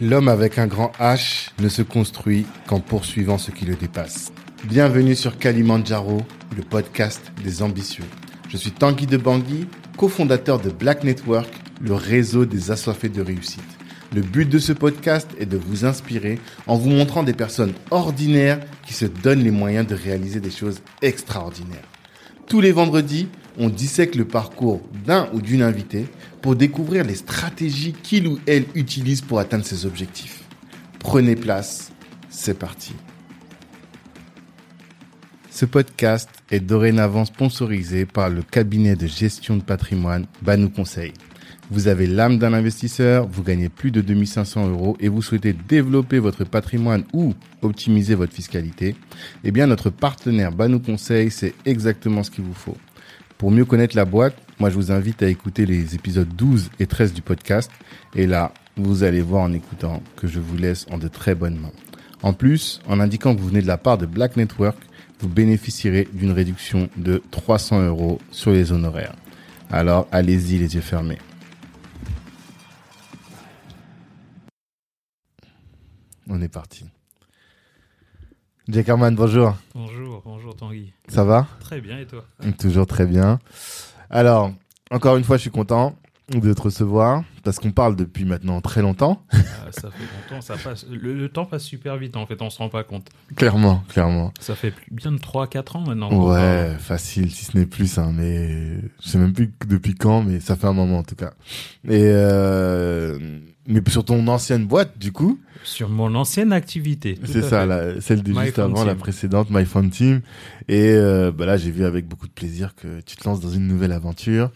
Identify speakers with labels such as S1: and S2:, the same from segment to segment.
S1: L'homme avec un grand H ne se construit qu'en poursuivant ce qui le dépasse. Bienvenue sur Kalimandjaro, le podcast des ambitieux. Je suis Tanguy de Bangui, cofondateur de Black Network, le réseau des assoiffés de réussite. Le but de ce podcast est de vous inspirer en vous montrant des personnes ordinaires qui se donnent les moyens de réaliser des choses extraordinaires. Tous les vendredis, on dissèque le parcours d'un ou d'une invitée pour découvrir les stratégies qu'il ou elle utilise pour atteindre ses objectifs. Prenez place, c'est parti. Ce podcast est dorénavant sponsorisé par le cabinet de gestion de patrimoine Banou Conseil. Vous avez l'âme d'un investisseur, vous gagnez plus de 2500 euros et vous souhaitez développer votre patrimoine ou optimiser votre fiscalité, eh bien notre partenaire Banou Conseil, c'est exactement ce qu'il vous faut. Pour mieux connaître la boîte, moi je vous invite à écouter les épisodes 12 et 13 du podcast. Et là, vous allez voir en écoutant que je vous laisse en de très bonnes mains. En plus, en indiquant que vous venez de la part de Black Network, vous bénéficierez d'une réduction de 300 euros sur les honoraires. Alors allez-y les yeux fermés. On est parti. Jack Herman, bonjour.
S2: Bonjour, bonjour Tanguy.
S1: Ça va?
S2: Très bien et toi?
S1: Toujours très bien. Alors, encore une fois, je suis content de te recevoir parce qu'on parle depuis maintenant très longtemps.
S2: Ah, Ça fait longtemps, ça passe. Le, le temps passe super vite en fait, on se rend pas compte.
S1: clairement, clairement.
S2: Ça fait plus, bien de 3-4 ans maintenant. parle.
S1: Ouais, facile, si ce n'est plus, hein, mais je sais même plus depuis quand, mais ça fait un moment en tout cas. Et euh, mais sur ton ancienne boîte, du coup,
S2: Sur mon ancienne activité.
S1: c'est ça, la, celle de
S2: My
S1: juste avant, la précédente, My Fun Team. Et euh, bah là, j'ai vu avec beaucoup de plaisir que tu te lances dans une nouvelle aventure,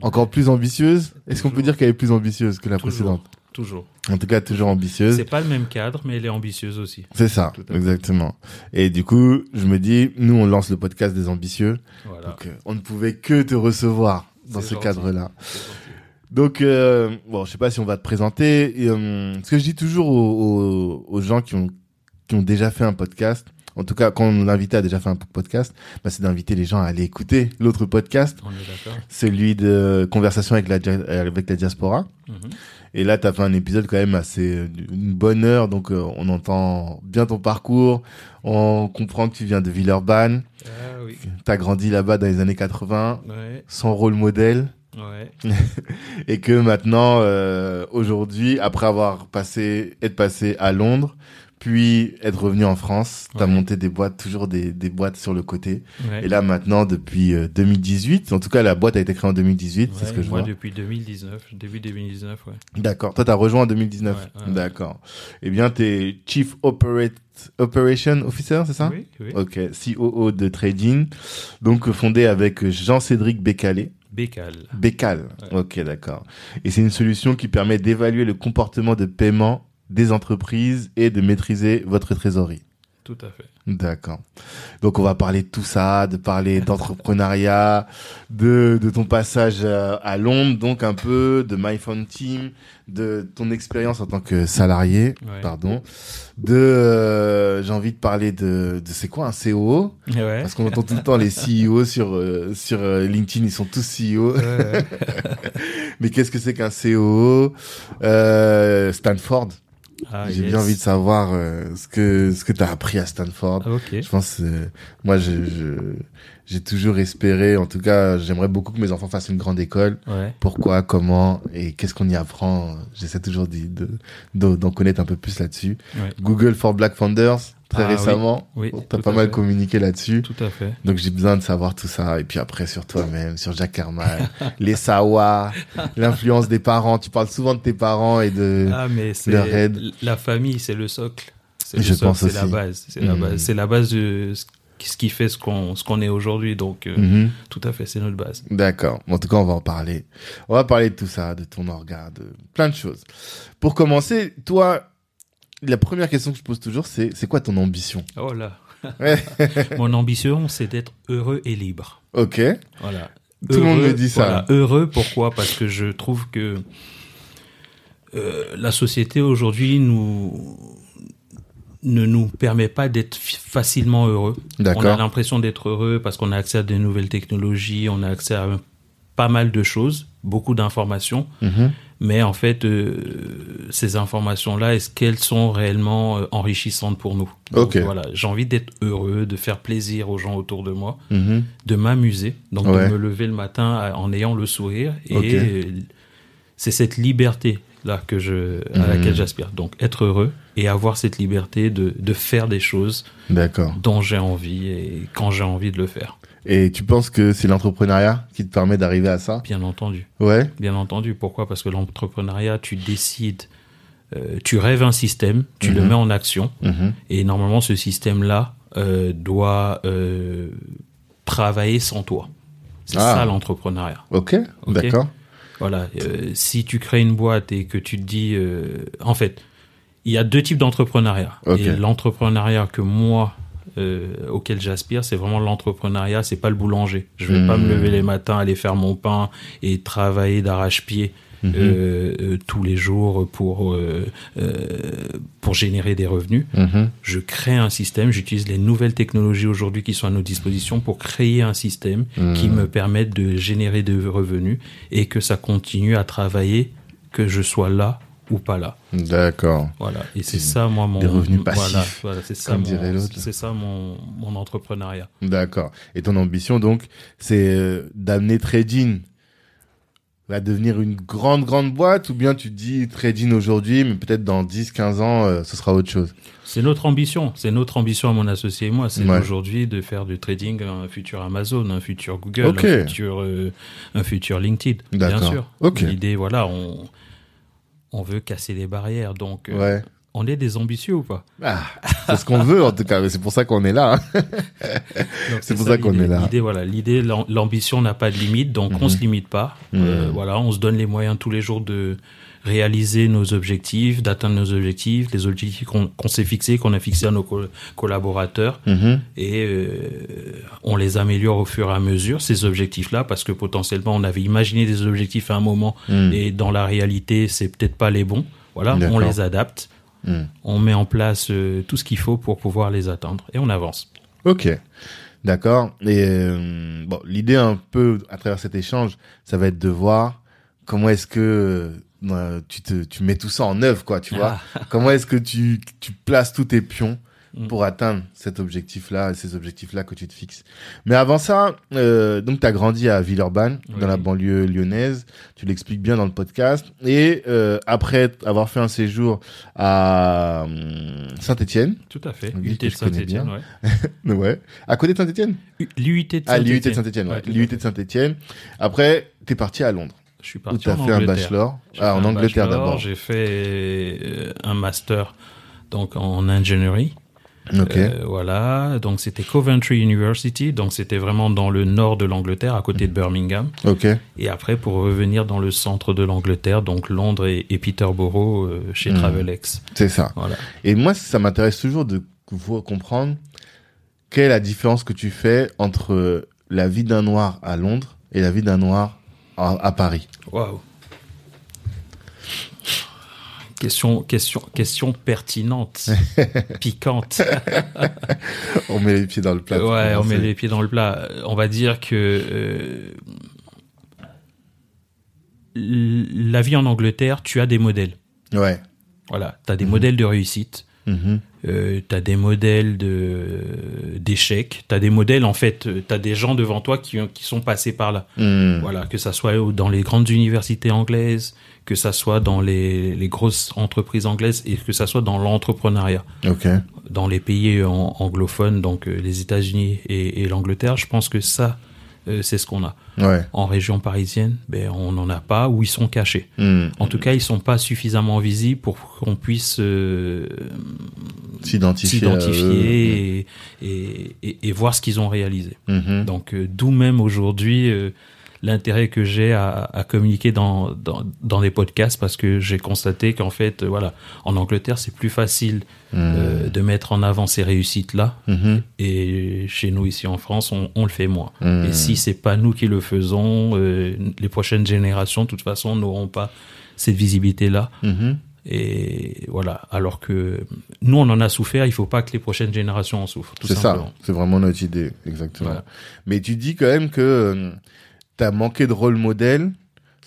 S1: encore plus ambitieuse. Est-ce qu'on peut dire qu'elle est plus ambitieuse que la
S2: Toujours,
S1: précédente
S2: Toujours.
S1: En tout cas, toujours ambitieuse.
S2: C'est pas le même cadre, mais elle est ambitieuse aussi.
S1: C'est ça, exactement. Et du coup, je me dis, nous, on lance le podcast des ambitieux.
S2: Voilà.
S1: Donc, euh, on ne pouvait que te recevoir dans ce cadre-là. Donc, euh, bon, je sais pas si on va te présenter. Et, euh, ce que je dis toujours aux, aux, aux gens qui ont, qui ont déjà fait un podcast, en tout cas, quand l'invité a déjà fait un podcast, bah, c'est d'inviter les gens à aller écouter l'autre podcast,
S2: On est
S1: celui de Conversation avec la, avec la diaspora.
S2: Mhm.
S1: Et là, tu as fait un épisode quand même assez une bonne heure, donc euh, on entend bien ton parcours, on comprend que tu viens de Villeurbanne,
S2: Ah oui.
S1: tu as grandi là-bas dans les années 80,
S2: Ouais,
S1: sans rôle modèle,
S2: ouais.
S1: et que maintenant, euh, aujourd'hui, après avoir passé, être passé à Londres, puis être revenu en France, tu as
S2: Ouais.
S1: monté des boîtes, toujours des, des boîtes sur le côté.
S2: ouais.
S1: Et là maintenant, depuis euh, 2018, en tout cas la boîte a été créée en 2018, c'est ce que je
S2: moi
S1: vois.
S2: depuis 2019, début 2019, ouais.
S1: D'accord. Toi, t'as rejoint en 2019.
S2: Ouais, ouais, ouais.
S1: D'accord. Eh bien, t'es Chief Operate, Operation Officer, c'est ça
S2: Oui, oui.
S1: Ok. COO de Trading. Donc, fondé avec Jean-Cédric Bécalé.
S2: Bécal.
S1: Bécal.
S2: Ouais.
S1: Ok, d'accord. Et c'est une solution qui permet d'évaluer le comportement de paiement des entreprises et de maîtriser votre trésorerie.
S2: Tout à fait.
S1: D'accord. Donc on va parler de tout ça, de parler d'entrepreneuriat, de, de ton passage à, à Londres, donc un peu de MyPhone Team, de ton expérience en tant que salarié,
S2: Ouais.
S1: pardon, de euh, j'ai envie de parler de, de c'est quoi un COO
S2: Ouais.
S1: parce qu'on entend tout le temps les CEO sur euh, sur euh, LinkedIn, ils sont tous CEO.
S2: Ouais.
S1: Mais qu'est-ce que c'est qu'un COO euh, Stanford.
S2: Ah,
S1: J'ai
S2: yes.
S1: bien envie de savoir euh, ce que ce que tu as appris à Stanford.
S2: Ah, ok.
S1: Je pense, euh, moi, je, je, j'ai toujours espéré, en tout cas, j'aimerais beaucoup que mes enfants fassent une grande école.
S2: Ouais.
S1: Pourquoi, comment et qu'est-ce qu'on y apprend? J'essaie toujours d'y- de, de- d'en connaître un peu plus là-dessus.
S2: Ouais.
S1: Google for Black Founders, très
S2: Ah, oui.
S1: récemment.
S2: Oui.
S1: T'as
S2: tout
S1: pas mal
S2: fait.
S1: communiqué là-dessus.
S2: Tout à fait.
S1: Donc j'ai besoin de savoir tout ça. Et puis après, sur toi-même, sur Jack Herman, les Sawa, l'influence des parents. Tu parles souvent de tes parents et de...
S2: Ah, mais c'est
S1: leur aide.
S2: la famille, c'est le socle. C'est
S1: Je
S2: socle,
S1: pense
S2: c'est la
S1: aussi.
S2: base. C'est la
S1: Mhm.
S2: base. C'est la base de ce qui fait ce qu'on ce qu'on est aujourd'hui. Donc, euh,
S1: Mhm.
S2: tout à fait, c'est notre base.
S1: D'accord. En tout cas, on va en parler. On va parler de tout ça, de ton organe, de plein de choses. Pour commencer, toi, la première question que je pose toujours, c'est c'est quoi ton ambition?
S2: Oh là.
S1: Ouais.
S2: Mon ambition, c'est d'être heureux et libre.
S1: Ok.
S2: Voilà.
S1: Tout le monde
S2: Heureux,
S1: me dit ça.
S2: voilà. Heureux, pourquoi? Parce que je trouve que euh, la société aujourd'hui nous ne nous permet pas d'être facilement heureux. On a l'impression d'être heureux parce qu'on a accès à des nouvelles technologies, on a accès à pas mal de choses, beaucoup d'informations,
S1: Mhm.
S2: Mais en fait, euh, ces informations-là, est-ce qu'elles sont réellement euh, enrichissantes pour nous? Donc. Voilà, j'ai envie d'être heureux, de faire plaisir aux gens autour de moi,
S1: Mhm.
S2: de m'amuser, donc
S1: Ouais.
S2: de me lever le matin en ayant le sourire. Et c'est cette liberté là que je à
S1: Mhm.
S2: laquelle j'aspire. Donc être heureux et avoir cette liberté de de faire des choses dont j'ai envie et quand j'ai envie de le faire.
S1: Et tu penses que c'est l'entrepreneuriat qui te permet d'arriver à ça?
S2: Bien entendu.
S1: Ouais.
S2: Bien entendu. Pourquoi? Parce que l'entrepreneuriat, tu décides, euh, tu rêves un système, tu le
S1: Mhm.
S2: mets en action,
S1: Mhm.
S2: et normalement, ce système-là euh, doit euh, travailler sans toi. C'est
S1: Ah.
S2: ça l'entrepreneuriat.
S1: Ok. D'accord.
S2: Voilà. si tu crées une boîte et que tu te dis, en fait, il y a deux types d'entrepreneuriat.
S1: Ok.
S2: Et l'entrepreneuriat que moi euh, auquel j'aspire, c'est vraiment l'entrepreneuriat. C'est pas le boulanger. Je vais pas me lever les matins, aller faire mon pain et travailler d'arrache-pied.
S1: Mhm.
S2: euh, euh, tous les jours pour euh, pour générer des revenus.
S1: Mhm.
S2: Je crée un système, j'utilise les nouvelles technologies aujourd'hui qui sont à nos dispositions pour créer un système qui me permette de générer des revenus et que ça continue à travailler, que je sois là ou pas là.
S1: D'accord.
S2: Voilà. Et c'est ça, moi, mon.
S1: des revenus passifs,
S2: voilà, c'est ça, mon- ça mon, mon entrepreneuriat.
S1: D'accord. Et ton ambition, donc, c'est euh, d'amener Trading à devenir une grande, grande boîte ou bien tu dis Trading aujourd'hui, mais peut-être dans 10, 15 ans, euh, ce sera autre chose?
S2: C'est notre ambition. C'est notre ambition à mon associé et moi. C'est
S1: Ouais.
S2: aujourd'hui de faire du trading un futur Amazon, un futur Google,
S1: Ok.
S2: un futur, euh, un futur LinkedIn. Bien sûr. L'idée, voilà, on, on veut casser les barrières. Donc, euh,
S1: Ouais.
S2: on est des ambitieux ou pas?
S1: Ah, c'est ce qu'on veut en tout cas, mais c'est pour ça qu'on est là. hein. C'est pour
S2: ça
S1: ça qu'on est là.
S2: L'idée, voilà, l'idée, l'am- l'ambition n'a pas de limite, donc on
S1: Mhm.
S2: se limite pas. Euh,
S1: Mhm.
S2: voilà, on se donne les moyens tous les jours de réaliser nos objectifs, d'atteindre nos objectifs, les objectifs qu'on s'est fixés, qu'on a fixés à nos co- collaborateurs,
S1: Mhm.
S2: et euh, on les améliore au fur et à mesure ces objectifs-là, parce que potentiellement on avait imaginé des objectifs à un moment,
S1: Mhm.
S2: et dans la réalité, c'est peut-être pas les bons. Voilà, on les adapte,
S1: Mhm.
S2: on met en place euh, tout ce qu'il faut pour pouvoir les atteindre, et on avance.
S1: Ok, d'accord. Et euh, bon, l'idée un peu à travers cet échange, ça va être de voir comment est-ce que euh, tu te tu mets tout ça en œuvre, quoi. Tu vois
S2: Ah.
S1: Comment est-ce que tu tu places tous tes pions
S2: Mm.
S1: pour atteindre cet objectif-là, ces objectifs-là que tu te fixes? Mais avant ça, euh, donc tu as grandi à Villeurbanne,
S2: Oui.
S1: dans la banlieue lyonnaise. Tu l'expliques bien dans le podcast. Et euh, après avoir fait un séjour à hum, Saint-Étienne,
S2: Tout à fait. L'UT de
S1: bien.
S2: ouais.
S1: ouais, à côté de Saint-Étienne?
S2: L'UIT de
S1: Ah, l'IUT de
S2: Saint-Etienne.
S1: Saint-Etienne, ouais.
S2: Ouais, fait.
S1: de Saint-Etienne. Après, t'es parti à Londres.
S2: Je suis
S1: Où
S2: parti
S1: t'as
S2: en
S1: fait un bachelor. Ah, en Angleterre d'abord.
S2: J'ai fait euh, un master donc en ingénierie.
S1: Ok.
S2: Euh, voilà, donc c'était Coventry University, donc c'était vraiment dans le nord de l'Angleterre, à côté de Birmingham.
S1: ok.
S2: Et après, pour revenir dans le centre de l'Angleterre, donc Londres et, et Peterborough euh, chez
S1: Hmm.
S2: Travelex.
S1: C'est ça.
S2: Voilà.
S1: Et moi, ça m'intéresse toujours de vous comprendre quelle est la différence que tu fais entre la vie d'un noir à Londres et la vie d'un noir à, à Paris.
S2: Waouh. Question, question, question pertinente, piquante.
S1: On met les pieds dans le plat.
S2: ouais, on met les pieds dans le plat. On va dire que euh, la vie en Angleterre, tu as des modèles.
S1: Ouais.
S2: Voilà, tu as des modèles de réussite, Euh, tu as des modèles de d'échecs, tu as des modèles en fait, tu as des gens devant toi qui, qui sont passés par là.
S1: Mhm.
S2: Voilà, que ça soit dans les grandes universités anglaises, que ça soit dans les, les grosses entreprises anglaises et que ça soit dans l'entrepreneuriat. Dans les pays en- anglophones, donc euh, les États-Unis et, et l'Angleterre, je pense que ça, euh, c'est ce qu'on a.
S1: Ouais.
S2: En région parisienne, ben, on n'en a pas ou ils sont cachés.
S1: Mhm.
S2: En tout cas, ils sont pas suffisamment visibles pour qu'on puisse euh,
S1: S'identifier.
S2: s'identifier et, et, et- et voir ce qu'ils ont réalisé.
S1: Mhm.
S2: Donc, euh, d'où même aujourd'hui l'intérêt que j'ai à, à communiquer dans, dans, dans des podcasts parce que j'ai constaté qu'en fait, euh, voilà, en Angleterre, c'est plus facile euh, de mettre en avant ces réussites-là.
S1: Mhm.
S2: Et chez nous, ici en France, on, on le fait moins.
S1: Mhm.
S2: Et si c'est pas nous qui le faisons, euh, les prochaines générations, de toute façon, n'auront pas cette visibilité-là.
S1: Mhm.
S2: Et voilà. Alors que nous, on en a souffert. Il faut pas que les prochaines générations en souffrent.
S1: C'est ça. C'est vraiment notre idée. Exactement.
S2: Voilà.
S1: Mais tu dis quand même que tu as manqué de rôle modèle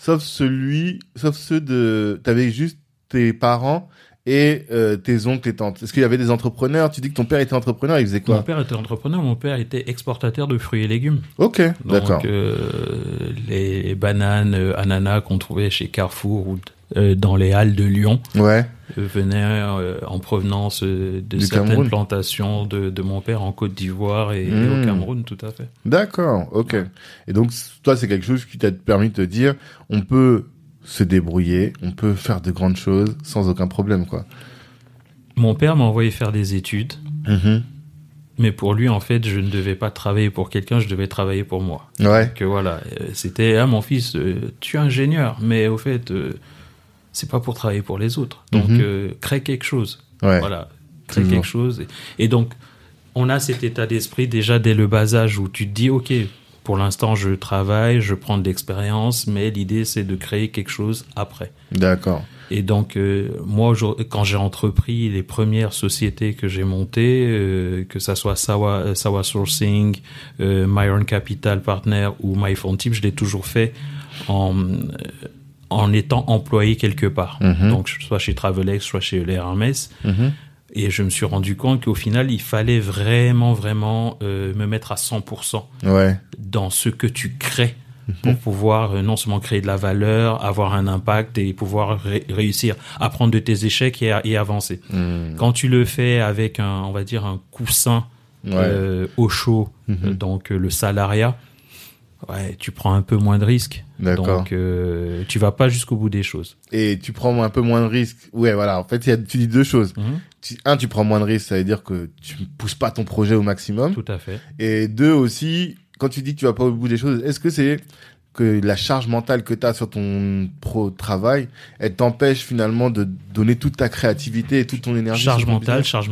S1: sauf celui, sauf ceux de, t'avais juste tes parents et euh, tes oncles et tantes. Est-ce qu'il y avait des entrepreneurs? Tu dis que ton père était entrepreneur, il faisait quoi?
S2: Mon père était entrepreneur, mon père était exportateur de fruits et légumes.
S1: Ok, d'accord.
S2: Donc euh, les bananes, euh, ananas qu'on trouvait chez Carrefour ou euh, dans les halles de Lyon
S1: Ouais,
S2: euh, venaient euh, en provenance de
S1: Du
S2: certaines
S1: Cameroun.
S2: plantations de, de mon père en Côte d'Ivoire et, et au Cameroun, tout à fait.
S1: d'accord, ok. Et donc, toi, c'est quelque chose qui t'a permis de te dire, on peut se débrouiller, on peut faire de grandes choses sans aucun problème, quoi.
S2: Mon père m'a envoyé faire des études,
S1: Mhm.
S2: mais pour lui, en fait, je ne devais pas travailler pour quelqu'un, je devais travailler pour moi.
S1: Ouais,
S2: que voilà, euh, c'était ah mon fils, euh, tu es ingénieur, mais au fait, euh, c'est pas pour travailler pour les autres. Donc
S1: Mhm.
S2: euh, crée quelque chose.
S1: ouais.
S2: Voilà, crée
S1: Toujours.
S2: quelque chose. Et, et donc on a cet état d'esprit déjà dès le bas âge où tu te dis ok, pour l'instant je travaille, je prends de l'expérience, mais l'idée c'est de créer quelque chose après.
S1: D'accord.
S2: Et donc, euh, moi, quand j'ai entrepris les premières sociétés que j'ai montées, euh, que ça soit Sawa, euh, Sawa Sourcing, euh, Myron Capital Partner ou MyPhoneTip, je l'ai toujours fait en, en étant employé quelque part.
S1: Mhm.
S2: Donc, soit chez Travelex, soit chez les Hermès. Et je me suis rendu compte qu'au final, il fallait vraiment, vraiment euh, me mettre à 100%
S1: Ouais.
S2: dans ce que tu crées
S1: Mhm.
S2: pour pouvoir euh, non seulement créer de la valeur, avoir un impact et pouvoir ré- réussir, apprendre de tes échecs et, et avancer.
S1: Mhm.
S2: Quand tu le fais avec un, on va dire un coussin
S1: Ouais.
S2: euh, au chaud,
S1: Mhm.
S2: donc le salariat, ouais, tu prends un peu moins de risques.
S1: D'accord.
S2: Donc euh, tu vas pas jusqu'au bout des choses.
S1: Et tu prends un peu moins de risques. Ouais, voilà. En fait, il y a, tu dis deux choses.
S2: Mhm.
S1: Tu- un, tu prends moins de risques, ça veut dire que tu pousses pas ton projet au maximum.
S2: Tout à fait.
S1: Et deux aussi, quand tu dis que tu vas pas au bout des choses, est-ce que c'est que la charge mentale que tu as sur ton pro travail, elle t'empêche finalement de donner toute ta créativité et toute ton énergie
S2: Charge
S1: ton
S2: mentale,
S1: business
S2: charge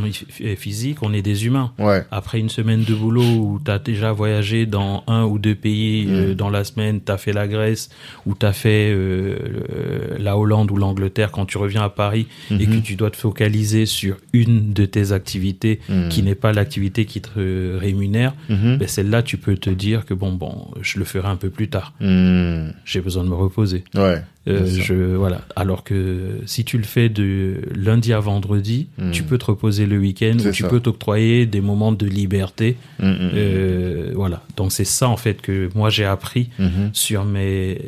S2: physique, on est des humains.
S1: Ouais.
S2: Après une semaine de boulot où tu as déjà voyagé dans un ou deux pays euh,
S1: Mm.
S2: dans la semaine, tu as fait la Grèce ou tu as fait euh, la Hollande ou l'Angleterre, quand tu reviens à Paris et que
S1: Mhm.
S2: tu dois te focaliser sur une de tes activités
S1: Mhm.
S2: qui n'est pas l'activité qui te rémunère,
S1: Mhm.
S2: ben celle-là, tu peux te dire que bon, bon, je le ferai un peu plus tard.
S1: Mhm.
S2: J'ai besoin de me reposer.
S1: Ouais.
S2: Euh, je voilà. Alors que si tu le fais de lundi à vendredi,
S1: Mm.
S2: tu peux te reposer le week-end tu
S1: ça.
S2: peux t'octroyer des moments de liberté.
S1: Mhm.
S2: Euh, voilà. Donc c'est ça en fait que moi j'ai appris sur mes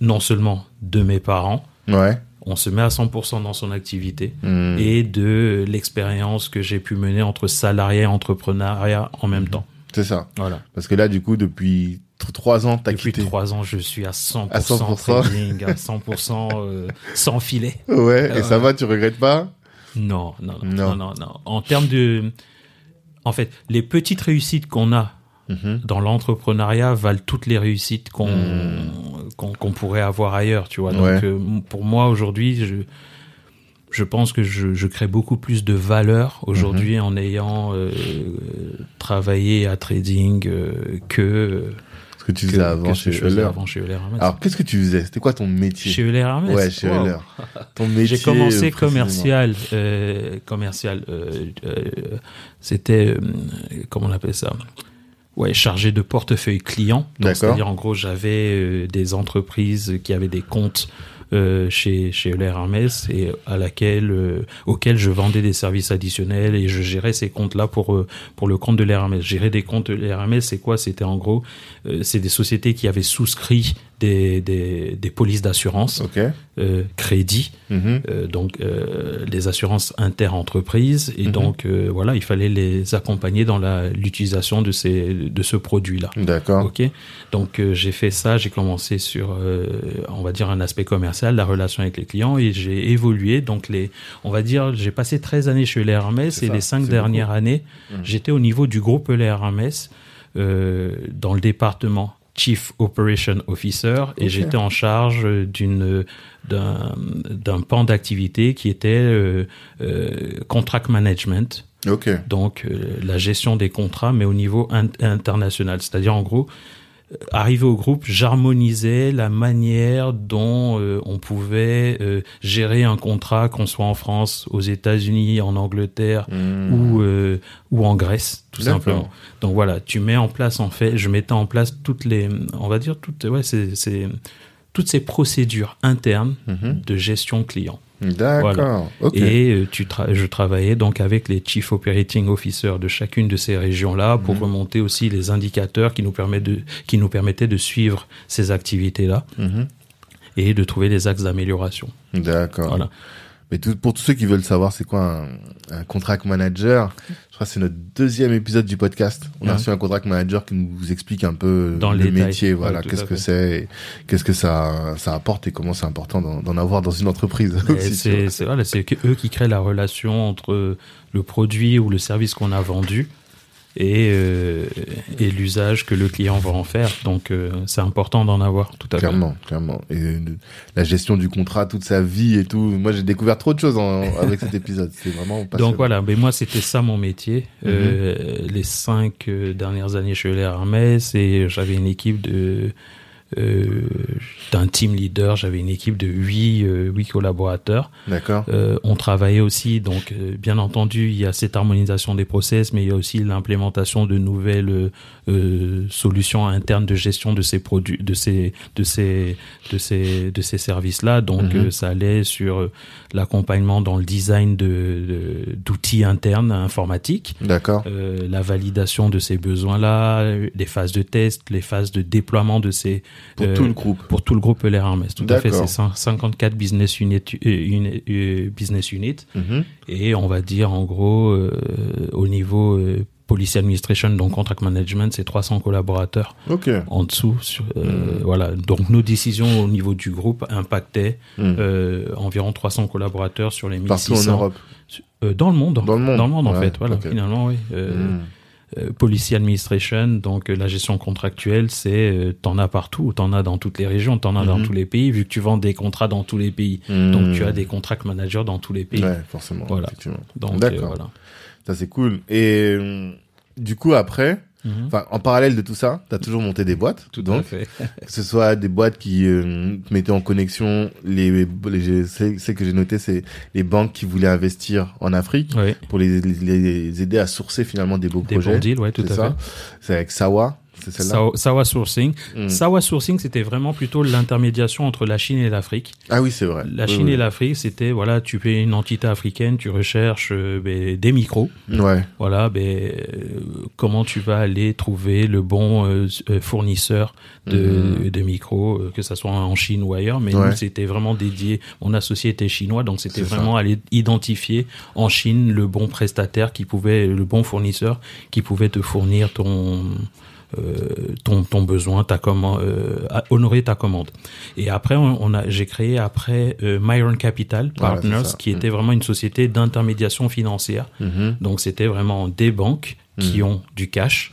S2: non seulement de mes parents,
S1: Ouais.
S2: on se met à 100% dans son activité et de l'expérience que j'ai pu mener entre salarié et entrepreneuriat en même temps.
S1: C'est ça.
S2: Voilà.
S1: Parce que là, du coup, depuis trois ans, t'as
S2: Depuis
S1: quitté.
S2: trois ans, je suis à 100%,
S1: À 100%.
S2: trading, à 100% euh, sans filet.
S1: Ouais. Et
S2: Euh,
S1: ça va, tu regrettes pas?
S2: Non, non, non,
S1: Non.
S2: non. En termes de, en fait, les petites réussites qu'on a
S1: Mhm.
S2: dans l'entrepreneuriat valent toutes les réussites qu'on
S1: Hmm.
S2: qu'on qu'on pourrait avoir ailleurs, tu vois. Donc
S1: Ouais.
S2: euh, pour moi aujourd'hui, je je pense que je, je crée beaucoup plus de valeur aujourd'hui
S1: Mhm.
S2: en ayant euh, travaillé à trading euh, que
S1: que tu faisais avant
S2: que ce que
S1: chez Euler.
S2: avant chez Euler Hermès.
S1: Alors, qu'est-ce que tu faisais? C'était quoi ton métier?
S2: Chez Euler Hermès?
S1: Ouais, chez
S2: Wow.
S1: Euler. Ton métier.
S2: J'ai commencé commercial, euh, commercial. euh, euh, C'était comment on appelle ça? Ouais, chargé de portefeuille client. C'est-à-dire en gros, j'avais des entreprises qui avaient des comptes chez chez Hermès et à laquelle euh, auxquels je vendais des services additionnels et je gérais ces comptes-là pour euh, pour le compte de l'Hermès. Gérer des comptes de l'Hermès, c'est quoi? C'était en gros, euh, c'est des sociétés qui avaient souscrit des des, des polices d'assurance, euh, crédit.
S1: Mhm.
S2: Euh, donc euh, les assurances inter-entreprises et
S1: Mhm.
S2: donc voilà il fallait les accompagner dans l'utilisation de ces de ce produit là
S1: D'accord.
S2: ok donc j'ai fait ça j'ai commencé sur on va dire un aspect commercial la relation avec les clients et j'ai évolué donc les on va dire j'ai passé 13 années chez les Hermès
S1: C'est
S2: et
S1: ça,
S2: les cinq
S1: c'est
S2: dernières années
S1: Mhm.
S2: j'étais au niveau du groupe les Hermès euh, dans le département Chief Operation Officer et j'étais en charge d'une d'un d'un pan d'activité qui était euh, euh, contract management, donc euh, la gestion des contrats, mais au niveau in- international. C'est-à-dire en gros, arrivé au groupe, j'harmonisais la manière dont euh, on pouvait euh, gérer un contrat, qu'on soit en France, aux États-Unis, en Angleterre
S1: Mhm.
S2: ou euh, ou en Grèce, tout simplement. Donc voilà, tu mets en place en fait, je mettais en place toutes les, on va dire toutes, ouais, c'est c'est toutes ces procédures internes
S1: Mhm.
S2: de gestion client.
S1: D'accord. Ok.
S2: Et euh, tu tra- je travaillais donc avec les chief operating officers de chacune de ces régions-là pour
S1: Mhm.
S2: remonter aussi les indicateurs qui nous permettent de, qui nous permettaient de suivre ces activités-là
S1: Mhm.
S2: et de trouver des axes d'amélioration.
S1: D'accord.
S2: Voilà.
S1: Mais tout, pour tous ceux qui veulent savoir c'est quoi un, un contract manager, crois que c'est notre deuxième épisode du podcast. On a
S2: Ouais.
S1: reçu un contract manager qui nous explique un peu
S2: Dans
S1: le métier, voilà,
S2: Ouais,
S1: qu'est-ce que c'est, qu'est-ce que ça, ça apporte et comment c'est important d'en avoir dans une entreprise.
S2: C'est voilà, eux qui créent la relation entre le produit ou le service qu'on a vendu et, euh, et l'usage que le client va en faire. Donc euh, c'est important d'en avoir tout à fait.
S1: Clairement, clairement. Et euh, la gestion du contrat, toute sa vie et tout. Moi, j'ai découvert trop de choses en- avec cet épisode. C'est vraiment passionnant.
S2: Donc voilà, mais moi c'était ça mon métier.
S1: Mhm.
S2: Euh, les cinq euh, dernières années chez Euler Hermès et j'avais une équipe de d'un team leader, j'avais une équipe de huit euh, huit collaborateurs.
S1: D'accord.
S2: Euh, on travaillait aussi, donc euh, bien entendu, il y a cette harmonisation des process, mais il y a aussi l'implémentation de nouvelles euh, euh, solutions internes de gestion de ces produits, de ces, de ces, de ces, de ces services-là. Donc, euh, ça allait sur euh, l'accompagnement dans le design de, d'outils internes informatiques.
S1: D'accord.
S2: Euh, la validation de ces besoins-là, euh, les phases de test, les phases de déploiement de ces
S1: Pour
S2: euh,
S1: tout le groupe.
S2: pour tout le groupe Hermès. Tout à fait, c'est cin- 54 business unit, euh, uni- euh, business unit
S1: Mhm.
S2: et on va dire en gros euh, au niveau euh, policy administration donc contract management c'est 300 collaborateurs
S1: Ok.
S2: en dessous sur, euh,
S1: Hmm.
S2: voilà donc nos décisions au niveau du groupe impactaient
S1: Mhm.
S2: euh, environ 300 collaborateurs sur les 1600
S1: Partout en Europe.
S2: Euh, dans le monde
S1: Dans le monde.
S2: en
S1: Ouais,
S2: fait voilà finalement oui euh,
S1: Mhm.
S2: euh, policy administration, donc euh, la gestion contractuelle, c'est euh, t'en as partout, t'en as dans toutes les régions, t'en as dans
S1: Mhm.
S2: tous les pays, vu que tu vends des contrats dans tous les pays. Donc tu as des contract managers dans tous les pays.
S1: Ouais, forcément.
S2: Voilà. Euh,
S1: D'accord.
S2: voilà.
S1: Ça, c'est cool. Et euh, du coup, après,
S2: Mhm.
S1: enfin, en parallèle de tout ça, t'as toujours monté des boîtes.
S2: Tout
S1: donc,
S2: à fait.
S1: que ce soit des boîtes qui euh, mettaient en connexion les, les, celles que j'ai notées, c'est les banques qui voulaient investir en Afrique
S2: Oui,
S1: pour les, les, les aider à sourcer finalement des beaux
S2: des
S1: projets.
S2: bons deals, ouais, tout
S1: c'est
S2: à
S1: ça.
S2: fait.
S1: C'est avec Sawa.
S2: Sawa, Sawa Sourcing.
S1: Mm.
S2: Sawa Sourcing, c'était vraiment plutôt l'intermédiation entre la Chine et l'Afrique.
S1: Ah oui, c'est vrai.
S2: La Chine
S1: oui.
S2: et l'Afrique, c'était, voilà, tu fais une entité africaine, tu recherches euh, ben, des micros.
S1: Ouais.
S2: Voilà, ben, euh, comment tu vas aller trouver le bon euh, fournisseur de, de micros, que ça soit en Chine ou ailleurs. Mais.
S1: Ouais.
S2: nous, c'était vraiment dédié. Mon associé était chinois, donc c'était
S1: ça.
S2: vraiment aller identifier en Chine le bon prestataire qui pouvait, le bon fournisseur qui pouvait te fournir ton ton, ton besoin, ta commande, euh, honorer ta commande. Et après, on, on a, j'ai créé après euh, Myron Capital Partners, qui était vraiment une société d'intermédiation financière.
S1: Mhm.
S2: Donc c'était vraiment des banques qui
S1: Mhm.
S2: ont du cash,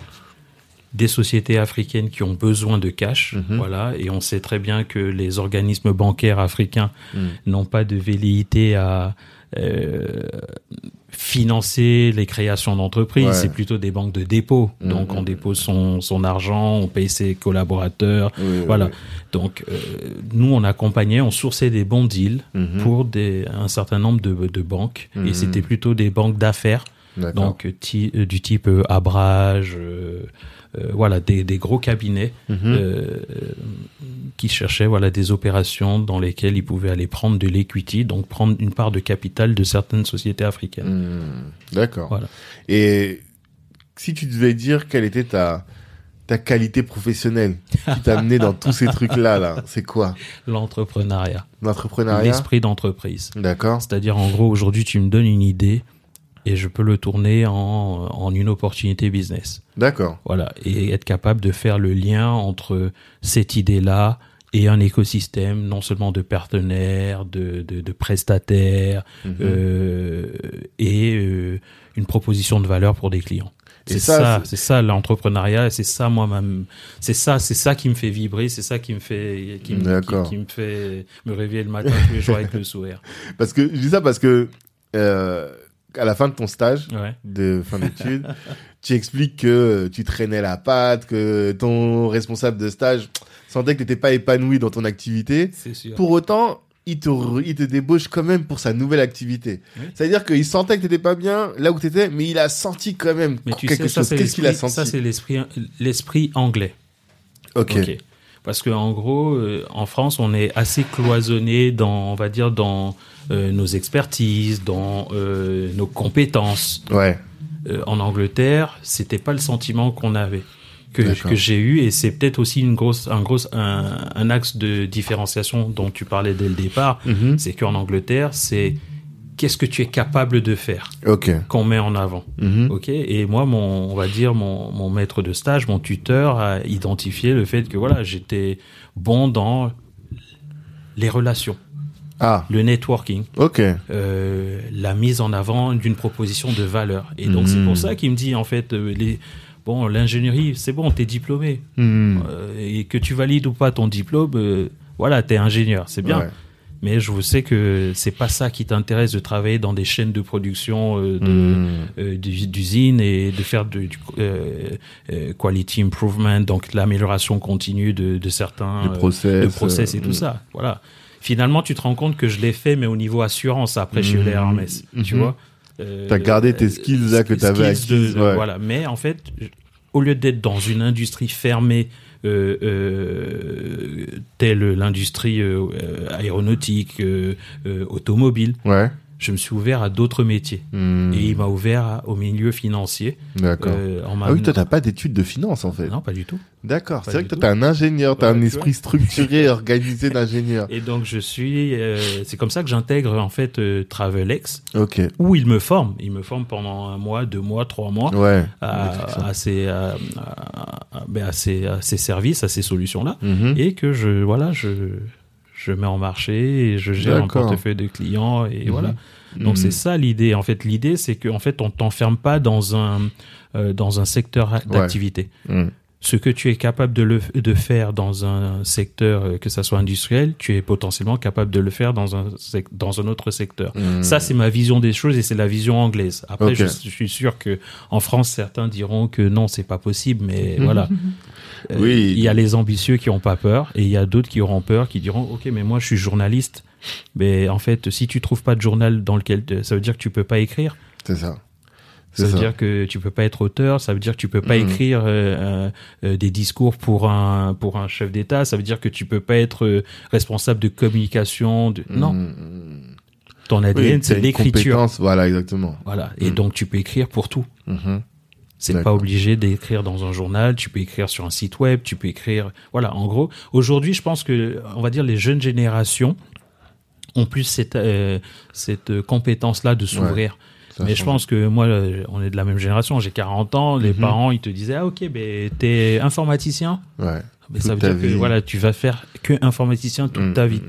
S2: des sociétés africaines qui ont besoin de cash,
S1: Mhm.
S2: voilà. Et on sait très bien que les organismes bancaires africains
S1: Mhm.
S2: n'ont pas de velléité à euh, financer les créations d'entreprises.
S1: Ouais.
S2: C'est plutôt des banques de dépôt.
S1: Mhm.
S2: Donc on dépose son, son argent, on paye ses collaborateurs.
S1: Oui,
S2: Voilà.
S1: oui.
S2: Donc euh, nous on accompagnait, on sourçait des bons deals
S1: Mhm.
S2: pour des, un certain nombre de, de banques. Et c'était plutôt des banques d'affaires donc euh, ti- euh, du type euh, Abrage, voilà, des, des gros cabinets
S1: Mhm.
S2: euh, qui cherchaient voilà des opérations dans lesquelles ils pouvaient aller prendre de l'equity, donc prendre une part de capital de certaines sociétés africaines.
S1: Mhm. D'accord.
S2: Voilà.
S1: Et si tu devais dire quelle était ta ta qualité professionnelle qui t'a amené dans tous ces trucs là là, c'est quoi?
S2: L'entrepreneuriat,
S1: L'entrepreneuriat?
S2: l'esprit d'entreprise.
S1: D'accord.
S2: C'est-à-dire en gros aujourd'hui tu me donnes une idée et je peux le tourner en, en une opportunité business.
S1: D'accord.
S2: Voilà, et être capable de faire le lien entre cette idée-là et un écosystème, non seulement de partenaires, de, de, de prestataires,
S1: Mhm.
S2: euh, et euh, une proposition de valeur pour des clients. C'est
S1: ça,
S2: ça,
S1: c'est-
S2: ça l'entrepreneuriat, c'est ça moi même, c'est ça, c'est ça qui me fait vibrer, c'est ça qui me fait, qui me, qui, qui me fait me réveiller le matin tous les jours avec le sourire.
S1: Parce que je dis ça parce que euh, à la fin de ton stage
S2: Ouais.
S1: de fin d'études, tu expliques que tu traînais la patte, que ton responsable de stage sentait que tu n'étais pas épanoui dans ton activité.
S2: Sûr.
S1: Pour autant, il te, il te débauche quand même pour sa nouvelle activité.
S2: Oui.
S1: C'est-à-dire qu'il sentait que t'étais pas bien là où t'étais, mais il a senti quand même
S2: Mais tu
S1: quelque
S2: sais,
S1: chose. Qu'est-ce qu'il a senti
S2: ça c'est l'esprit, l'esprit anglais.
S1: Ok.
S2: Ok. Parce que en gros, euh, en France, on est assez cloisonné dans, on va dire, dans euh, nos expertises, dans euh, nos compétences.
S1: Ouais.
S2: Euh, en Angleterre, c'était pas le sentiment qu'on avait, que, que j'ai eu, et c'est peut-être aussi une grosse, un gros, un, un axe de différenciation dont tu parlais dès le départ.
S1: Mhm.
S2: C'est qu'en Angleterre, c'est qu'est-ce que tu es capable de faire qu'on met en avant.
S1: Mhm.
S2: Ok, et moi, mon, on va dire mon, mon maître de stage, mon tuteur a identifié le fait que voilà, j'étais bon dans les relations,
S1: Ah,
S2: le networking,
S1: ok.
S2: euh, la mise en avant d'une proposition de valeur. Et donc c'est pour ça qu'il me dit en fait, euh, les, bon, l'ingénierie, c'est bon, t'es diplômé,
S1: Mhm.
S2: Euh, et que tu valides ou pas ton diplôme, voilà, t'es ingénieur, c'est bien.
S1: Ouais.
S2: Mais je vous sais que c'est pas ça qui t'intéresse de travailler dans des chaînes de production d'us- d'usines et de faire du quality improvement, donc l'amélioration continue de, de certains
S1: process.
S2: de process et tout ça. Voilà. Finalement, tu te rends compte que je l'ai fait, mais au niveau assurance après chez
S1: Mhm.
S2: Euler Hermès, tu
S1: Mhm.
S2: vois. Euh,
S1: T'as gardé tes skills là que t'avais
S2: de-
S1: ouais.
S2: Voilà. Mais en fait, je- au lieu d'être dans une industrie fermée, euh, euh, telle l'industrie euh, aéronautique, automobile,
S1: Ouais.
S2: Je me suis ouvert à d'autres métiers.
S1: Mhm.
S2: Et il m'a ouvert au milieu financier.
S1: D'accord.
S2: euh,
S1: ah oui, toi, t'as pas d'études de finance en fait.
S2: Non, pas du tout.
S1: D'accord. C'est vrai que toi, t'es un ingénieur, t'as un esprit structuré, organisé d'ingénieur.
S2: Et donc je suis, euh, c'est comme ça que j'intègre en fait euh, TravelX,
S1: Ok.
S2: où il me forme. Il me forme pendant un mois, deux mois, trois mois
S1: Ouais.
S2: à, à ces, à, à- à- ben, à ces, ces services, à ces solutions-là,
S1: Mhm.
S2: et que je, voilà, je, je mets en marché et je gère un portefeuille de clients et
S1: Mhm.
S2: voilà. Donc
S1: Mhm.
S2: c'est ça l'idée. En fait, l'idée c'est que en fait on t'enferme pas dans un euh, dans un secteur d'activité.
S1: Mhm.
S2: Ce que tu es capable de le de faire dans un secteur euh, que ça soit industriel, tu es potentiellement capable de le faire dans un sec- dans un autre secteur. Ça c'est ma vision des choses et c'est la vision anglaise. Après je, je suis sûr que en France certains diront que non, c'est pas possible mais voilà. Euh,
S1: Oui.
S2: il y a les ambitieux qui ont pas peur et il y a d'autres qui auront peur qui diront OK mais moi je suis journaliste mais en fait si tu trouves pas de journal dans lequel ça veut dire que tu peux pas écrire
S1: C'est ça.
S2: ça veut
S1: ça.
S2: dire que tu peux pas être auteur, ça veut dire que tu peux pas
S1: Mhm.
S2: écrire euh, euh, des discours pour un pour un chef d'État, ça veut dire que tu peux pas être euh, responsable de communication. De... Non,
S1: Mhm.
S2: ton
S1: Oui,
S2: ADN
S1: t'as
S2: c'est l'écriture.
S1: Voilà, exactement.
S2: Voilà, et
S1: Mhm.
S2: donc tu peux écrire pour tout. C'est pas obligé d'écrire dans un journal, tu peux écrire sur un site web, tu peux écrire. Voilà, en gros, aujourd'hui, je pense que, on va dire, les jeunes générations ont plus cette, euh, cette compétence-là de s'ouvrir.
S1: Ça
S2: Mais je pense que moi, euh, on est de la même génération. J'ai 40 ans. Les
S1: Mhm.
S2: parents, ils te disaient, ah, ok, ben, t'es informaticien.
S1: Ouais.
S2: Mais
S1: Toute
S2: ça veut dire que, voilà, tu vas faire que informaticien toute
S1: Mhm.
S2: ta vie.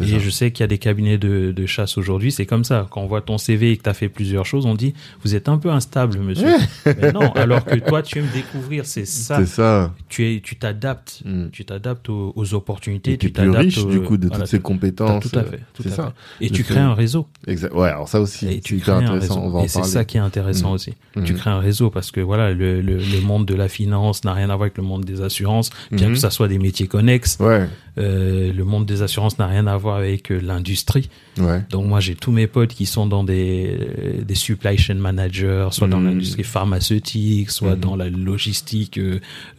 S2: Et
S1: ça.
S2: je sais qu'il y a des cabinets de, de chasse aujourd'hui, c'est comme ça. Quand on voit ton CV et que tu as fait plusieurs choses, on dit vous êtes un peu instable, monsieur. Mais non, alors que toi, tu aimes découvrir, c'est ça.
S1: C'est ça.
S2: Tu es, tu t'adaptes,
S1: Mm.
S2: tu t'adaptes aux, aux opportunités,
S1: Et
S2: tu t'adaptes
S1: riche
S2: aux-
S1: du coup de
S2: voilà,
S1: toutes ces compétences.
S2: Tout à fait, tout à
S1: ça.
S2: fait. Et
S1: Le
S2: tu
S1: fait-
S2: crées un réseau.
S1: Exact. Ouais, alors ça aussi,
S2: Et
S1: c'est
S2: tu crées un
S1: intéressant.
S2: réseau.
S1: On va en
S2: Et c'est ça qui est intéressant
S1: Mm.
S2: aussi.
S1: Mhm.
S2: Tu crées un réseau parce que voilà, le, le, le monde de la finance n'a rien à voir avec le monde des assurances, bien
S1: Mhm.
S2: que ça soit des métiers connexes.
S1: Ouais,
S2: Euh, le monde des assurances n'a rien à voir avec euh, l'industrie.
S1: ouais.
S2: Donc moi j'ai tous mes potes qui sont dans des, euh, des supply chain managers, soit dans
S1: Mhm.
S2: l'industrie pharmaceutique, soit
S1: Mhm.
S2: dans la logistique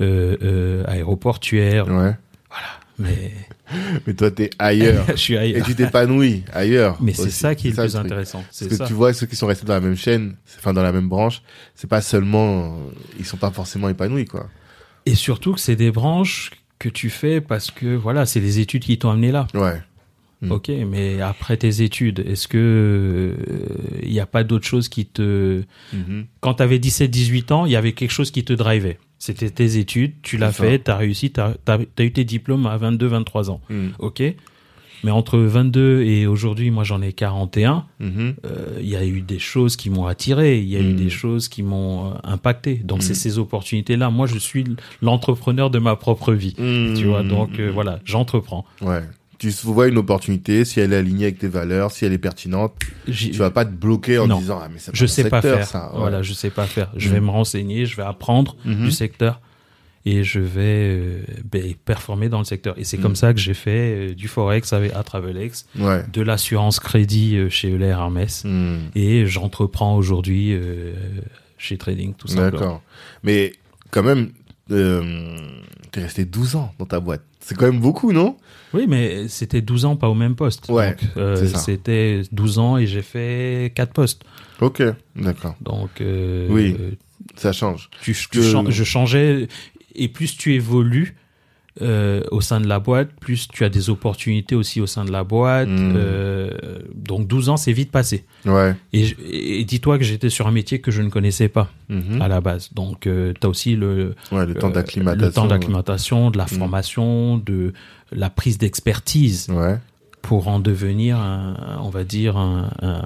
S2: euh, aéroportuaire.
S1: Ouais.
S2: Mais
S1: Mais toi, t'es ailleurs.
S2: je suis
S1: Et
S2: ailleurs.
S1: tu t'épanouis ailleurs.
S2: Mais c'est ça qui est le plus intéressant.
S1: Parce que
S2: ça.
S1: tu vois, ceux qui sont restés dans la même chaîne, enfin dans la même branche, c'est pas seulement, ils sont pas forcément épanouis, quoi.
S2: Et surtout que c'est des branches que tu fais parce que voilà, c'est les études qui t'ont amené là.
S1: Ouais. Mm.
S2: Ok, mais après tes études, est-ce que il n'y a pas d'autre chose qui te
S1: Mhm.
S2: quand tu avais 17-18 ans, il y avait quelque chose qui te drivait. C'était tes études, tu l'as fait, tu as réussi, tu as, eu tes diplômes à 22-23 ans.
S1: Mm.
S2: OK Mais entre 22 et aujourd'hui, moi j'en ai 41,
S1: Mhm.
S2: euh, il y a eu des choses qui m'ont attiré, il y a eu
S1: Mm.
S2: des choses qui m'ont euh, impacté. Donc
S1: Mm.
S2: c'est ces opportunités-là. Moi je suis l'entrepreneur de ma propre vie. Tu vois, donc euh, voilà, j'entreprends.
S1: Ouais. Tu vois une opportunité, si elle est alignée avec tes valeurs, si elle est pertinente, tu vas pas te bloquer en
S2: Non.
S1: disant ah mais c'est
S2: je sais pas faire.
S1: ça. Ouais.
S2: Voilà, je sais pas faire. Je
S1: Mhm.
S2: vais me renseigner, je vais apprendre
S1: Mhm.
S2: du secteur et je vais euh, ben, performer dans le secteur. Et c'est comme ça que j'ai fait euh, du forex avec à Travelex,
S1: Ouais.
S2: de l'assurance crédit euh, chez Euler Hermès
S1: Mm.
S2: et j'entreprends aujourd'hui chez Trading tout simplement.
S1: D'accord. Mais quand même, euh, t'es resté 12 ans dans ta boîte. C'est quand même beaucoup, non?
S2: Oui, mais c'était 12 ans pas au même poste.
S1: Ouais,
S2: Donc, euh,
S1: c'est ça.
S2: C'était 12 ans et j'ai fait 4 postes.
S1: Ok, d'accord.
S2: Donc, euh,
S1: Oui. Ça change.
S2: tu, tu
S1: Que-
S2: chan- je changeais. Et plus tu évolues euh, au sein de la boîte, plus tu as des opportunités aussi au sein de la boîte.
S1: Mm.
S2: Euh, donc 12 ans, c'est vite passé.
S1: Ouais.
S2: Et, dis-toi que j'étais sur un métier que je ne connaissais pas
S1: Mhm.
S2: à la base. Donc tu as aussi le,
S1: Ouais, le temps
S2: euh,
S1: d'acclimatation.
S2: le temps d'acclimatation, de la
S1: Mm.
S2: formation, de la prise d'expertise
S1: Ouais.
S2: Pour en devenir, un, on va dire, un, un,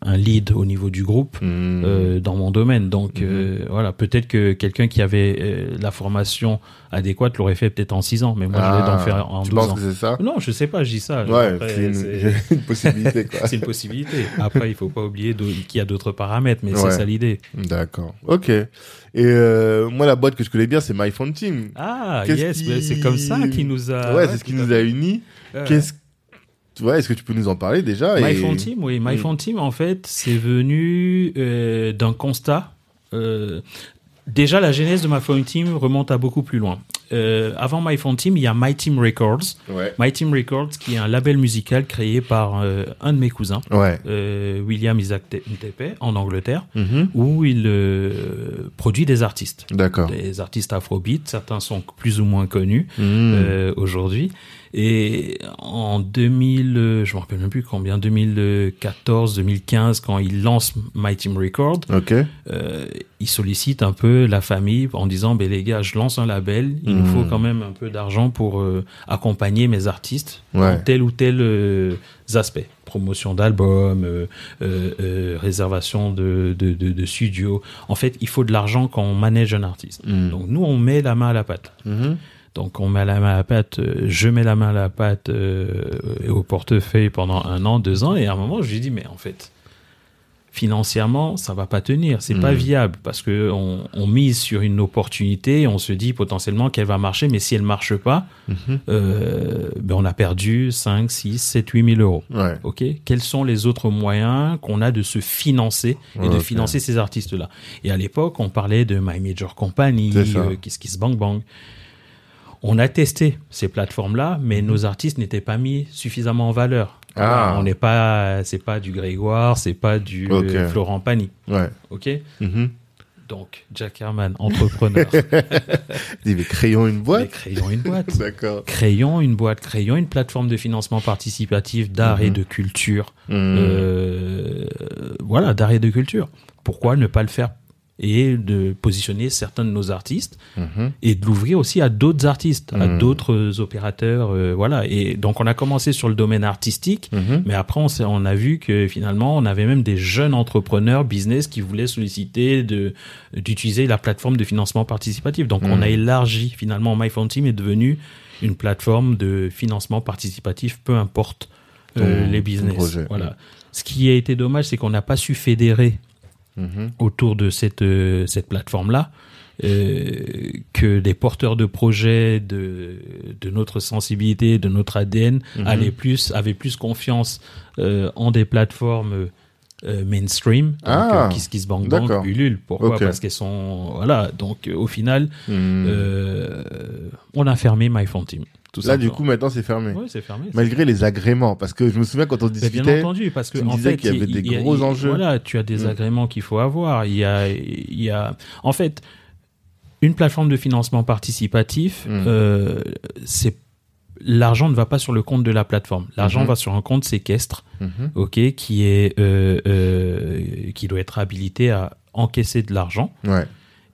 S2: un lead au niveau du groupe
S1: Mhm.
S2: euh, dans mon domaine. Donc
S1: Mhm.
S2: euh, voilà, peut-être que quelqu'un qui avait euh, la formation adéquate l'aurait fait peut-être en 6 ans, mais moi je l'ai
S1: Ah,
S2: d'en faire en
S1: Tu
S2: 12
S1: penses
S2: ans.
S1: que c'est ça?
S2: Non, je sais pas, je dis ça.
S1: Ouais, c'est une, une possibilité,
S2: c'est une possibilité. Après, il faut pas oublier qu'il y a d'autres paramètres, mais
S1: Ouais.
S2: c'est ça l'idée.
S1: D'accord. Ok. Et euh, moi, la boîte que je connais bien, c'est Team.
S2: Ah, yes,
S1: qui-
S2: c'est comme ça qui nous a.
S1: ouais, c'est ce qui nous a unis.
S2: Ouais.
S1: Qu'est-ce Ouais, est-ce que tu peux nous en parler déjà et-
S2: MyPhone Team, oui. MyPhone Team, en fait, c'est venu euh, d'un constat. Euh, déjà, la genèse de MyPhone Team remonte à beaucoup plus loin. Euh, avant MyPhone Team, il y a My Team Records.
S1: Ouais.
S2: My Team Records, qui est un label musical créé par euh, un de mes cousins,
S1: Ouais.
S2: euh, William Isaac Te- Ntepe, en Angleterre,
S1: Mhm.
S2: où il euh, produit des artistes.
S1: D'accord.
S2: Des artistes afrobeat, certains sont plus ou moins connus
S1: Mhm.
S2: euh, aujourd'hui. Et en 2000, euh, je me rappelle même plus combien, 2014, 2015, quand il lance My Team Record,
S1: Ok.
S2: euh, il sollicite un peu la famille en disant, ben les gars, je lance un label, il nous
S1: Mhm.
S2: faut quand même un peu d'argent pour euh, accompagner mes artistes
S1: Ouais.
S2: dans tel ou tel euh, aspect. Promotion d'albums, euh, réservation de, de, de, de studio. En fait, il faut de l'argent quand on manage un artiste.
S1: Mhm.
S2: Donc nous, on met la main à la pâte.
S1: Mhm.
S2: Donc on met la main à la pâte, je mets la main à la pâte au portefeuille pendant un an, deux ans, et à un moment je lui dis mais en fait financièrement ça va pas tenir, c'est pas
S1: Mhm.
S2: viable parce que on, on mise sur une opportunité, on se dit potentiellement qu'elle va marcher, mais si elle marche pas,
S1: Mhm.
S2: euh, ben on a perdu 5, 6, 7, 8 000 euros.
S1: Ouais.
S2: Ok, quels sont les autres moyens qu'on a de se financer et de financer ces artistes-là? Et à l'époque, on parlait de My Major Company, euh, Kiss Kiss Bang Bang. On a testé ces plateformes-là, mais nos artistes n'étaient pas mis suffisamment en valeur.
S1: Ah.
S2: On n'est pas, c'est pas du Grégoire, c'est pas du euh, Florent Pagny.
S1: Ouais.
S2: Ok.
S1: Mhm.
S2: Donc Jack Herman, entrepreneur,
S1: Il dit, mais créons une
S2: mais
S1: boîte.
S2: créons une boîte.
S1: D'accord.
S2: Créons une boîte, créons une plateforme de financement participatif d'art et
S1: Mhm.
S2: de culture.
S1: Mhm.
S2: Euh, voilà, d'art et de culture. Pourquoi ne pas le faire et de positionner certains de nos artistes
S1: Mhm.
S2: et de l'ouvrir aussi à d'autres artistes, à
S1: Mhm.
S2: d'autres opérateurs, euh, voilà. Et donc on a commencé sur le domaine artistique,
S1: Mhm.
S2: mais après on, on a vu que finalement on avait même des jeunes entrepreneurs business qui voulaient solliciter de d'utiliser la plateforme de financement participatif. Donc on a élargi finalement MyFund Team est devenu une plateforme de financement participatif, peu importe euh, les business.
S1: projet.
S2: Voilà. Ce qui a été dommage, c'est qu'on n'a pas su fédérer
S1: Mhm.
S2: autour de cette, euh, cette plateforme-là, euh, que des porteurs de projets de, de notre sensibilité, de notre ADN,
S1: Mhm.
S2: allaient plus, avaient plus confiance euh, en des plateformes euh, mainstream, donc
S1: Ah,
S2: euh, Kiss Kiss Bang Bang. Ulule. Pourquoi? Parce qu'elles sont... Voilà, donc au final, euh, on a fermé MyFond Team. Tout
S1: Là, du coup, maintenant, c'est fermé.
S2: C'est fermé.
S1: Malgré les agréments, parce que je me souviens quand on
S2: bien
S1: discutait.
S2: entendu, parce que
S1: tu
S2: en fait,
S1: qu'il y avait des gros enjeux.
S2: Voilà, tu as des
S1: Mm.
S2: agréments qu'il faut avoir. Il y a, il y a, en fait, une plateforme de financement participatif.
S1: Mm.
S2: euh, c'est l'argent ne va pas sur le compte de la plateforme. L'argent
S1: Mhm.
S2: va sur un compte séquestre,
S1: Mhm.
S2: ok, qui est, euh, euh, qui doit être habilité à encaisser de l'argent
S1: Ouais.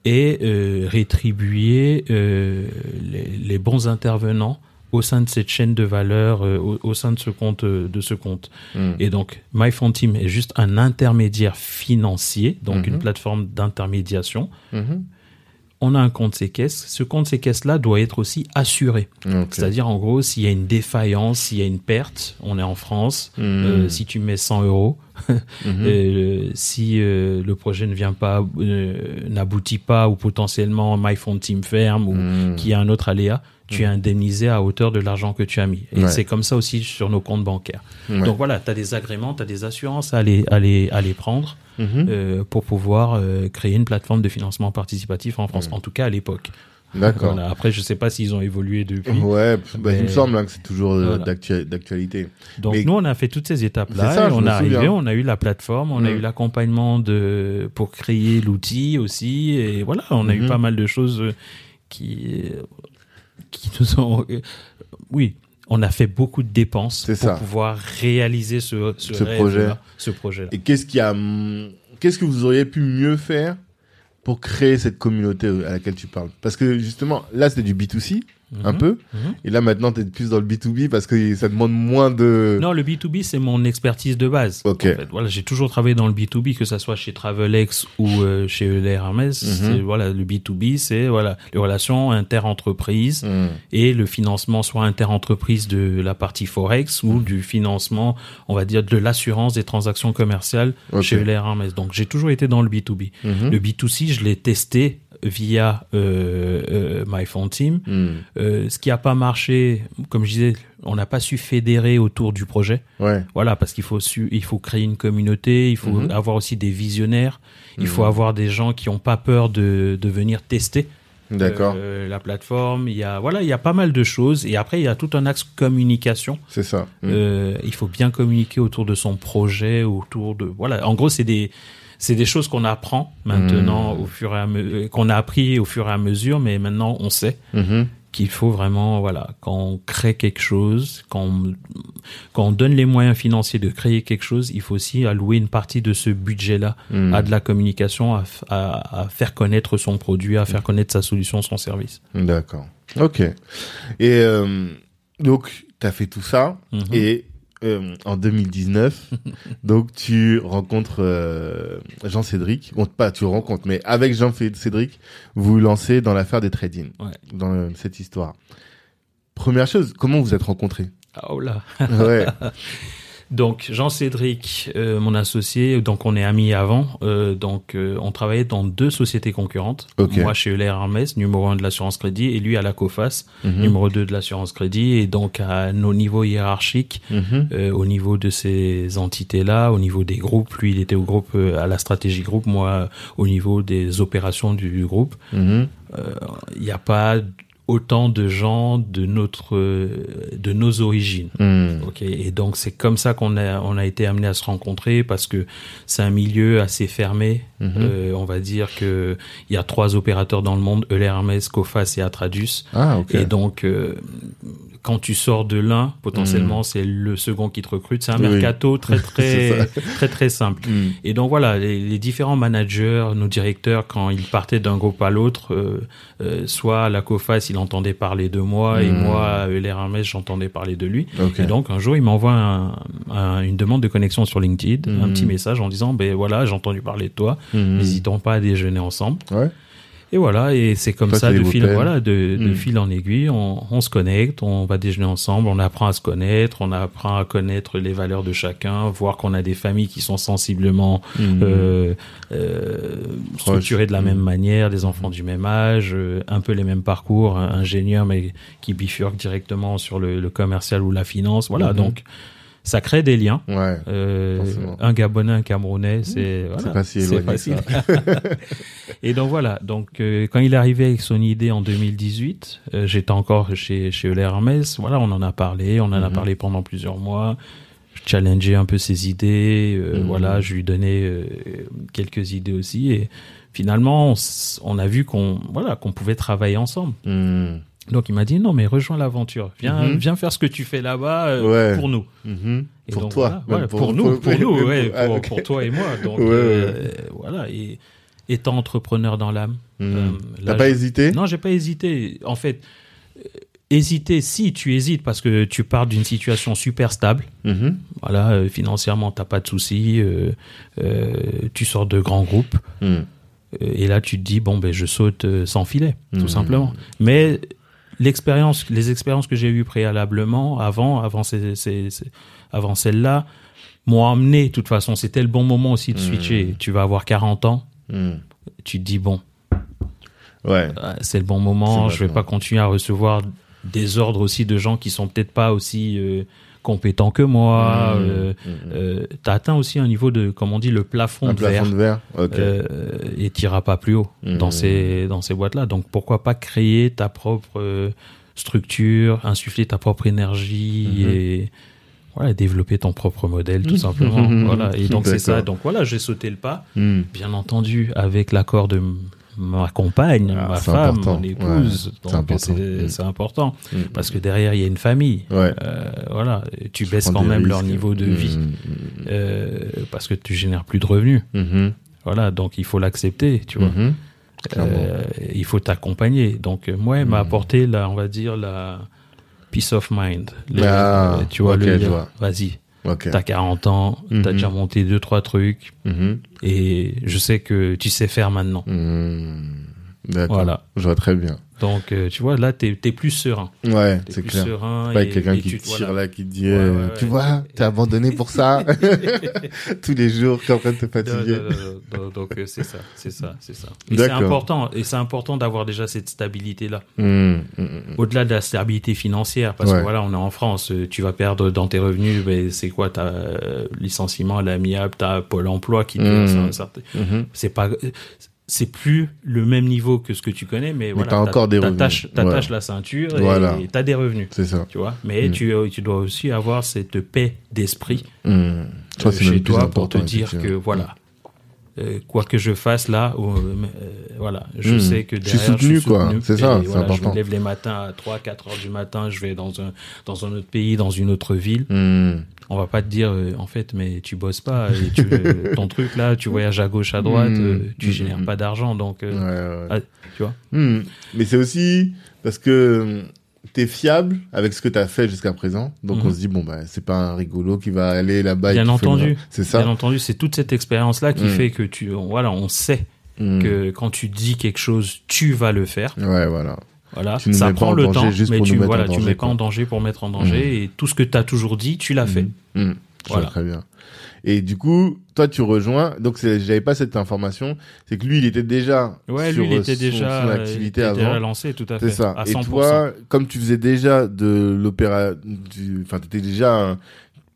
S2: et euh, rétribuer euh, les, les bons intervenants au sein de cette chaîne de valeur, euh, au, au sein de ce compte, euh, de ce compte.
S1: Mhm.
S2: Et donc, MyFondTeam est juste un intermédiaire financier, donc
S1: Mhm.
S2: une plateforme d'intermédiation.
S1: Mhm.
S2: On a un compte séquestre. Ce compte séquestre-là doit être aussi assuré. C'est-à-dire, en gros, s'il y a une défaillance, s'il y a une perte, on est en France,
S1: Mhm.
S2: euh, si tu mets 100 euros,
S1: Mhm.
S2: euh, si le projet ne vient pas, n'aboutit pas, ou potentiellement MyFondTeam ferme, ou
S1: Mhm.
S2: qu'il y a un autre aléa, tu es indemnisé à hauteur de l'argent que tu as mis. Et
S1: Ouais.
S2: c'est comme ça aussi sur nos comptes bancaires.
S1: Ouais.
S2: Donc voilà, tu as des agréments, tu as des assurances à les, à les, à les prendre
S1: Mhm.
S2: euh, pour pouvoir euh, créer une plateforme de financement participatif en France, en tout cas à l'époque.
S1: D'accord.
S2: Voilà. Après, je sais pas s'ils ont évolué depuis.
S1: Ouais, bah, il me semble hein, que c'est toujours euh,
S2: Voilà.
S1: d'actualité.
S2: Donc
S1: Mais-
S2: nous, on a fait toutes ces étapes-là. On est arrivé, on a eu la plateforme, on a
S1: Mm.
S2: eu l'accompagnement de pour créer l'outil aussi. Et voilà, on a eu pas mal de choses qui qui nous ont. euh, oui, on a fait beaucoup de dépenses pour
S1: ça.
S2: pouvoir réaliser ce ce,
S1: Ce
S2: rêve-là,
S1: projet.
S2: ce projet-là.
S1: Et qu'est-ce qui a, qu'est-ce que vous auriez pu mieux faire pour créer cette communauté à laquelle tu parles? Parce que justement, là, c'était du B2C, un
S2: Mhm.
S1: peu.
S2: Mhm.
S1: Et là, maintenant, tu es plus dans le B2B parce que ça demande moins de...
S2: Non, le B2B, c'est mon expertise de base.
S1: Ok.
S2: En fait. Voilà, j'ai toujours travaillé dans le B2B, que ça soit chez Travelex ou euh, chez Euler Hermès.
S1: Mhm.
S2: Voilà, le B2B, c'est voilà les relations inter-entreprises
S1: Hum,
S2: et le financement soit inter-entreprise de la partie forex
S1: Mhm.
S2: ou du financement, on va dire, de l'assurance des transactions commerciales
S1: Ok.
S2: chez Euler Hermès. Donc, j'ai toujours été dans le B2B.
S1: mhm,
S2: Le B2C, je l'ai testé via euh, euh, Team.
S1: hum.
S2: Euh, ce qui a pas marché, comme je disais, on n'a pas su fédérer autour du projet.
S1: Ouais.
S2: Voilà, parce qu'il faut su, il faut créer une communauté, il faut
S1: Mhm.
S2: avoir aussi des visionnaires, il faut
S1: Mhm.
S2: avoir des gens qui ont pas peur de, de venir tester
S1: D'accord.
S2: euh, la plateforme. Il y a voilà, il y a pas mal de choses et après il y a tout un axe communication.
S1: C'est ça.
S2: Euh, il faut bien communiquer autour de son projet, autour de voilà. En gros, c'est des c'est des choses qu'on apprend maintenant
S1: Mhm.
S2: au fur et à mesure, qu'on a appris au fur et à mesure, mais maintenant on sait
S1: Mhm.
S2: qu'il faut vraiment, voilà, quand on crée quelque chose, quand on, quand on donne les moyens financiers de créer quelque chose, il faut aussi allouer une partie de ce budget-là
S1: Hum.
S2: à de la communication, à, f- à- à faire connaître son produit, à faire connaître sa solution, son service.
S1: D'accord. Ok. Et euh, donc, tu as fait tout ça.
S2: Mhm.
S1: Et euh, en 2019, donc tu rencontres euh, Jean-Cédric. Bon, pas tu rencontres, mais avec Jean-Cédric, vous vous lancez dans l'affaire des trading,
S2: Ouais.
S1: dans euh, cette histoire. Première chose, comment vous vous êtes rencontrés?
S2: Ah, oh là.
S1: Ouais.
S2: Donc Jean-Cédric, euh, mon associé, donc on est amis avant, euh, donc euh, on travaillait dans deux sociétés concurrentes. Moi chez Euler Hermès, numéro un de l'assurance crédit, et lui à la COFAS,
S1: Mhm.
S2: numéro 2 de l'assurance crédit, et donc à nos niveaux hiérarchiques,
S1: Mhm.
S2: euh, au niveau de ces entités-là, au niveau des groupes, lui il était au groupe euh, à la stratégie groupe, moi au niveau des opérations du groupe.
S1: Mhm.
S2: Il n'y a pas autant de gens de notre de nos origines. Ok, et donc c'est comme ça qu'on a on a été amené à se rencontrer parce que c'est un milieu assez fermé.
S1: Mhm.
S2: Euh, on va dire que il y a trois opérateurs dans le monde Euler Hermès, Cofas et Atradus.
S1: Ah, ok.
S2: Et donc euh, quand tu sors de l'un, potentiellement c'est le second qui te recrute. C'est un.
S1: Oui.
S2: mercato très très très très simple.
S1: Mhm.
S2: Et donc voilà, les, les différents managers, nos directeurs, quand ils partaient d'un groupe à l'autre, euh, euh, soit à la COFAS, il entendait parler de moi, et
S1: Mhm.
S2: moi, à Euler Hermès, j'entendais parler de lui. Et donc un jour, il m'envoie un, un- une demande de connexion sur LinkedIn, un petit message en disant, ben voilà, j'ai entendu parler de toi, n'hésitons pas à déjeuner ensemble.
S1: Ouais.
S2: Et voilà, et c'est comme ça de
S1: les
S2: fil,
S1: beaux
S2: voilà, de, de fil en aiguille, on, on se connecte, on va déjeuner ensemble, on apprend à se connaître, on apprend à connaître les valeurs de chacun, voir qu'on a des familles qui sont sensiblement
S1: Mhm.
S2: euh, euh, structurés de la même manière, des enfants du même âge, euh, un peu les mêmes parcours, un ingénieur mais qui bifurque directement sur le, le commercial ou la finance. Voilà, donc ça crée des liens.
S1: Ouais.
S2: Euh, un Gabonais, un Camerounais, c'est voilà,
S1: pas si éloigné que
S2: facile. Et donc voilà, donc euh, quand il est arrivé avec son idée en 2018, euh, j'étais encore chez chez Euler Hermès. Voilà, on en a parlé, on en a
S1: Mhm.
S2: parlé pendant plusieurs mois. Je challengeais un peu ses idées,
S1: Mhm.
S2: voilà, je lui donnais quelques idées aussi et finalement on, a vu qu'on voilà qu'on pouvait travailler ensemble. Donc il m'a dit non mais rejoins l'aventure, viens
S1: Mhm.
S2: viens faire ce que tu fais là-bas euh,
S1: Ouais.
S2: pour nous.
S1: Mhm.
S2: Et
S1: Pour
S2: donc,
S1: toi.
S2: voilà, pour, nous, pour, nous, ouais,
S1: Ah,
S2: pour,
S1: ok.
S2: pour toi et moi. Donc
S1: Ouais,
S2: euh, voilà, et étant entrepreneur dans l'âme.
S1: Mhm.
S2: euh,
S1: T'as pas hésité?
S2: Non, j'ai pas hésité. En fait, euh, hésiter, si tu hésites parce que tu pars d'une situation super stable.
S1: Mhm.
S2: Voilà, euh, financièrement, t'as pas de soucis. euh, euh, tu sors de grands groupes.
S1: Mhm.
S2: euh, et là, tu te dis bon, ben, je saute euh, sans filet,
S1: Mhm.
S2: tout simplement. Mais l'expérience, les expériences que j'ai eues préalablement, avant, avant ces, ces- ces- avant celle-là, m'ont amené. De toute façon, c'était le bon moment aussi de
S1: Mhm.
S2: switcher. Tu vas avoir 40 ans.
S1: Mhm.
S2: Tu te dis bon,
S1: Ouais.
S2: euh, c'est le bon moment. Je vais pas continuer à recevoir des ordres aussi de gens qui sont peut-être pas aussi euh, compétent que moi.
S1: Mmh,
S2: euh,
S1: mmh, mmh.
S2: euh, t'as atteint aussi un niveau de, comme on dit, le plafond
S1: Un
S2: de verre.
S1: plafond de verre. Ok.
S2: Euh, et t'iras pas plus haut dans
S1: Mhm.
S2: ces dans ces boîtes là donc pourquoi pas créer ta propre euh, structure insuffler ta propre énergie et voilà développer ton propre modèle tout simplement voilà et donc c'est ça donc voilà j'ai sauté le pas bien entendu avec l'accord de ma compagne
S1: Ah,
S2: ma
S1: c'est
S2: femme
S1: important.
S2: mon épouse
S1: Ouais, c'est
S2: donc
S1: important.
S2: c'est c'est important parce que derrière il y a une famille
S1: Ouais.
S2: Euh, voilà Et tu baisses quand même leur niveau de
S1: Hmm,
S2: vie euh, parce que tu génères plus de revenus
S1: hmm. Mhm.
S2: voilà donc il faut l'accepter tu vois
S1: Mhm. Clairement.
S2: euh, il faut t'accompagner. Donc, moi, elle m'a
S1: Mhm.
S2: apporté, la, on va dire, la peace of mind. Le-
S1: Ah,
S2: tu vois,
S1: ok,
S2: le
S1: je
S2: dire,
S1: vois.
S2: vas-y, T'as 40 ans,
S1: Mhm.
S2: t'as déjà monté deux, trois trucs,
S1: Mhm.
S2: et je sais que tu sais faire maintenant.
S1: Hmm. D'accord.
S2: Voilà.
S1: Je vois très bien.
S2: Donc, euh, tu vois, là, t'es es plus serein.
S1: Ouais, c'est
S2: plus
S1: clair.
S2: serein.
S1: Pas quelqu'un qui
S2: tu-
S1: tire
S2: voilà.
S1: là, qui te dit,
S2: Ouais,
S1: euh,
S2: ouais,
S1: tu
S2: ouais.
S1: vois, t'es abandonné pour ça. Tous les jours, t'es en train de te fatiguer.
S2: non, non, non, donc, euh, c'est ça, c'est ça, c'est ça. Et c'est important, et c'est important d'avoir déjà cette stabilité-là.
S1: Hmm, hmm, hmm.
S2: Au-delà de la stabilité financière, parce que voilà, on est en France, tu vas perdre dans tes revenus, ben, c'est quoi, t'as licenciement à l'amiable, t'as Pôle emploi qui te
S1: Mmh.
S2: C'est pas, c'est plus le même niveau que ce que tu connais, mais, voilà.
S1: t'as encore des revenus.
S2: T'attaches, la ceinture
S1: Voilà.
S2: et t'as des revenus.
S1: C'est ça.
S2: Tu vois, mais
S1: Mmh.
S2: tu, euh, tu dois aussi avoir cette paix d'esprit euh,
S1: c'est
S2: chez toi pour te dire que voilà, euh, quoi que je fasse là, euh, euh, voilà, je
S1: Mmh.
S2: sais que
S1: Je suis
S2: derrière
S1: soutenu, quoi. C'est ça, c'est
S2: voilà,
S1: important.
S2: Je me lève les matins à 3 4 heures du matin, je vais dans un dans un autre pays, dans une autre ville.
S1: Hmm.
S2: On va pas te dire en fait mais tu bosses pas et tu ton truc là, tu voyages à gauche à droite,
S1: Mmh.
S2: euh, tu
S1: Mmh.
S2: génères pas d'argent donc
S1: Ouais, ouais.
S2: ah, tu vois.
S1: Hmm. Mais c'est aussi parce que t'es fiable avec ce que t'as fait jusqu'à présent. Donc
S2: Mhm.
S1: on se dit, bon, bah, c'est pas un rigolo qui va aller là-bas.
S2: Bien entendu.
S1: C'est ça.
S2: Bien entendu, c'est toute cette expérience là qui
S1: Mmh.
S2: fait que tu voilà, on sait
S1: Hmm.
S2: que quand tu dis quelque chose, tu vas le faire.
S1: Ouais, voilà.
S2: Voilà,
S1: Tu
S2: ça prend
S1: en
S2: le temps, mais tu voilà, tu mets pas en danger pour mettre en danger et tout ce que tu as toujours dit, tu l'as fait. Voilà.
S1: Très bien. Et du coup, toi, tu rejoins. Donc, c'est- j'avais pas cette information. C'est que lui, il était déjà
S2: Ouais,
S1: sur
S2: lui il était
S1: son-
S2: déjà
S1: son
S2: euh,
S1: activité
S2: il était déjà
S1: avant.
S2: lancé tout à fait
S1: C'est ça.
S2: à
S1: Et
S2: 100%.
S1: toi, comme tu faisais déjà de l'opéra, du, enfin, t'étais déjà un,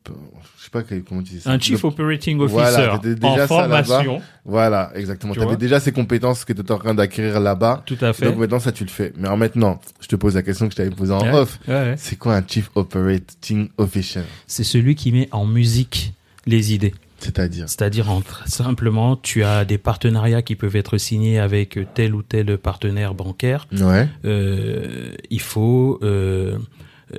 S1: je sais pas comment tu dis ça.
S2: un chief operating officer
S1: Voilà, t'étais déjà
S2: en
S1: ça
S2: formation,
S1: Voilà, exactement.
S2: Tu
S1: avais déjà ces compétences que tu étais en train d'acquérir là-bas.
S2: tout à fait.
S1: Donc maintenant, ça, tu le fais. Mais alors maintenant, je te pose la question que je t'avais posée en
S2: Ouais.
S1: off.
S2: Ouais, ouais.
S1: C'est quoi un Chief Operating Officer?
S2: C'est celui qui met en musique les idées.
S1: C'est-à-dire
S2: C'est-à-dire entre simplement, tu as des partenariats qui peuvent être signés avec tel ou tel partenaire bancaire.
S1: Ouais.
S2: Euh, il faut euh, euh,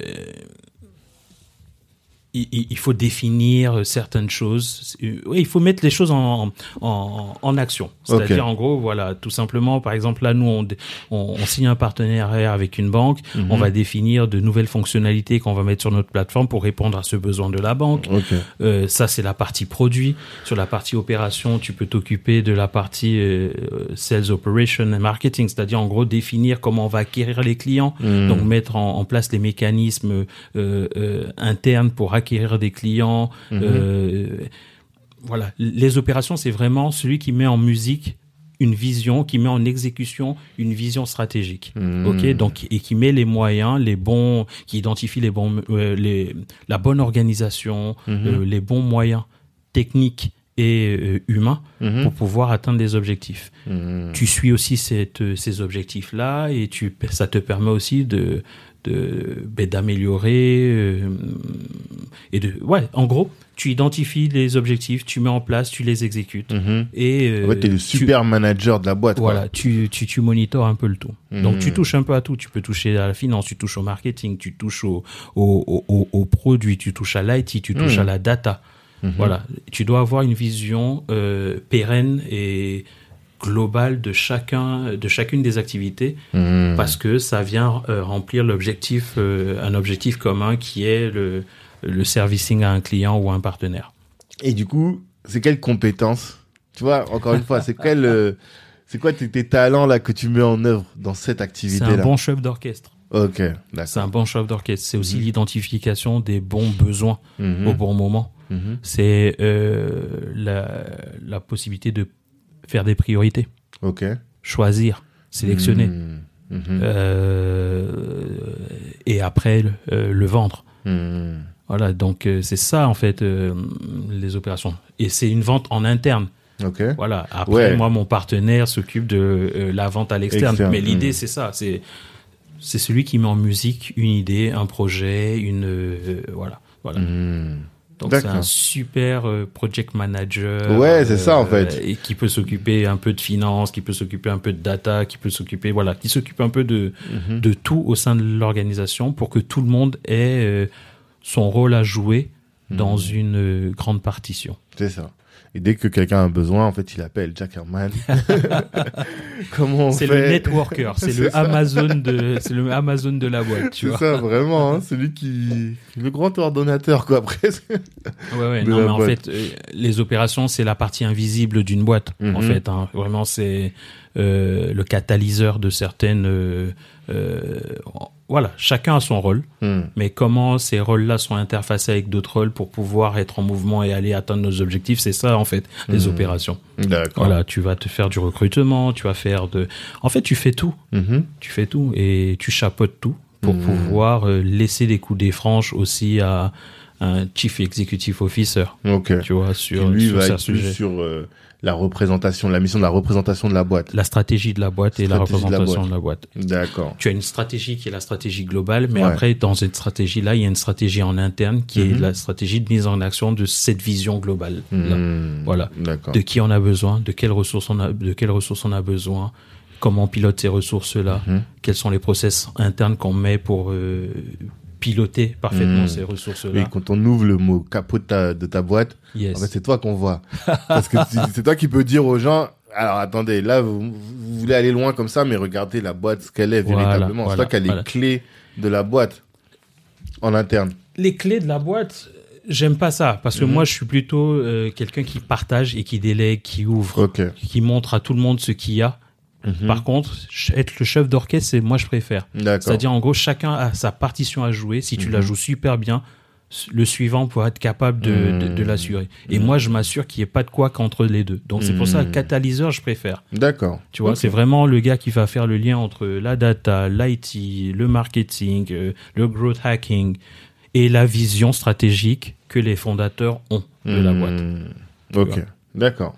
S2: il, faut définir certaines choses. Oui, il faut mettre les choses en, en, en action. C'est-à-dire, en gros, voilà, tout simplement, par exemple, là, nous, on, on, on signe un partenariat avec une banque.
S1: Mhm.
S2: On va définir de nouvelles fonctionnalités qu'on va mettre sur notre plateforme pour répondre à ce besoin de la banque. Euh, ça, c'est la partie produit. Sur la partie opération, tu peux t'occuper de la partie euh, sales operation et marketing, c'est-à-dire en gros définir comment on va acquérir les clients,
S1: Hmm.
S2: donc mettre en, en place les mécanismes euh, internes pour acquérir des clients.
S1: Mhm.
S2: Euh, voilà, les opérations, c'est vraiment celui qui met en musique une vision, qui met en exécution une vision stratégique.
S1: Hmm.
S2: Ok, donc et qui met les moyens, les bons, qui identifie les bons, euh, les, la bonne organisation,
S1: Mhm.
S2: euh, les bons moyens techniques et euh, humains
S1: Mhm.
S2: pour pouvoir atteindre des objectifs. Tu suis aussi cette, ces objectifs-là et tu, ça te permet aussi de de ben, d'améliorer euh, et de ouais en gros tu identifies les objectifs tu mets en place tu les exécutes
S1: Mhm.
S2: et euh,
S1: En fait, t'es le
S2: tu-
S1: super manager de la boîte. quoi.
S2: voilà, tu, tu, tu monitores un peu le tout. Donc
S1: Mhm.
S2: tu touches un peu à tout. Tu peux toucher à la finance, tu touches au marketing, tu touches au, au, au, au, produit, tu touches à l'IT, tu touches
S1: Mhm.
S2: à la data. Voilà, tu dois avoir une vision euh, pérenne et globale de chacun, de chacune des activités,
S1: Hmm.
S2: parce que ça vient euh, remplir l'objectif, euh, un objectif commun qui est le, le servicing à un client ou à un partenaire.
S1: Et du coup, c'est quelles compétences Tu vois, encore une fois, c'est quel, euh, c'est quoi tes, tes talents là que tu mets en œuvre dans cette
S2: C'est
S1: activité
S2: un
S1: là
S2: bon chef d'orchestre.
S1: Ok,
S2: C'est un bon chef d'orchestre. C'est aussi
S1: Mhm.
S2: l'identification des bons besoins
S1: Mhm.
S2: au bon moment. C'est la, la possibilité de faire des priorités,
S1: Ok.
S2: choisir, sélectionner,
S1: Mhm. Mhm.
S2: euh, et après le, euh, le vendre.
S1: Mhm.
S2: Voilà, donc euh, c'est ça en fait les opérations. Et c'est une vente en interne.
S1: Ok.
S2: Voilà. Après,
S1: Ouais.
S2: moi, mon partenaire s'occupe de la vente à l'externe.
S1: Externe,
S2: Mais l'idée, c'est ça. C'est c'est celui qui met en musique une idée, un projet, une voilà, voilà. Donc c'est un super euh, project manager. euh,
S1: Ouais, c'est ça, en fait.
S2: Et qui peut s'occuper un peu de finance, qui peut s'occuper un peu de data, qui peut s'occuper, voilà, qui s'occupe un peu de,
S1: Mhm.
S2: de tout au sein de l'organisation pour que tout le monde ait euh, son rôle à jouer dans
S1: Mhm.
S2: une euh, grande partition.
S1: C'est ça. Et dès que quelqu'un a besoin, en fait, il appelle Jack Herman. Comment on
S2: C'est
S1: fait
S2: le networker, c'est le
S1: ça.
S2: Amazon de, c'est le Amazon de la boîte, tu
S1: C'est ça, vraiment. Hein, celui qui... Le grand ordonnateur, quoi, presque.
S2: Ouais, ouais, non, mais en fait, euh, les opérations, c'est la partie invisible d'une boîte. En
S1: Mhm.
S2: fait, hein. vraiment, c'est euh, le catalyseur de certaines. euh, voilà, chacun a son rôle,
S1: Hmm.
S2: mais comment ces rôles-là sont interfacés avec d'autres rôles pour pouvoir être en mouvement et aller atteindre nos objectifs, c'est ça en fait, les
S1: Mhm.
S2: opérations.
S1: D'accord.
S2: Voilà, tu vas te faire du recrutement, tu vas faire de. En fait, tu fais tout,
S1: Mhm.
S2: tu fais tout et tu chapeautes tout pour
S1: Mhm.
S2: pouvoir euh, laisser des coups des franches aussi à un chief executive officer
S1: Ok.
S2: tu vois,
S1: Qui,
S2: sur,
S1: lui
S2: sur
S1: va être sur euh, la représentation, la mission de la représentation de la boîte.
S2: La stratégie de la boîte et la
S1: Stratégie de la
S2: représentation
S1: boîte.
S2: de la boîte.
S1: D'accord.
S2: Tu as une stratégie qui est la stratégie globale, mais
S1: Ouais.
S2: après, dans cette stratégie-là, il y a une stratégie en interne qui est
S1: Mhm.
S2: la stratégie de mise en action de cette vision globale. là.
S1: Hmm.
S2: Voilà.
S1: D'accord.
S2: De qui on a besoin, de quelles ressources on a, de quelles ressources on a besoin, comment on pilote ces ressources-là,
S1: Mhm.
S2: quels sont les process internes qu'on met pour euh, piloter parfaitement
S1: Mhm.
S2: ces ressources-là.
S1: quand on ouvre le mot capot de ta, de ta boîte,
S2: Yes.
S1: en fait, c'est toi qu'on voit. Parce que c'est toi qui peux dire aux gens, alors attendez, là, vous, vous voulez aller loin comme ça, mais regardez la boîte, ce qu'elle est
S2: Voilà,
S1: véritablement. c'est toi qui as les clés de la boîte en interne.
S2: les clés de la boîte, j'aime pas ça parce que
S1: Mhm.
S2: moi je suis plutôt euh, quelqu'un qui partage et qui délègue, qui ouvre, qui montre à tout le monde ce qu'il y a.
S1: Mhm.
S2: Par contre, être le chef d'orchestre, c'est moi je préfère. C'est-à-dire en gros chacun a sa partition à jouer. Si tu la
S1: Mhm.
S2: joues super bien, le suivant pourra être capable de, de, de
S1: Mhm.
S2: l'assurer. Et
S1: Mhm.
S2: moi je m'assure qu'il n'y ait pas de quoi qu'entre les deux. Donc c'est pour ça
S1: Mhm.
S2: catalyseur je préfère.
S1: D'accord.
S2: Tu vois, c'est vraiment le gars qui va faire le lien entre la data, l'IT, le marketing, euh, le growth hacking et la vision stratégique que les fondateurs ont de la boîte.
S1: Ok. D'accord.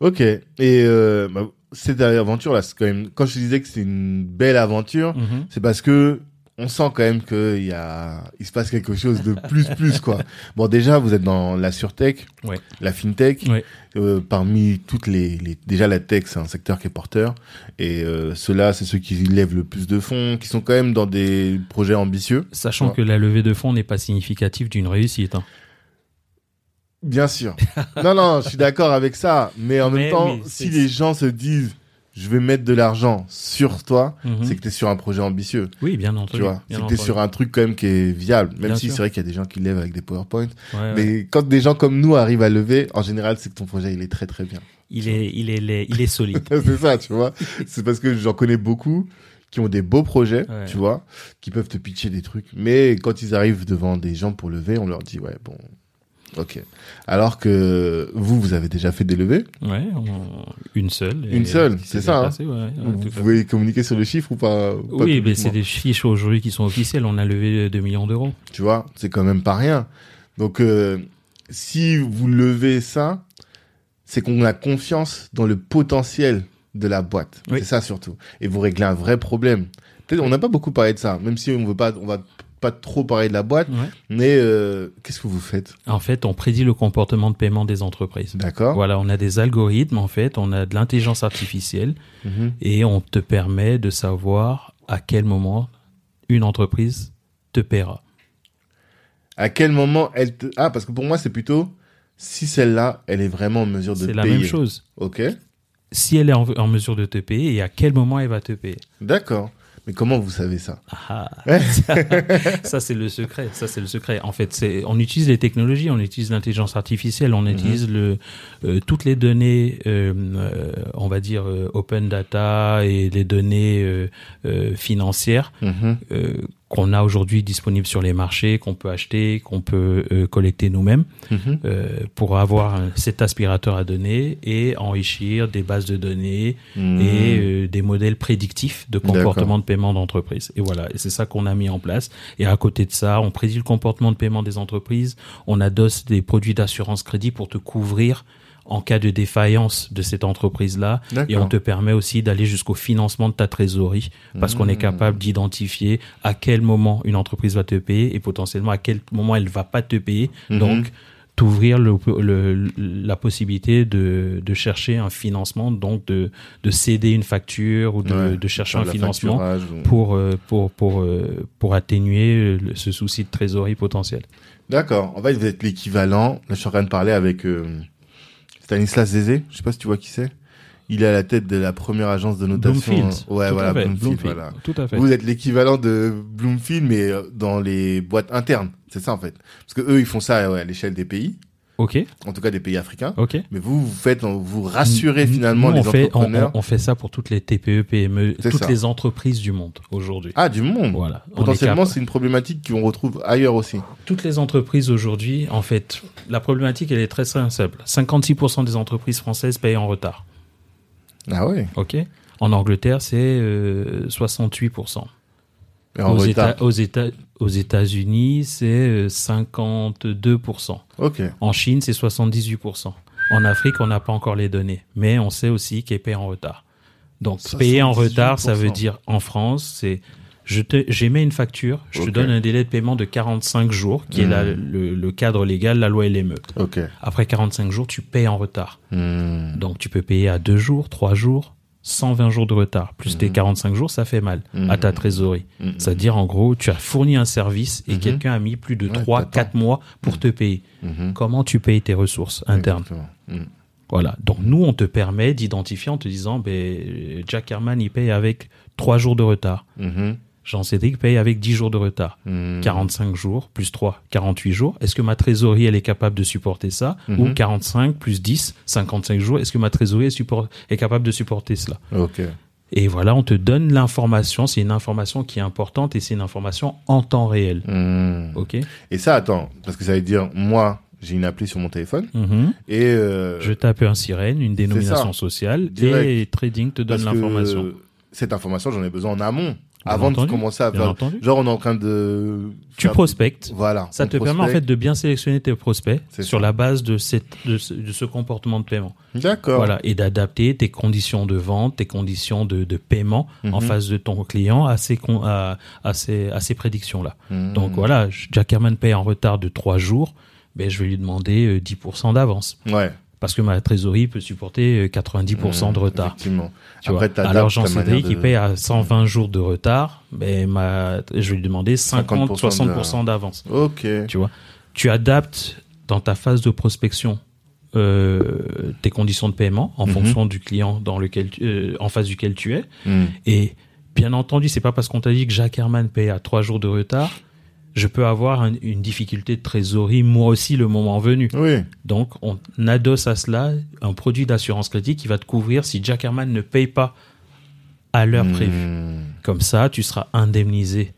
S1: Ok. Et euh, bah, cette aventure là, c'est quand même. Quand je disais que c'est une belle aventure,
S2: Mhm.
S1: c'est parce que on sent quand même qu'il y a, il se passe quelque chose de plus plus quoi. Bon déjà vous êtes dans la surtech,
S2: Ouais.
S1: la fintech.
S2: Ouais.
S1: Euh, parmi toutes les, les- déjà la tech c'est un secteur qui est porteur et euh, ceux-là c'est ceux qui lèvent le plus de fonds, qui sont quand même dans des projets ambitieux.
S2: Sachant que la levée de fonds n'est pas significative d'une réussite. hein.
S1: Bien sûr. non non, je suis d'accord avec ça, mais en même temps si les gens se disent je vais mettre de l'argent sur toi,
S2: Mhm.
S1: c'est que tu es sur un projet ambitieux.
S2: Oui, bien entendu.
S1: Tu vois, c'est que t'es
S2: entendu.
S1: sur un truc quand même qui est viable, même
S2: Bien
S1: si c'est vrai qu'il y a des gens qui lèvent avec des PowerPoint.
S2: Ouais, ouais.
S1: Mais quand des gens comme nous arrivent à lever, en général, c'est que ton projet il est très très bien.
S2: Il est, il est, il est, il est solide.
S1: c'est ça, tu vois. C'est parce que j'en connais beaucoup qui ont des beaux projets,
S2: Ouais.
S1: tu vois, qui peuvent te pitcher des trucs. Mais quand ils arrivent devant des gens pour lever, on leur dit ouais bon, ok. Alors que vous, vous avez déjà fait des levées.
S2: Ouais, on- une seule.
S1: Une seule, c'est ça, hein.
S2: passé, ouais, ouais,
S1: vous pouvez communiquer sur le chiffre ou pas, ou pas
S2: Oui, mais c'est des fiches aujourd'hui qui sont officielles. On a levé 2 millions d'euros.
S1: Tu vois, c'est quand même pas rien. Donc, euh, si vous levez ça, c'est qu'on a confiance dans le potentiel de la boîte.
S2: Oui.
S1: C'est ça surtout. Et vous réglez un vrai problème. Peut-être, on n'a pas beaucoup parlé de ça, même si on veut pas, on va pas trop parler de la boîte.
S2: Ouais.
S1: Mais euh, qu'est-ce que vous faites?
S2: En fait, on prédit le comportement de paiement des entreprises.
S1: D'accord.
S2: Voilà, on a des algorithmes, en fait, on a de l'intelligence artificielle
S1: Mhm.
S2: et on te permet de savoir à quel moment une entreprise te paiera.
S1: À quel moment elle te... Ah, parce que pour moi, c'est plutôt si celle-là, elle est vraiment en mesure de
S2: C'est
S1: payer.
S2: la même chose.
S1: Ok.
S2: Si elle est en, en mesure de te payer et à quel moment elle va te payer.
S1: D'accord. Mais comment vous savez ça?
S2: Ah, ça c'est le secret. Ça c'est le secret. En fait, c'est on utilise les technologies, on utilise l'intelligence artificielle, on utilise le euh, toutes les données, euh, euh, on va dire euh, open data et les données euh, financières
S1: Mhm.
S2: euh, qu'on a aujourd'hui disponible sur les marchés, qu'on peut acheter, qu'on peut euh, collecter nous-mêmes,
S1: Mhm.
S2: euh, pour avoir cet aspirateur à données et enrichir des bases de données
S1: Mhm.
S2: et euh, des modèles prédictifs de comportement de paiement d'entreprise. Et voilà, et c'est ça qu'on a mis en place. Et à côté de ça, on prédit le comportement de paiement des entreprises, on adosse des produits d'assurance crédit pour te couvrir en cas de défaillance de cette entreprise-là. Et on te permet aussi d'aller jusqu'au financement de ta trésorerie parce qu'on est
S1: Mmh.
S2: capable d'identifier à quel moment une entreprise va te payer et potentiellement à quel moment elle va pas te payer.
S1: Mhm.
S2: Donc, t'ouvrir le, le- la possibilité de, de chercher un financement, donc de, de céder une facture ou de,
S1: Ouais,
S2: de chercher un financement
S1: ou-
S2: pour, euh, pour, pour, euh, pour atténuer ce souci de trésorerie potentiel.
S1: D'accord. En fait, vous êtes l'équivalent. Je suis en train de parler avec euh, Stanislas Zézé. Je sais pas si tu vois qui c'est. Il est à la tête de la première agence de notation.
S2: Bloomfield.
S1: Ouais,
S2: Tout
S1: voilà,
S2: fait,
S1: Bloomfield,
S2: Bloomfield.
S1: voilà.
S2: Tout à fait.
S1: Vous êtes l'équivalent de Bloomfield, mais euh, dans les boîtes internes. C'est ça, en fait. Parce que eux, ils font ça ouais, à l'échelle des pays.
S2: Ok,
S1: En tout cas, des pays africains.
S2: ok.
S1: Mais vous, vous faites, vous rassurez finalement
S2: nous,
S1: les
S2: on fait, on-
S1: entrepreneurs.
S2: On, fait ça pour toutes les TPE, PME, toutes
S1: ça.
S2: les entreprises du monde aujourd'hui.
S1: Ah, du monde.
S2: Voilà.
S1: Potentiellement, c'est une problématique qu'on retrouve ailleurs aussi.
S2: toutes les entreprises aujourd'hui, en fait, la problématique, elle est très simple. 56% des entreprises françaises payent en retard.
S1: Ah ouais.
S2: OK En Angleterre, c'est euh, 68%.
S1: En
S2: aux,
S1: retard.
S2: États, aux, États, aux États-Unis, c'est euh, 52%.
S1: Ok.
S2: En Chine, c'est 78%. En Afrique, on n'a pas encore les données, mais on sait aussi qu'ils payent en retard. Donc, payer en retard, ça veut
S1: 78%.
S2: dire en France, c'est je te j'émets une facture, je te donne un délai de paiement de 45 jours, qui est la-
S1: Hmm.
S2: le, le cadre légal, la loi LME.
S1: Ok.
S2: Après 45 jours, tu payes en retard.
S1: Hmm.
S2: Donc, tu peux payer à 2 jours, 3 jours, 120 jours de retard. Plus tes 45 jours, ça fait mal
S1: Mhm.
S2: à ta trésorerie.
S1: Mhm.
S2: C'est-à-dire, en gros, tu as fourni un service et
S1: Mhm.
S2: quelqu'un a mis plus de
S1: Ouais,
S2: 3,
S1: t'attends.
S2: 4 mois pour te payer.
S1: Mhm.
S2: Comment tu payes tes ressources internes. Voilà. Donc, nous, on te permet d'identifier en te disant, ben, Jack Herman, il paye avec 3 jours de retard.
S1: Mhm.
S2: Jean-Cédric paye avec 10 jours de retard.
S1: Hmm.
S2: 45 jours plus 3, 48 jours. Est-ce que ma trésorerie, elle est capable de supporter ça
S1: Mhm.
S2: Ou 45 plus 10, 55 jours. Est-ce que ma trésorerie est, support- est capable de supporter cela. Et voilà, on te donne l'information. C'est une information qui est importante et c'est une information en temps réel.
S1: Hmm.
S2: OK
S1: Et ça, attends, parce que ça veut dire, moi, j'ai une appli sur mon téléphone
S2: Mhm.
S1: et euh,
S2: Je tape un sirène, une dénomination sociale
S1: Direct.
S2: et Trading te donne l'information.
S1: cette information, j'en ai besoin en amont, avant
S2: entendu,
S1: de commencer à faire. Genre, on est en train de.
S2: Tu prospectes.
S1: Voilà.
S2: Ça te permet en fait de bien sélectionner tes prospects sur
S1: ça.
S2: la base de, cette, de, ce, de ce comportement de paiement.
S1: D'accord.
S2: Voilà, et d'adapter tes conditions de vente, tes conditions de, de paiement en
S1: Mhm.
S2: face de ton client à ces, con- à, à ces, à ces prédictions-là.
S1: Hmm.
S2: Donc voilà, Jack Herman paye en retard de trois jours, ben, je vais lui demander euh, 10% d'avance.
S1: Ouais.
S2: Parce que ma trésorerie peut supporter euh, 90% de
S1: Hmm,
S2: retard.
S1: Effectivement.
S2: Tu
S1: Après,
S2: vois.
S1: t'adaptes
S2: Alors
S1: ta
S2: Jean-Cédric,
S1: manière
S2: il
S1: de-
S2: paye à 120 jours de retard, ben, ma, je lui demander 50,
S1: 50% de-
S2: 60% d'avance.
S1: Ok.
S2: Tu vois, tu adaptes dans ta phase de prospection euh, tes conditions de paiement en
S1: Mhm.
S2: fonction du client dans lequel tu- euh, en face duquel tu es.
S1: Hmm.
S2: Et bien entendu, c'est pas parce qu'on t'a dit que Jacques Herman paye à trois jours de retard, je peux avoir un- une difficulté de trésorerie moi aussi le moment venu.
S1: Oui.
S2: Donc on adosse à cela un produit d'assurance crédit qui va te couvrir si Jack Herman ne paye pas à l'heure
S1: Hmm.
S2: prévue. Comme ça, tu seras indemnisé.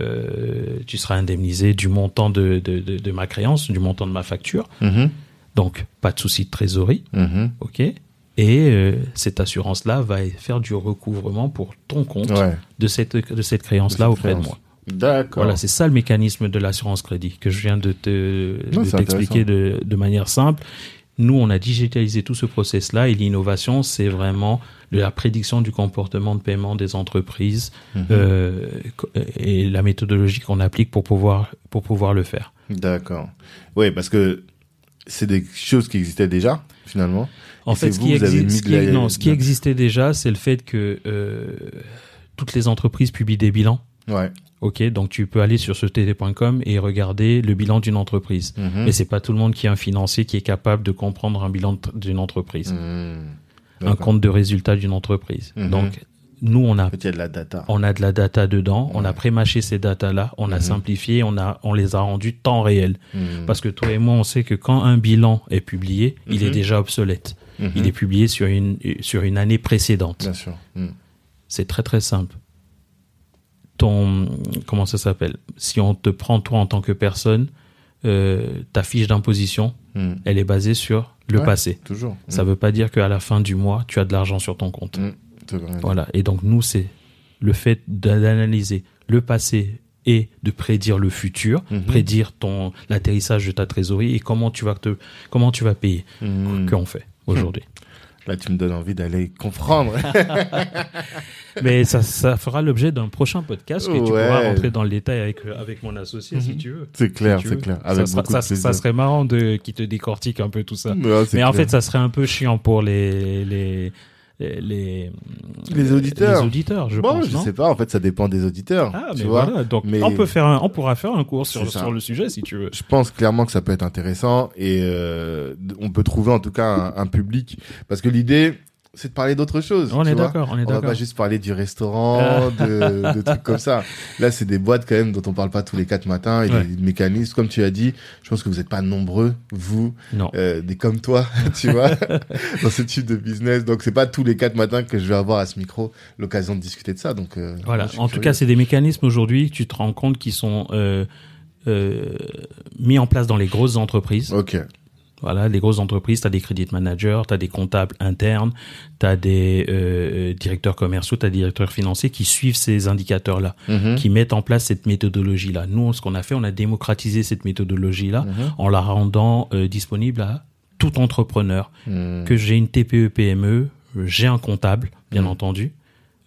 S2: euh, tu seras indemnisé du montant de, de, de, de ma créance, du montant de ma facture.
S1: Mhm.
S2: Donc, pas de souci de trésorerie,
S1: Mhm.
S2: ok? Et euh, cette assurance-là va faire du recouvrement pour ton compte
S1: Ouais.
S2: de cette, de cette créance-là auprès de moi.
S1: D'accord.
S2: Voilà, c'est ça le mécanisme de l'assurance crédit que je viens de te
S1: Non,
S2: de t'expliquer de, de manière simple. Nous, on a digitalisé tout ce process-là et l'innovation, c'est vraiment de la prédiction du comportement de paiement des entreprises
S1: Mhm.
S2: euh, et la méthodologie qu'on applique pour pouvoir, pour pouvoir le faire.
S1: D'accord. Oui, parce que c'est des choses qui existaient déjà, finalement.
S2: En
S1: Et
S2: fait, ce
S1: vous,
S2: qui,
S1: vous avez
S2: exi-
S1: mis
S2: ce
S1: de
S2: qui-
S1: la-
S2: non, ce qui existait déjà, c'est le fait que euh, toutes les entreprises publient des bilans.
S1: Ouais.
S2: Ok, donc tu peux aller sur ce tt.com et regarder le bilan d'une entreprise.
S1: Mhm.
S2: Mais c'est pas tout le monde qui est un financier qui est capable de comprendre un bilan d'une entreprise,
S1: Hmm.
S2: un compte de résultat d'une entreprise.
S1: Mhm.
S2: Donc nous on a
S1: de la data.
S2: on a de la data dedans, on a prémâché ces data là, on a
S1: Mhm.
S2: simplifié, on a on les a rendus temps réel. Parce que toi et moi on sait que quand un bilan est publié, il
S1: Mhm.
S2: est déjà obsolète.
S1: Mhm.
S2: Il est publié sur une sur une année précédente.
S1: Bien sûr.
S2: C'est très très simple. Ton comment ça s'appelle? Si on te prend toi en tant que personne, euh, ta fiche d'imposition,
S1: Hmm.
S2: elle est basée sur le
S1: Ouais.
S2: passé.
S1: Toujours.
S2: Ça veut pas dire qu'à la fin du mois, tu as de l'argent sur ton compte.
S1: Hmm.
S2: Voilà. Et donc nous, c'est le fait d'analyser le passé et de prédire le futur, prédire ton l'atterrissage de ta trésorerie et comment tu vas te comment tu vas payer
S1: Hmm.
S2: qu'on fait aujourd'hui.
S1: Là, tu me donnes envie d'aller comprendre.
S2: Mais ça, ça fera l'objet d'un prochain podcast que tu
S1: Ouais.
S2: pourras rentrer dans le détail avec avec mon associé si tu veux.
S1: c'est clair,
S2: Si
S1: c'est clair.
S2: Ça, sera- serait marrant de qui te décortique un peu tout ça.
S1: Ouais,
S2: Mais en fait, ça serait un peu chiant pour les les les les,
S1: Les auditeurs.
S2: les auditeurs, je
S1: Bon,
S2: pense.
S1: je sais pas. En fait, ça dépend des auditeurs.
S2: Ah,
S1: tu
S2: mais
S1: vois.
S2: voilà. Donc,
S1: Mais-
S2: on peut faire un, on pourra faire un cours sur, sur le sujet si tu veux.
S1: Je pense clairement que ça peut être intéressant et euh, on peut trouver en tout cas un, un public parce que l'idée c'est de parler d'autre chose.
S2: On est d'accord, on est
S1: On va
S2: d'accord.
S1: pas juste parler du restaurant, de, de trucs comme ça. Là, c'est des boîtes quand même dont on parle pas tous les quatre matins et
S2: Ouais.
S1: des mécanismes. Comme tu as dit, je pense que vous n'êtes pas nombreux, vous,
S2: Non.
S1: euh, des comme toi, tu vois, dans ce type de business. Donc, c'est pas tous les quatre matins que je vais avoir à ce micro l'occasion de discuter de ça. Donc, euh,
S2: Voilà.
S1: moi,
S2: En tout cas, c'est des mécanismes aujourd'hui que tu te rends compte qui sont euh, mis en place dans les grosses entreprises.
S1: Ok.
S2: Voilà, les grosses entreprises, tu as des credit managers, tu as des comptables internes, tu as des euh, directeurs commerciaux, tu as des directeurs financiers qui suivent ces indicateurs-là,
S1: Mhm.
S2: qui mettent en place cette méthodologie-là. Nous, ce qu'on a fait, on a démocratisé cette méthodologie-là
S1: Mhm.
S2: en la rendant euh, disponible à tout entrepreneur.
S1: Mhm.
S2: Que j'ai une TPE PME, j'ai un comptable, bien entendu,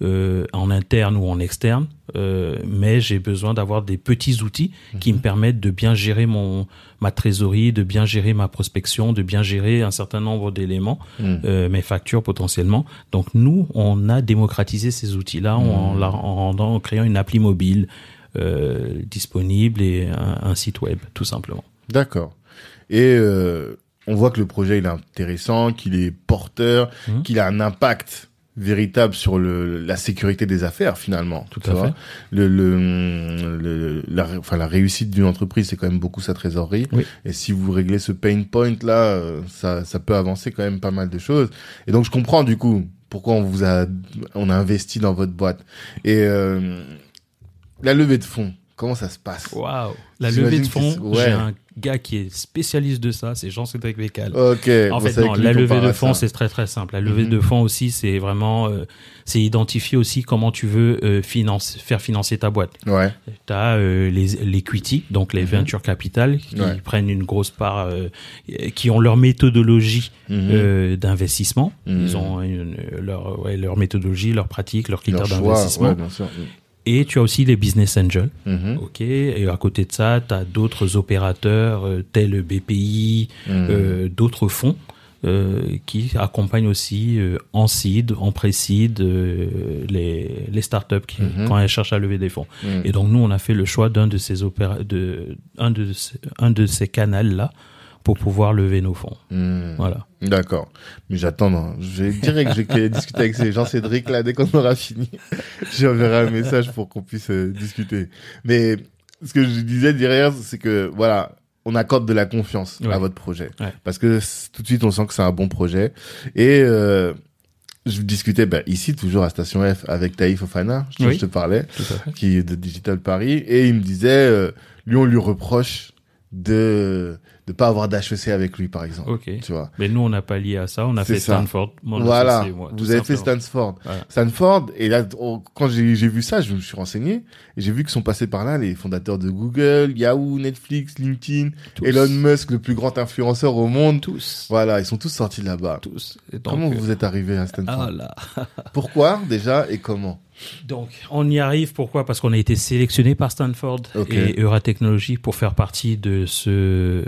S2: euh, en interne ou en externe, euh, mais j'ai besoin d'avoir des petits outils qui me permettent de bien gérer mon ma trésorerie, de bien gérer ma prospection, de bien gérer un certain nombre d'éléments,
S1: Mhm.
S2: euh, mes factures potentiellement. Donc nous, on a démocratisé ces outils-là en, la- en rendant, en créant une appli mobile disponible et un, un site web, tout simplement.
S1: D'accord. Et on voit que le projet il est intéressant, qu'il est porteur,
S2: Mhm.
S1: qu'il a un impact véritable sur le, la sécurité des affaires finalement.
S2: Tout à fait.
S1: Le, le, le- la, enfin, la réussite d'une entreprise, c'est quand même beaucoup sa trésorerie.
S2: Oui.
S1: Et si vous réglez ce pain point là, euh, ça, ça peut avancer quand même pas mal de choses. Et donc je comprends du coup pourquoi on vous a, on a investi dans votre boîte. Et euh, la levée de fonds, comment ça se passe?
S2: Waouh La levée de fonds,
S1: ouais.
S2: j'ai un gars qui est spécialiste de ça, c'est Jean-Cédric Vécal.
S1: Ok.
S2: En fait, non, la levée de fonds, c'est très très simple. La levée
S1: Mhm.
S2: de fonds aussi, c'est vraiment, euh, c'est identifier aussi comment tu veux euh, finance, faire financer ta boîte.
S1: Ouais.
S2: Tu as les l'equity, donc les
S1: Mhm.
S2: venture capital, qui
S1: Ouais.
S2: prennent une grosse part, euh, qui ont leur méthodologie
S1: Mhm.
S2: euh, d'investissement.
S1: Mhm.
S2: Ils ont une- leur, ouais, leur méthodologie, leur pratique, leurs critères d'investissement. Et tu as aussi les business angels.
S1: Mhm.
S2: Ok, et à côté de ça, tu as d'autres opérateurs euh, tels BPI,
S1: Mhm.
S2: euh, d'autres fonds euh, qui accompagnent aussi euh, en seed, en pré-seed les, les startups qui,
S1: Mhm.
S2: quand elles cherchent à lever des fonds. Et donc nous, on a fait le choix d'un de ces opéra de un de un de ces canaux là pour pouvoir lever nos fonds.
S1: Mhm.
S2: Voilà.
S1: D'accord. Mais j'attends. Je vais direct, je vais discuter avec ces Jean-Cédric, là, dès qu'on aura fini. J'enverrai un message pour qu'on puisse euh, discuter. Mais ce que je disais derrière, c'est que, voilà, on accorde de la confiance
S2: Ouais.
S1: à votre projet.
S2: Ouais.
S1: Parce que tout de suite, on sent que c'est un bon projet. Et, euh, je discutais, ben, ici, toujours à Station F, avec Taïf Ofana, dont
S2: Oui.
S1: je te parlais, qui est de Digital Paris, et il me disait, euh, lui, on lui reproche de, de pas avoir d'HEC avec lui, par exemple.
S2: Ok.
S1: Tu vois.
S2: Mais nous, on n'a pas lié à ça. On a fait
S1: ça.
S2: Stanford. mon
S1: Voilà,
S2: associé moi,
S1: vous avez fait. Stanford.
S2: Voilà.
S1: Stanford, et là, on- quand j'ai vu ça, je me suis renseigné, et j'ai vu que sont passés par là les fondateurs de Google, Yahoo, Netflix, LinkedIn,
S2: Tous.
S1: Elon Musk, le plus grand influenceur au monde.
S2: Tous.
S1: Voilà, ils sont tous sortis de là-bas.
S2: Tous. Et
S1: Comment vous êtes arrivé à Stanford?
S2: Ah là.
S1: Pourquoi déjà et comment?
S2: Donc, on y arrive. Pourquoi? Parce qu'on a été sélectionné par Stanford et Euratechnologie pour faire partie de ce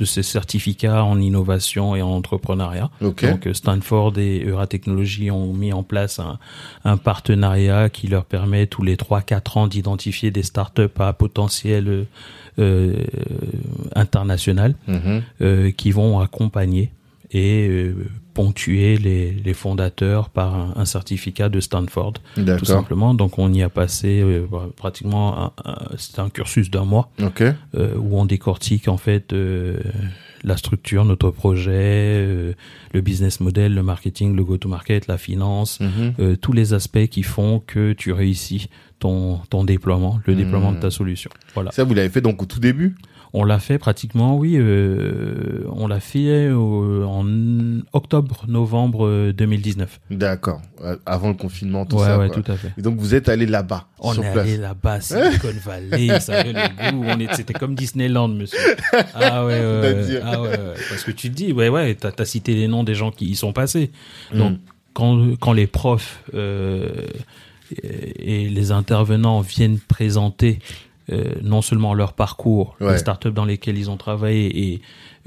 S2: de ces certificats en innovation et en entrepreneuriat. Donc, euh, Stanford et Euratechnologie ont mis en place un, un partenariat qui leur permet tous les 3-4 ans d'identifier des startups à potentiel euh, international
S1: Mhm.
S2: euh, qui vont accompagner et euh, ponctuer les, les fondateurs par un, un certificat de Stanford, tout simplement. Donc on y a passé euh, pratiquement, un, un- c'était un cursus d'un mois euh, où on décortique en fait la structure, notre projet, le business model, le marketing, le go-to-market, la finance,
S1: Mhm.
S2: tous les aspects qui font que tu réussis ton, ton déploiement, le déploiement de ta solution. Voilà.
S1: Ça, vous l'avez fait donc au tout début?
S2: On l'a fait pratiquement, oui. euh, on l'a fait au- en octobre, novembre euh, 2019.
S1: D'accord. Euh, Avant le confinement, tout
S2: ouais,
S1: ça.
S2: ouais,
S1: quoi.
S2: tout à fait.
S1: Et donc, vous êtes allé là-bas,
S2: On
S1: sur
S2: est
S1: place.
S2: allé là-bas, Silicon Valley, ça avait le goût. C'était comme Disneyland, monsieur. Ah ouais, ouais, ah ouais, ouais. Parce que tu te dis, ouais, ouais, t'as, cité les noms des gens qui y sont passés. Donc,
S1: Mm.
S2: quand, quand les profs euh, et les intervenants viennent présenter euh, non seulement leur parcours,
S1: Ouais.
S2: les startups dans lesquelles ils ont travaillé et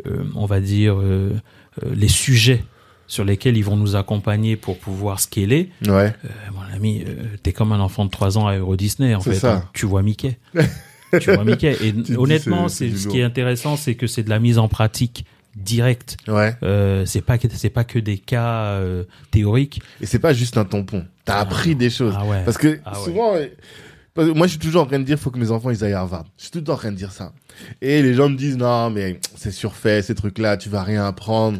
S2: euh, on va dire euh, les sujets sur lesquels ils vont nous accompagner pour pouvoir scaler,
S1: Ouais.
S2: mon ami, t'es comme un enfant de 3 ans à Euro Disney, en fait.
S1: ça.
S2: hein. Tu vois Mickey. tu vois Mickey. Et honnêtement,
S1: c'est-
S2: ce qui est intéressant, c'est que c'est de la mise en pratique directe.
S1: Ouais.
S2: Euh, c'est pas que c'est pas que des cas euh, théoriques.
S1: Et c'est pas juste un tampon. T'as appris des choses.
S2: Ah ouais.
S1: Parce que
S2: Ah
S1: souvent, moi je suis toujours en train de dire faut que mes enfants ils aillent à Harvard. Je suis tout le temps en train de dire ça. Et les gens me disent non mais c'est surfait ces trucs là, tu vas rien apprendre.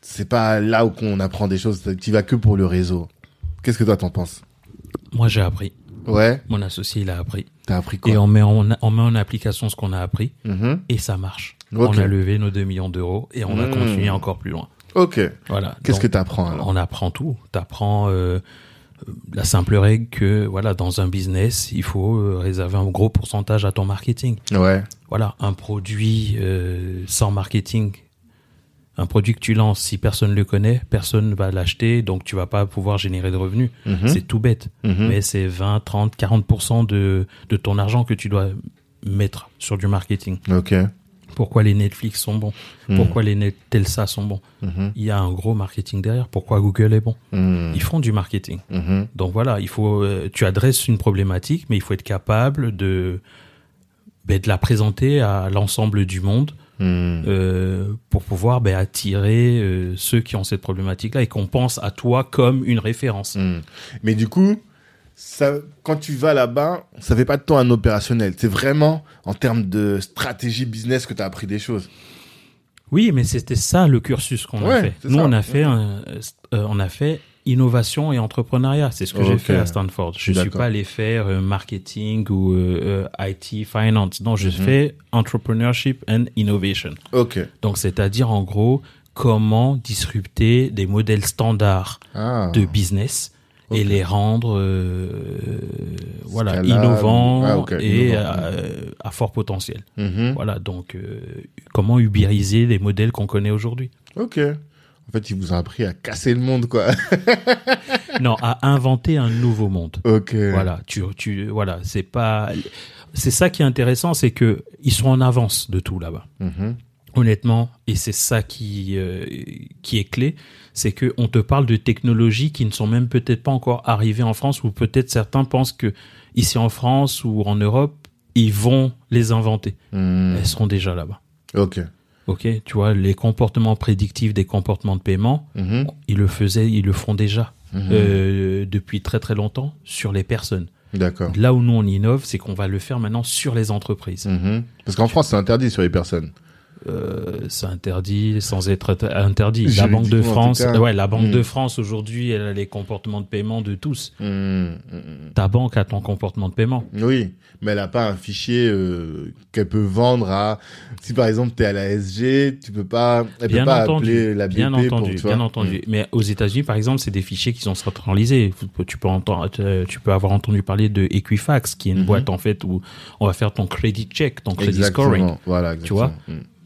S1: C'est pas là où qu'on apprend des choses, tu vas que pour le réseau. Qu'est-ce que toi t'en penses?
S2: Moi, j'ai appris.
S1: Ouais,
S2: Mon associé, il a appris.
S1: t'as appris quoi?
S2: Et on met en, on met en application ce qu'on a appris
S1: Mhm.
S2: et ça marche. On a levé nos 2 millions d'euros et on va
S1: Mmh.
S2: continuer encore plus loin.
S1: Ok.
S2: Voilà.
S1: Qu'est-ce que t'apprends alors?
S2: On apprend tout. T'apprends euh, la simple règle que voilà, dans un business, il faut euh, réserver un gros pourcentage à ton marketing.
S1: Ouais.
S2: Voilà, un produit euh, sans marketing, un produit que tu lances, si personne le connaît, personne va l'acheter, donc tu vas pas pouvoir générer de revenus.
S1: Mhm.
S2: C'est tout bête,
S1: Mhm.
S2: mais c'est 20, 30, 40% de de ton argent que tu dois mettre sur du marketing.
S1: Ok.
S2: Pourquoi les Netflix sont bons?
S1: Mhm.
S2: Pourquoi les Net Telsa sont bons?
S1: Mhm.
S2: Il y a un gros marketing derrière. Pourquoi Google est bon?
S1: Mhm.
S2: Ils font du marketing.
S1: Mhm.
S2: Donc voilà, il faut, euh, tu adresses une problématique, mais il faut être capable de, ben, de la présenter à l'ensemble du monde
S1: Mhm.
S2: euh, pour pouvoir ben, attirer euh, ceux qui ont cette problématique-là et qu'on pense à toi comme une référence.
S1: Mais du coup, ça, quand tu vas là-bas, ça fait pas de toi un opérationnel. C'est vraiment en termes de stratégie business que tu as appris des choses.
S2: Oui, mais c'était ça le cursus qu'on a fait. Nous,
S1: ça.
S2: on a fait, un- euh, on a fait innovation et entrepreneuriat. C'est ce que j'ai fait à Stanford. Je suis
S1: D'accord.
S2: pas allé faire euh, marketing ou euh, IT, finance. Non, je
S1: Mhm.
S2: fais entrepreneurship and innovation.
S1: Ok.
S2: Donc, c'est-à-dire en gros comment disrupter des modèles standards
S1: Ah.
S2: de business et les rendre euh, voilà
S1: Scalable.
S2: innovants
S1: Ah,
S2: et
S1: innovant.
S2: euh, à fort potentiel.
S1: Mhm.
S2: Voilà donc euh, comment ubériser les modèles qu'on connaît aujourd'hui.
S1: Ok. En fait, ils vous ont appris à casser le monde, quoi.
S2: non, à inventer un nouveau monde.
S1: ok.
S2: Voilà, tu tu voilà, c'est pas c'est ça qui est intéressant, c'est que ils sont en avance de tout là-bas.
S1: Mhm.
S2: Honnêtement, et c'est ça qui euh, qui est clé, c'est que on te parle de technologies qui ne sont même peut-être pas encore arrivées en France, ou peut-être certains pensent que ici en France ou en Europe, ils vont les inventer.
S1: Mhm.
S2: Elles seront déjà là-bas.
S1: Ok.
S2: Ok, tu vois, les comportements prédictifs des comportements de paiement,
S1: Mhm.
S2: ils le faisaient, ils le font déjà
S1: Mhm.
S2: euh, depuis très très longtemps sur les personnes.
S1: D'accord.
S2: Là où nous on innove, c'est qu'on va le faire maintenant sur les entreprises.
S1: Mhm. Parce qu'en France, c'est interdit sur les personnes.
S2: Euh, c'est interdit sans être int- interdit. La Banque de France, ouais, la Banque
S1: Mm.
S2: de France aujourd'hui, elle a les comportements de paiement de tous.
S1: Mhm. Mhm.
S2: Ta banque a ton comportement de paiement.
S1: Oui, mais elle a pas un fichier euh, qu'elle peut vendre à. Si par exemple tu es à la SG, tu peux pas. Elle
S2: Bien
S1: peut pas
S2: entendu,
S1: appeler la BP
S2: bien entendu,
S1: tu
S2: bien entendu. Mais aux États-Unis, par exemple, c'est des fichiers qui sont centralisés. Tu peux entendre, euh, tu peux avoir entendu parler de Equifax, qui est une
S1: Mhm.
S2: boîte en fait où on va faire ton credit check, ton credit
S1: Exactement.
S2: scoring.
S1: Voilà, exactement.
S2: vois.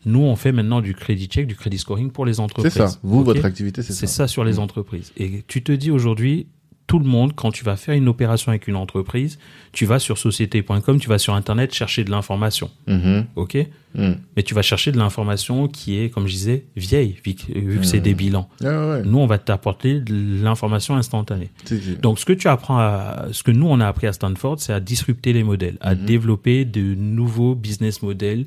S2: Nous, on fait maintenant du credit check, du credit scoring pour les
S1: C'est
S2: entreprises.
S1: ça. Vous, votre activité, c'est
S2: C'est
S1: ça.
S2: ça sur les
S1: Mm.
S2: entreprises. Et tu te dis aujourd'hui, tout le monde, quand tu vas faire une opération avec une entreprise, tu vas sur société.com, tu vas sur Internet chercher de l'information.
S1: Mhm.
S2: OK
S1: Mhm.
S2: Mais tu vas chercher de l'information qui est, comme je disais, vieille, vu que, c'est
S1: Mm.
S2: des bilans.
S1: Ah ouais.
S2: Nous, on va t'apporter de l'information instantanée.
S1: C'est- c'est-
S2: Donc, ce que tu apprends à, ce que nous, on a appris à Stanford, c'est à disrupter les modèles, à
S1: Mhm.
S2: développer de nouveaux business models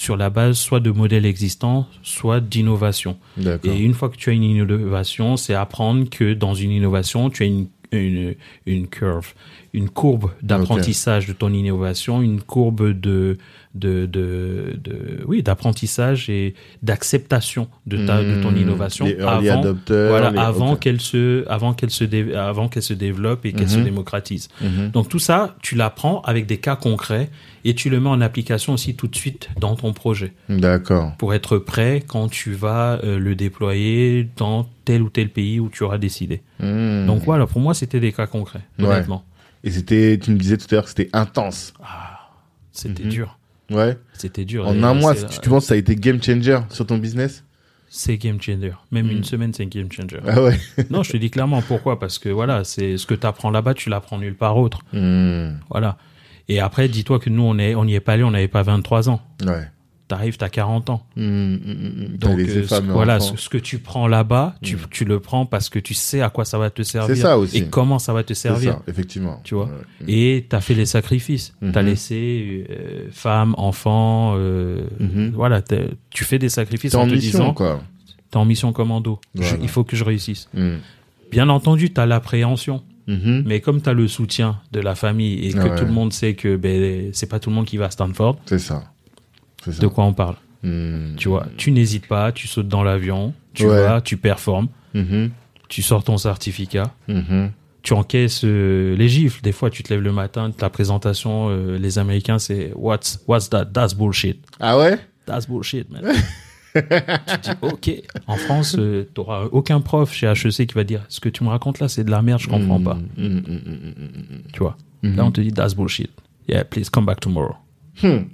S2: sur la base soit de modèles existants, soit d'innovation.
S1: D'accord.
S2: Et une fois que tu as une innovation, c'est apprendre que dans une innovation, tu as une, une, une curve, une courbe d'apprentissage de ton innovation, une courbe de de, de, de oui d'apprentissage et d'acceptation de ta de ton
S1: Mmh.
S2: innovation
S1: Les
S2: avant voilà
S1: les-
S2: avant qu'elle se avant qu'elle se dé- avant qu'elle se développe et qu'elle se
S1: Mhm.
S2: démocratise
S1: Mhm.
S2: donc tout ça tu l'apprends avec des cas concrets et tu le mets en application aussi tout de suite dans ton projet
S1: D'accord.
S2: pour être prêt quand tu vas euh, le déployer dans tel ou tel pays où tu auras décidé donc voilà pour moi c'était des cas concrets
S1: Ouais.
S2: honnêtement
S1: Et c'était, tu me disais tout à l'heure que c'était intense.
S2: c'était
S1: Mhm.
S2: dur
S1: Ouais.
S2: c'était dur
S1: En un mois, tu penses que ça a été game changer sur ton business?
S2: C'est game changer même une semaine c'est game changer
S1: Ah ouais.
S2: non je te dis clairement pourquoi parce que voilà c'est ce que tu apprends là-bas tu l'apprends nulle part autre
S1: Mhm.
S2: Voilà. Et après, dis-toi que nous, on est, on n'y est pas allé, on n'avait pas 23 ans.
S1: Ouais.
S2: T'arrives, t'as 40 ans.
S1: Mhm, mhm, mhm. T'as
S2: Donc, euh, ce- voilà, ce, ce que tu prends là-bas, tu,
S1: Mm.
S2: tu le prends parce que tu sais à quoi ça va te servir.
S1: ça aussi.
S2: Et comment ça va te servir.
S1: ça, effectivement.
S2: Tu vois. Et t'as fait les sacrifices. T'as laissé euh, femme, enfant, euh, voilà. Tu fais des sacrifices en,
S1: en
S2: te
S1: mission,
S2: disant,
S1: quoi.
S2: t'es en mission commando. Je- il faut que je réussisse. Bien entendu, t'as l'appréhension. Mais comme t'as le soutien de la famille et que
S1: Ouais.
S2: tout le monde sait que ben, c'est pas tout le monde qui va à Stanford,
S1: C'est ça.
S2: De quoi on parle
S1: Mhm.
S2: Tu vois, tu n'hésites pas, tu sautes dans l'avion, tu
S1: Ouais.
S2: vas, tu performes,
S1: Mhm.
S2: tu sors ton certificat,
S1: Mhm.
S2: tu encaisses euh, les gifles. Des fois, tu te lèves le matin, ta présentation, euh, les Américains, c'est What's, what's that? That's bullshit.
S1: Ah ouais?
S2: That's bullshit, man. tu te dis, ok. En France, tu t'auras aucun prof chez HEC qui va dire, ce que tu me racontes là, c'est de la merde, je comprends
S1: Mhm.
S2: pas.
S1: Mhm, mhm, mhm, mhm.
S2: Tu vois? Là, on te dit, that's bullshit. Yeah, please come back tomorrow.
S1: Hmm.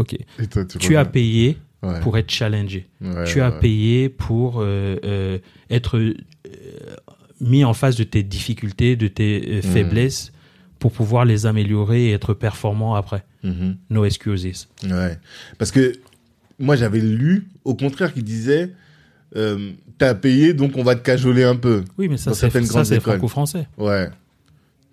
S2: Ok.
S1: Toi, tu
S2: Tu as payé
S1: Ouais.
S2: pour être challengé.
S1: Ouais,
S2: tu as payé pour euh, euh, être euh, mis en face de tes difficultés, de tes
S1: Mhm.
S2: faiblesses, pour pouvoir les améliorer et être performant après.
S1: Mhm.
S2: No excuses.
S1: Ouais. Parce que moi, j'avais lu, au contraire, qui disait euh, T'as payé, donc on va te cajoler un peu.
S2: Oui, mais ça, c'est franco-français.
S1: Ouais.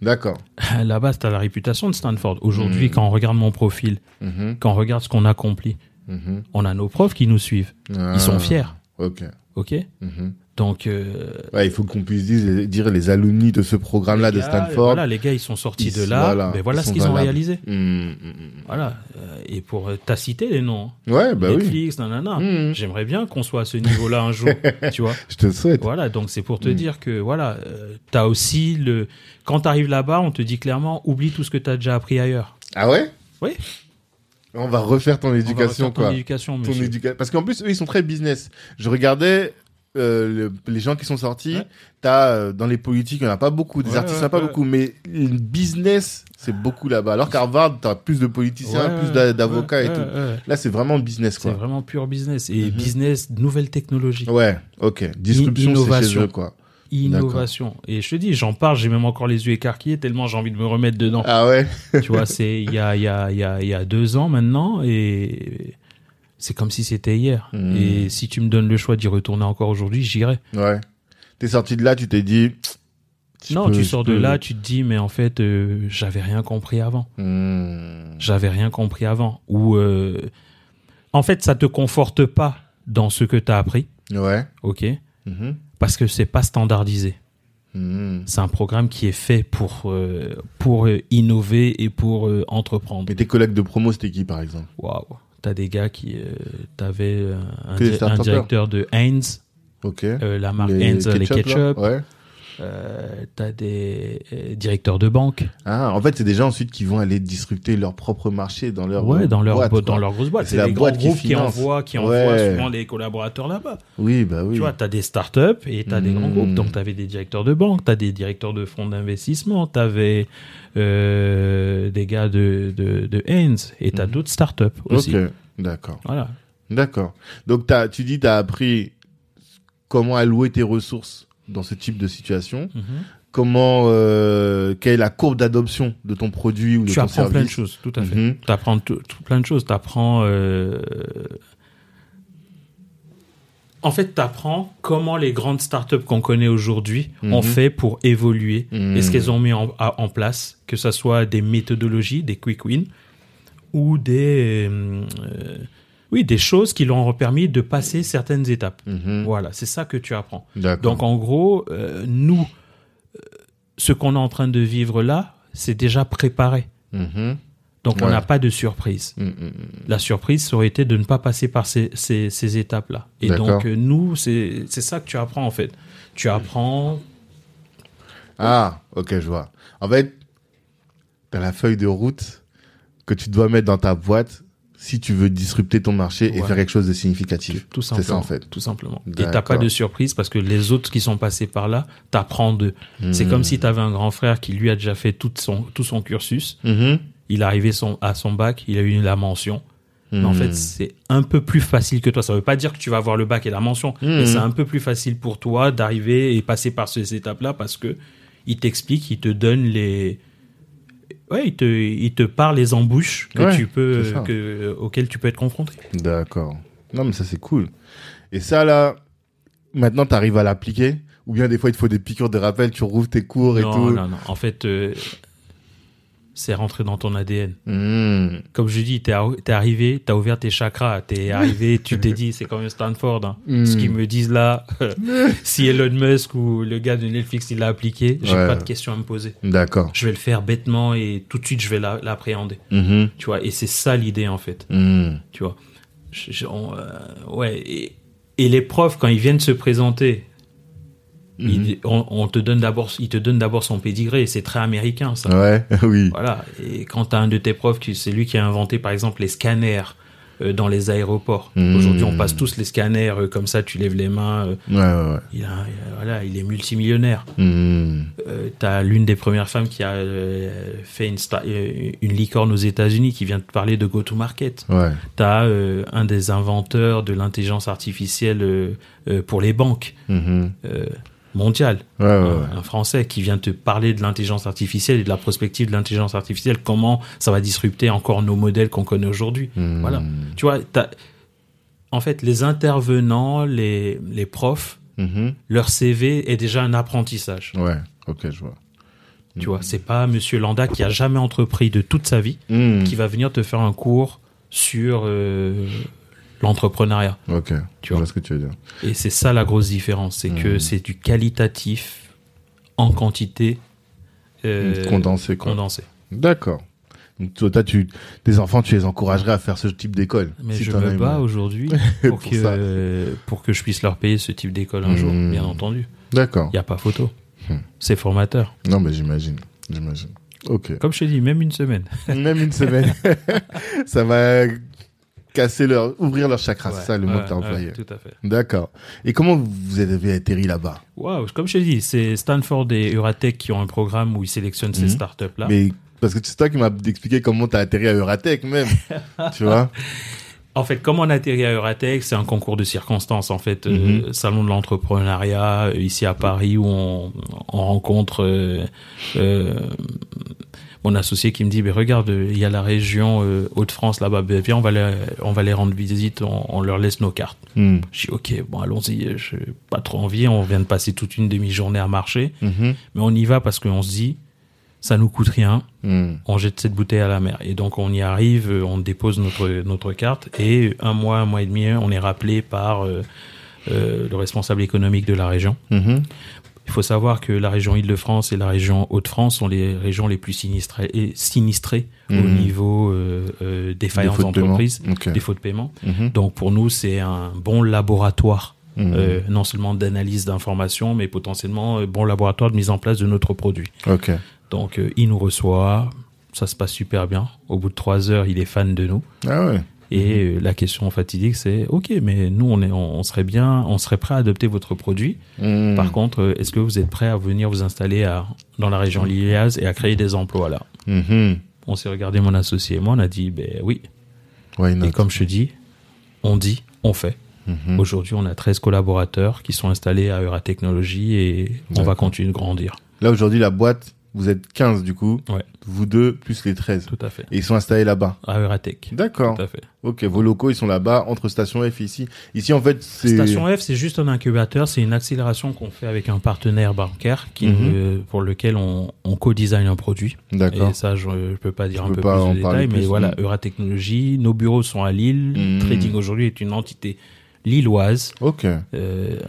S1: D'accord.
S2: Là-bas, tu as la réputation de Stanford. Aujourd'hui,
S1: Mhm.
S2: quand on regarde mon profil,
S1: Mhm.
S2: quand on regarde ce qu'on accomplit,
S1: Mhm.
S2: on a nos profs qui nous suivent.
S1: Ah.
S2: Ils sont fiers.
S1: Ok.
S2: OK?
S1: Mhm.
S2: Donc, euh,
S1: Ouais, il faut qu'on puisse dire, dire les alumni de ce programme-là de Stanford.
S2: Voilà, les gars, ils sont sortis
S1: Ils-
S2: de là.
S1: voilà,
S2: mais voilà ce qu'ils ont réalisé.
S1: Mhm, mhm,
S2: Voilà. Euh, Et pour euh, t'as cité les noms. hein.
S1: Ouais, bah oui.
S2: Netflix, nanana.
S1: Mhm.
S2: J'aimerais bien qu'on soit à ce niveau-là un jour, tu vois.
S1: Je te le souhaite.
S2: Voilà, donc c'est pour te dire que voilà, euh, t'as aussi le quand t'arrives là-bas, on te dit clairement oublie tout ce que t'as déjà appris ailleurs.
S1: Ah ouais?
S2: Oui.
S1: On va refaire ton
S2: On va
S1: éducation,
S2: refaire ton
S1: quoi.
S2: éducation,
S1: Ton
S2: monsieur.
S1: éduca- Parce qu'en plus, eux, ils sont très business. Je regardais euh, le- les gens qui sont sortis.
S2: Ouais.
S1: T'as euh, dans les politiques, il n'y en a pas beaucoup. Des
S2: Ouais,
S1: artistes, il n'y en a
S2: ouais,
S1: pas
S2: ouais.
S1: beaucoup. Mais le business, c'est beaucoup là-bas. Alors qu'Harvard, t'as plus de politiciens,
S2: Ouais,
S1: plus d'a- d'avocats
S2: ouais,
S1: et tout.
S2: ouais, ouais.
S1: Là, c'est vraiment business,
S2: C'est
S1: quoi.
S2: vraiment pur business et
S1: Mhm.
S2: business, nouvelle technologie,
S1: Ouais, ok. Disruption, c'est chez
S2: innovation.
S1: eux, quoi.
S2: innovation. Et je te dis, j'en parle, j'ai même encore les yeux écarquillés tellement j'ai envie de me remettre dedans.
S1: Ah ouais?
S2: Tu vois, c'est il y a y a y a il y a deux ans maintenant et c'est comme si c'était hier.
S1: Mhm.
S2: Et si tu me donnes le choix d'y retourner encore aujourd'hui, j'irai.
S1: Ouais. T'es sorti de là, tu t'es dit.
S2: Non,
S1: peux-
S2: tu sors de
S1: peux-
S2: là, tu te dis, mais en fait, euh, j'avais rien compris avant.
S1: Hmm.
S2: J'avais rien compris avant. Ou, euh, en fait, ça te conforte pas dans ce que tu as appris,
S1: Ouais.
S2: ok
S1: Mhm.
S2: Parce que c'est pas standardisé.
S1: Hmm.
S2: C'est un programme qui est fait pour, euh, pour innover et pour entreprendre.
S1: Mais tes collègues de promo, c'était qui, par exemple?
S2: Waouh T'as des gars qui... Euh, T'avais euh, un, di- directeur de Heinz,
S1: Ok.
S2: euh, la marque Heinz, les ketchup.
S1: Ouais.
S2: Euh, T'as des euh, directeurs de banque.
S1: Ah, en fait, c'est des gens ensuite qui vont aller disrupter leur propre marché dans leur
S2: Ouais, dans leur
S1: boîte,
S2: bo-
S1: quoi.
S2: dans leur grosse boîte.
S1: C'est
S2: les grands
S1: boîte qui
S2: groupes qui, envoient, qui
S1: Ouais.
S2: envoient souvent les collaborateurs là-bas.
S1: Oui, bah oui.
S2: Tu vois, t'as des startups et t'as des grands
S1: Mm.
S2: groupes. Donc t'avais des directeurs de banque, t'as des directeurs de fonds d'investissement, t'avais euh, des gars de de, de Heinz et t'as
S1: Mhm.
S2: d'autres startups aussi.
S1: Ok, d'accord,
S2: Voilà.
S1: d'accord. Donc t'as, tu dis, t'as appris comment allouer tes ressources dans ce type de situation.
S2: Mhm.
S1: Comment, euh, quelle est la courbe d'adoption de ton produit ou de
S2: Tu
S1: ton
S2: apprends
S1: service
S2: plein de choses, tout à fait.
S1: Mhm.
S2: Tu apprends plein de choses. Tu apprends. euh, En fait, tu apprends comment les grandes startups qu'on connaît aujourd'hui ont
S1: Mhm.
S2: fait pour évoluer et ce qu'elles ont mis en, à- en place, que ce soit des méthodologies, des quick wins ou des, euh, oui, des choses qui leur ont permis de passer certaines étapes.
S1: Mhm.
S2: Voilà, c'est ça que tu apprends. Donc en gros, euh, nous, euh, ce qu'on est en train de vivre là, c'est déjà préparé.
S1: Mhm.
S2: Donc on
S1: Ouais.
S2: n'a pas de surprise.
S1: Mm, mm, mm.
S2: La surprise, ça aurait été de ne pas passer par ces, ces, ces étapes-là. Et donc, euh, nous, c'est ça que tu apprends, en fait. Tu apprends...
S1: Ah, ok, je vois. En fait, t'as la feuille de route que tu dois mettre dans ta boîte si tu veux disrupter ton marché et faire quelque chose de significatif.
S2: Tout
S1: C'est
S2: simplement.
S1: ça, en fait.
S2: Tout simplement. Et t'as pas de surprise parce que les autres qui sont passés par là, t'apprends d'eux. C'est
S1: Hmm.
S2: comme si t'avais un grand frère qui lui a déjà fait tout son, tout son cursus.
S1: Mhm.
S2: Il est arrivé son, à son bac, il a eu la mention. Mais en fait, c'est un peu plus facile que toi. Ça veut pas dire que tu vas avoir le bac et la mention, mais c'est un peu plus facile pour toi d'arriver et passer par ces étapes-là parce que il t'explique, il te donne les, ouais, il te, il te parle les embouches que
S1: Ouais,
S2: tu peux, que, auxquelles tu peux être confronté.
S1: D'accord. Non, mais ça, c'est cool. Et ça, là, maintenant, t'arrives à l'appliquer? Ou bien des fois, il te faut des piqûres de rappel, tu rouvres tes cours et
S2: non,
S1: tout?
S2: non, non. En fait, euh, c'est rentré dans ton ADN.
S1: Mhm.
S2: Comme je dis, t'es, t'es arrivé, t'as ouvert tes chakras, t'es arrivé, tu t'es dit, c'est comme un Stanford. hein.
S1: Mm.
S2: Ce qu'ils me disent là, si Elon Musk ou le gars de Netflix il l'a appliqué, j'ai
S1: Ouais.
S2: pas de questions à me poser.
S1: D'accord.
S2: Je vais le faire bêtement et tout de suite je vais la- l'appréhender.
S1: Mhm.
S2: Tu vois, et c'est ça l'idée en fait. Tu vois, Je- je- on, euh, ouais. Et, et les profs quand ils viennent se présenter,
S1: Mhm.
S2: ils- on, on te donne d'abord, ils te donnent d'abord son pédigré. C'est très américain ça.
S1: Ouais, oui.
S2: Voilà. Et quand tu as un de tes profs, c'est lui qui a inventé par exemple les scanners euh, dans les aéroports.
S1: Mmh.
S2: Aujourd'hui, on passe tous les scanners euh, comme ça, tu lèves les mains. euh,
S1: Ouais, ouais, ouais.
S2: il, a, il voilà, il est multimillionnaire.
S1: Mhm.
S2: Euh, T'as l'une des premières femmes qui a fait une, licorne aux États-Unis qui vient te parler de go-to-market.
S1: Ouais.
S2: T'as euh, un des inventeurs de l'intelligence artificielle euh, pour les banques
S1: Mhm. Ouais, ouais,
S2: un,
S1: ouais.
S2: un Français qui vient te parler de l'intelligence artificielle et de la prospective de l'intelligence artificielle, comment ça va disrupter encore nos modèles qu'on connaît aujourd'hui?
S1: Mhm.
S2: Voilà. Tu vois, en fait, les intervenants, les, les profs,
S1: Mhm.
S2: leur CV est déjà un apprentissage.
S1: Ouais, ok, je vois.
S2: Tu vois, c'est pas Monsieur Landa qui a jamais entrepris de toute sa vie
S1: Mhm.
S2: qui va venir te faire un cours sur euh, l'entrepreneuriat.
S1: Ok,
S2: Tu
S1: vois
S2: vois.
S1: ce que tu veux dire.
S2: Et c'est ça la grosse différence, c'est que
S1: Mhm.
S2: c'est du qualitatif en quantité euh,
S1: Condensé, quoi.
S2: condensé.
S1: D'accord. Donc, toi, tu, tes enfants, tu les encouragerais à faire ce type d'école.
S2: Mais
S1: si
S2: je me bats aujourd'hui pour,
S1: Pour
S2: euh, pour que je puisse leur payer ce type d'école un jour,
S1: Mhm.
S2: bien entendu.
S1: D'accord.
S2: Il n'y a pas photo.
S1: Hmm.
S2: C'est formateur.
S1: Non, mais j'imagine. J'imagine. Ok.
S2: Comme je t'ai dit, même une semaine.
S1: Même une semaine. ça va casser leur, ouvrir leur chakra. c'est ça le mot que t'as
S2: ouais,
S1: employé.
S2: tout à fait.
S1: D'accord. Et comment vous avez atterri là-bas?
S2: Waouh, comme je t'ai dit, c'est Stanford et Euratech qui ont un programme où ils sélectionnent ces
S1: Mhm.
S2: startups-là.
S1: Mais, parce que c'est toi qui m'as expliqué comment t'as atterri à Euratech, même. tu vois?
S2: En fait, comme on a atterri à Euratech, c'est un concours de circonstances. En fait, euh,
S1: Mhm.
S2: salon de l'entrepreneuriat euh, ici à Paris où on, on rencontre euh, euh, mon associé qui me dit, mais regarde, il y a la région euh, Hauts-de-France là-bas, Ben, viens, on va les, on va les rendre visite, on, on leur laisse nos cartes.
S1: Hmm.
S2: Je dis, ok, bon, allons-y, je pas trop envie, on vient de passer toute une demi-journée à marcher,
S1: Mhm.
S2: mais on y va parce qu'on se dit, ça nous coûte rien,
S1: Hmm.
S2: on jette cette bouteille à la mer. Et donc on y arrive, euh, on dépose notre notre carte et un mois, un mois et demi, on est rappelé par euh, euh, le responsable économique de la région.
S1: Mhm.
S2: Il faut savoir que la région Île-de-France et la région Hauts-de-France sont les régions les plus sinistrées, et sinistrées au
S1: Mhm.
S2: niveau euh, euh, défaillance
S1: Défaut de paiement.
S2: d'entreprise,
S1: Ok.
S2: défaut de paiement.
S1: Mhm.
S2: Donc pour nous, c'est un bon laboratoire.
S1: Mhm.
S2: euh, non seulement d'analyse d'informations, mais potentiellement euh, bon laboratoire de mise en place de notre produit. Donc il nous reçoit, ça se passe super bien. Au bout de trois heures, il est fan de nous.
S1: Ah ouais.
S2: Et euh, la question fatidique, c'est OK, mais nous, on, est, on, serait bien, on serait prêt à adopter votre produit.
S1: Hmm.
S2: Par contre, est-ce que vous êtes prêt à venir vous installer à, dans la région lilloise et à créer des emplois là?
S1: Mhm.
S2: On s'est regardé, mon associé et moi, on a dit, ben oui. Et comme je te dis, on dit, on fait.
S1: Mhm.
S2: Aujourd'hui, on a 13 collaborateurs qui sont installés à Euratechnologie et on va continuer de grandir.
S1: Là, aujourd'hui, la boîte, vous êtes 15 du coup.
S2: Ouais.
S1: Vous deux, plus les 13.
S2: Tout à fait.
S1: Et ils sont installés là-bas.
S2: À Euratech.
S1: D'accord.
S2: Tout à fait.
S1: Ok, vos locaux, ils sont là-bas, entre Station F et ici. Ici, en fait, c'est...
S2: Station F, c'est juste un incubateur, c'est une accélération qu'on fait avec un partenaire bancaire qui,
S1: Mhm.
S2: euh, pour lequel on, on co-design un produit.
S1: D'accord.
S2: Et ça, je ne peux pas dire un peu plus
S1: en
S2: de détails, mais
S1: plus,
S2: voilà,
S1: mhm.
S2: Euratechnologie, nos bureaux sont à Lille.
S1: Mhm.
S2: Trading aujourd'hui est une entité lilloise.
S1: Ok.
S2: Euh,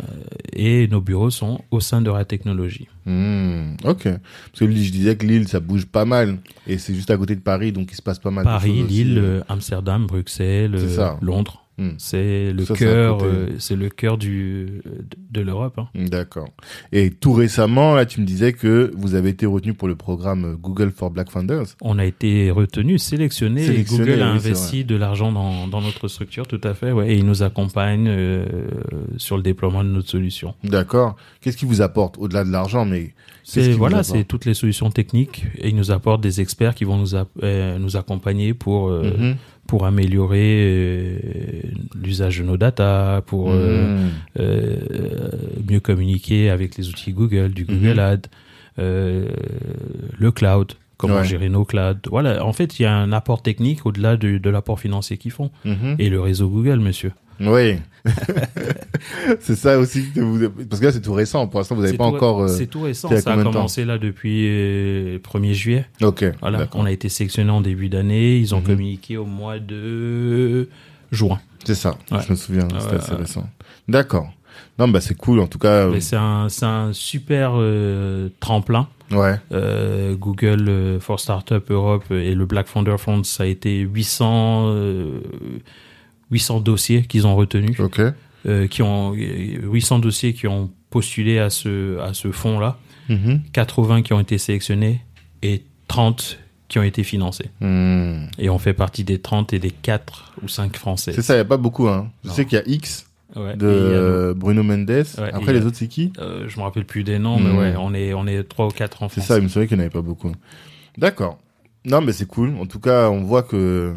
S2: et nos bureaux sont au sein de la technologie.
S1: Hmm, ok. Parce que je disais que Lille, ça bouge pas mal. Et c'est juste à côté de Paris, donc il se passe pas mal de
S2: Paris,
S1: choses aussi.
S2: Lille, euh, Amsterdam, Bruxelles, euh. Londres.
S1: Hmm.
S2: C'est le
S1: c'est
S2: cœur, euh, c'est le cœur du de l'Europe. hein.
S1: D'accord. Et tout récemment, là, tu me disais que vous avez été retenu pour le programme Google for Black Founders.
S2: On a été retenu, sélectionné,
S1: Sélectionné,
S2: et Google a
S1: oui,
S2: investi de l'argent dans, dans notre structure, tout à fait, ouais, et il nous accompagne euh, sur le déploiement de notre solution.
S1: D'accord. Qu'est-ce qui vous apporte au-delà de l'argent, mais
S2: C'est voilà, c'est toutes les solutions techniques et il nous apporte des experts qui vont nous a- euh, nous accompagner pour euh,
S1: Mhm.
S2: Pour améliorer euh, l'usage de nos data, pour euh,
S1: Mhm.
S2: euh, mieux communiquer avec les outils Google, du Google
S1: Mhm.
S2: Ad, euh, le cloud, comment
S1: Ouais.
S2: gérer nos clouds. Voilà, en fait, il y a un apport technique au-delà de, de l'apport financier qu'ils font.
S1: Mhm.
S2: Et le réseau Google, monsieur.
S1: Oui. c'est ça aussi que vous... Parce que là, c'est tout récent. Pour l'instant, vous n'avez pas
S2: tout-
S1: encore... euh,
S2: C'est tout récent, ça a commencé là depuis euh, le 1er juillet.
S1: Ok.
S2: Voilà, on a été sélectionné en début d'année, ils ont
S1: Mhm.
S2: communiqué au mois de juin.
S1: C'est ça.
S2: Ouais.
S1: Je me souviens. C'était assez récent. D'accord. Non, bah c'est cool. En tout cas, euh,
S2: c'est un, super euh, tremplin.
S1: ouais.
S2: Euh, Google euh, for Startup Europe et le Black Founder Fund, ça a été 800, euh, 800 dossiers qu'ils ont retenus,
S1: Ok.
S2: euh, qui ont 800 dossiers qui ont postulé à ce à ce fonds-là,
S1: Mhm.
S2: 80 qui ont été sélectionnés et 30 qui ont été financés.
S1: Hmm.
S2: Et on fait partie des 30 et des 4 ou 5 français.
S1: C'est ça. Il y a pas beaucoup. Hein. Je
S2: Non.
S1: sais qu'il y a X
S2: Ouais.
S1: de euh, Bruno Mendes.
S2: Ouais,
S1: Après, les
S2: a-
S1: autres, c'est qui
S2: euh, je me rappelle plus des noms,
S1: Hmm.
S2: mais ouais, on est on est trois ou quatre en
S1: C'est
S2: France.
S1: ça. Il me semblait qu'il n'y en avait pas beaucoup. D'accord. Non, mais c'est cool. En tout cas, on voit que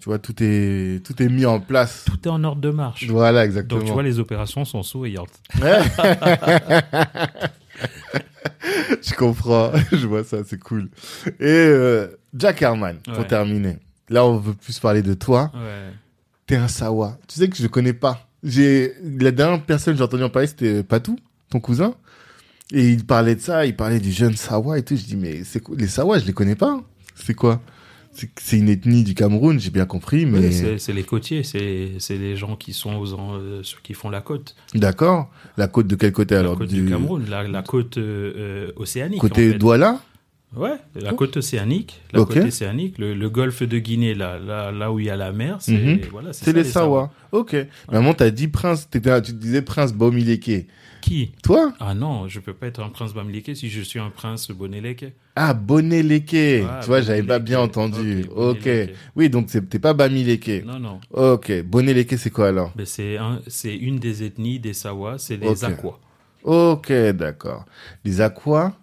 S1: tu vois tout est tout est mis en place.
S2: Tout est en ordre de marche.
S1: Voilà, exactement.
S2: Donc tu vois, les opérations sont souriantes.
S1: Je comprends, je vois ça, c'est cool. Et euh, Jack Herman, pour terminer. Là, on veut plus parler de toi.
S2: Ouais.
S1: T'es un Sawa. Tu sais que je connais pas. J'ai la dernière personne que j'ai entendu en parler, c'était Patou, ton cousin. Et il parlait de ça, il parlait du jeune Sawa et tout. Je dis mais c'est quoi les Sawa Je les connais pas. C'est quoi? C'est une ethnie du Cameroun, j'ai bien compris, mais
S2: Ouais, c'est- les côtiers, c'est les gens qui sont aux euh, ceux qui font la côte.
S1: d'accord. La côte de quel côté
S2: La
S1: alors
S2: côte du, Cameroun, la, la côte euh, euh, océanique.
S1: Côté
S2: en fait.
S1: Douala?
S2: Ouais, la côte océanique, la côte océanique, le, le golfe de Guinée, là, là, là où il y a la mer, c'est voilà, ça,
S1: les Sawa. Ok. Maman, t'as dit prince, tu disais prince Baumileke.
S2: Qui
S1: Toi?
S2: Ah non, je peux pas être un prince Bamileke si je suis un prince Boneleke.
S1: Ah, Boneleke.
S2: Ouais,
S1: tu vois, j'avais pas bien entendu.
S2: Ok.
S1: Oui, donc t'es pas Bamileke.
S2: Non, non.
S1: Ok. Boneleke, c'est quoi alors?
S2: Mais c'est un, c'est une des ethnies des Sawa, c'est les
S1: Ok.
S2: Aquas.
S1: Ok, d'accord. Les aquas,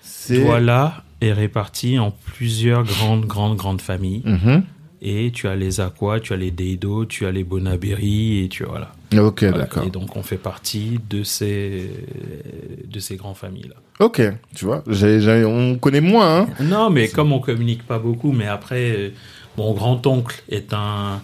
S1: c'est...
S2: Douala est réparti en plusieurs grandes, grandes, grandes familles.
S1: Mhm.
S2: Et tu as les Aquas, tu as les Deido, tu as les Bonaberi, et tu voilà.
S1: Ok,
S2: Voilà.
S1: d'accord.
S2: Et donc on fait partie de ces, de ces grandes familles-là.
S1: Ok, tu vois, on connaît moins, hein
S2: Non, mais comme on communique pas beaucoup, mais après, euh, mon grand-oncle est un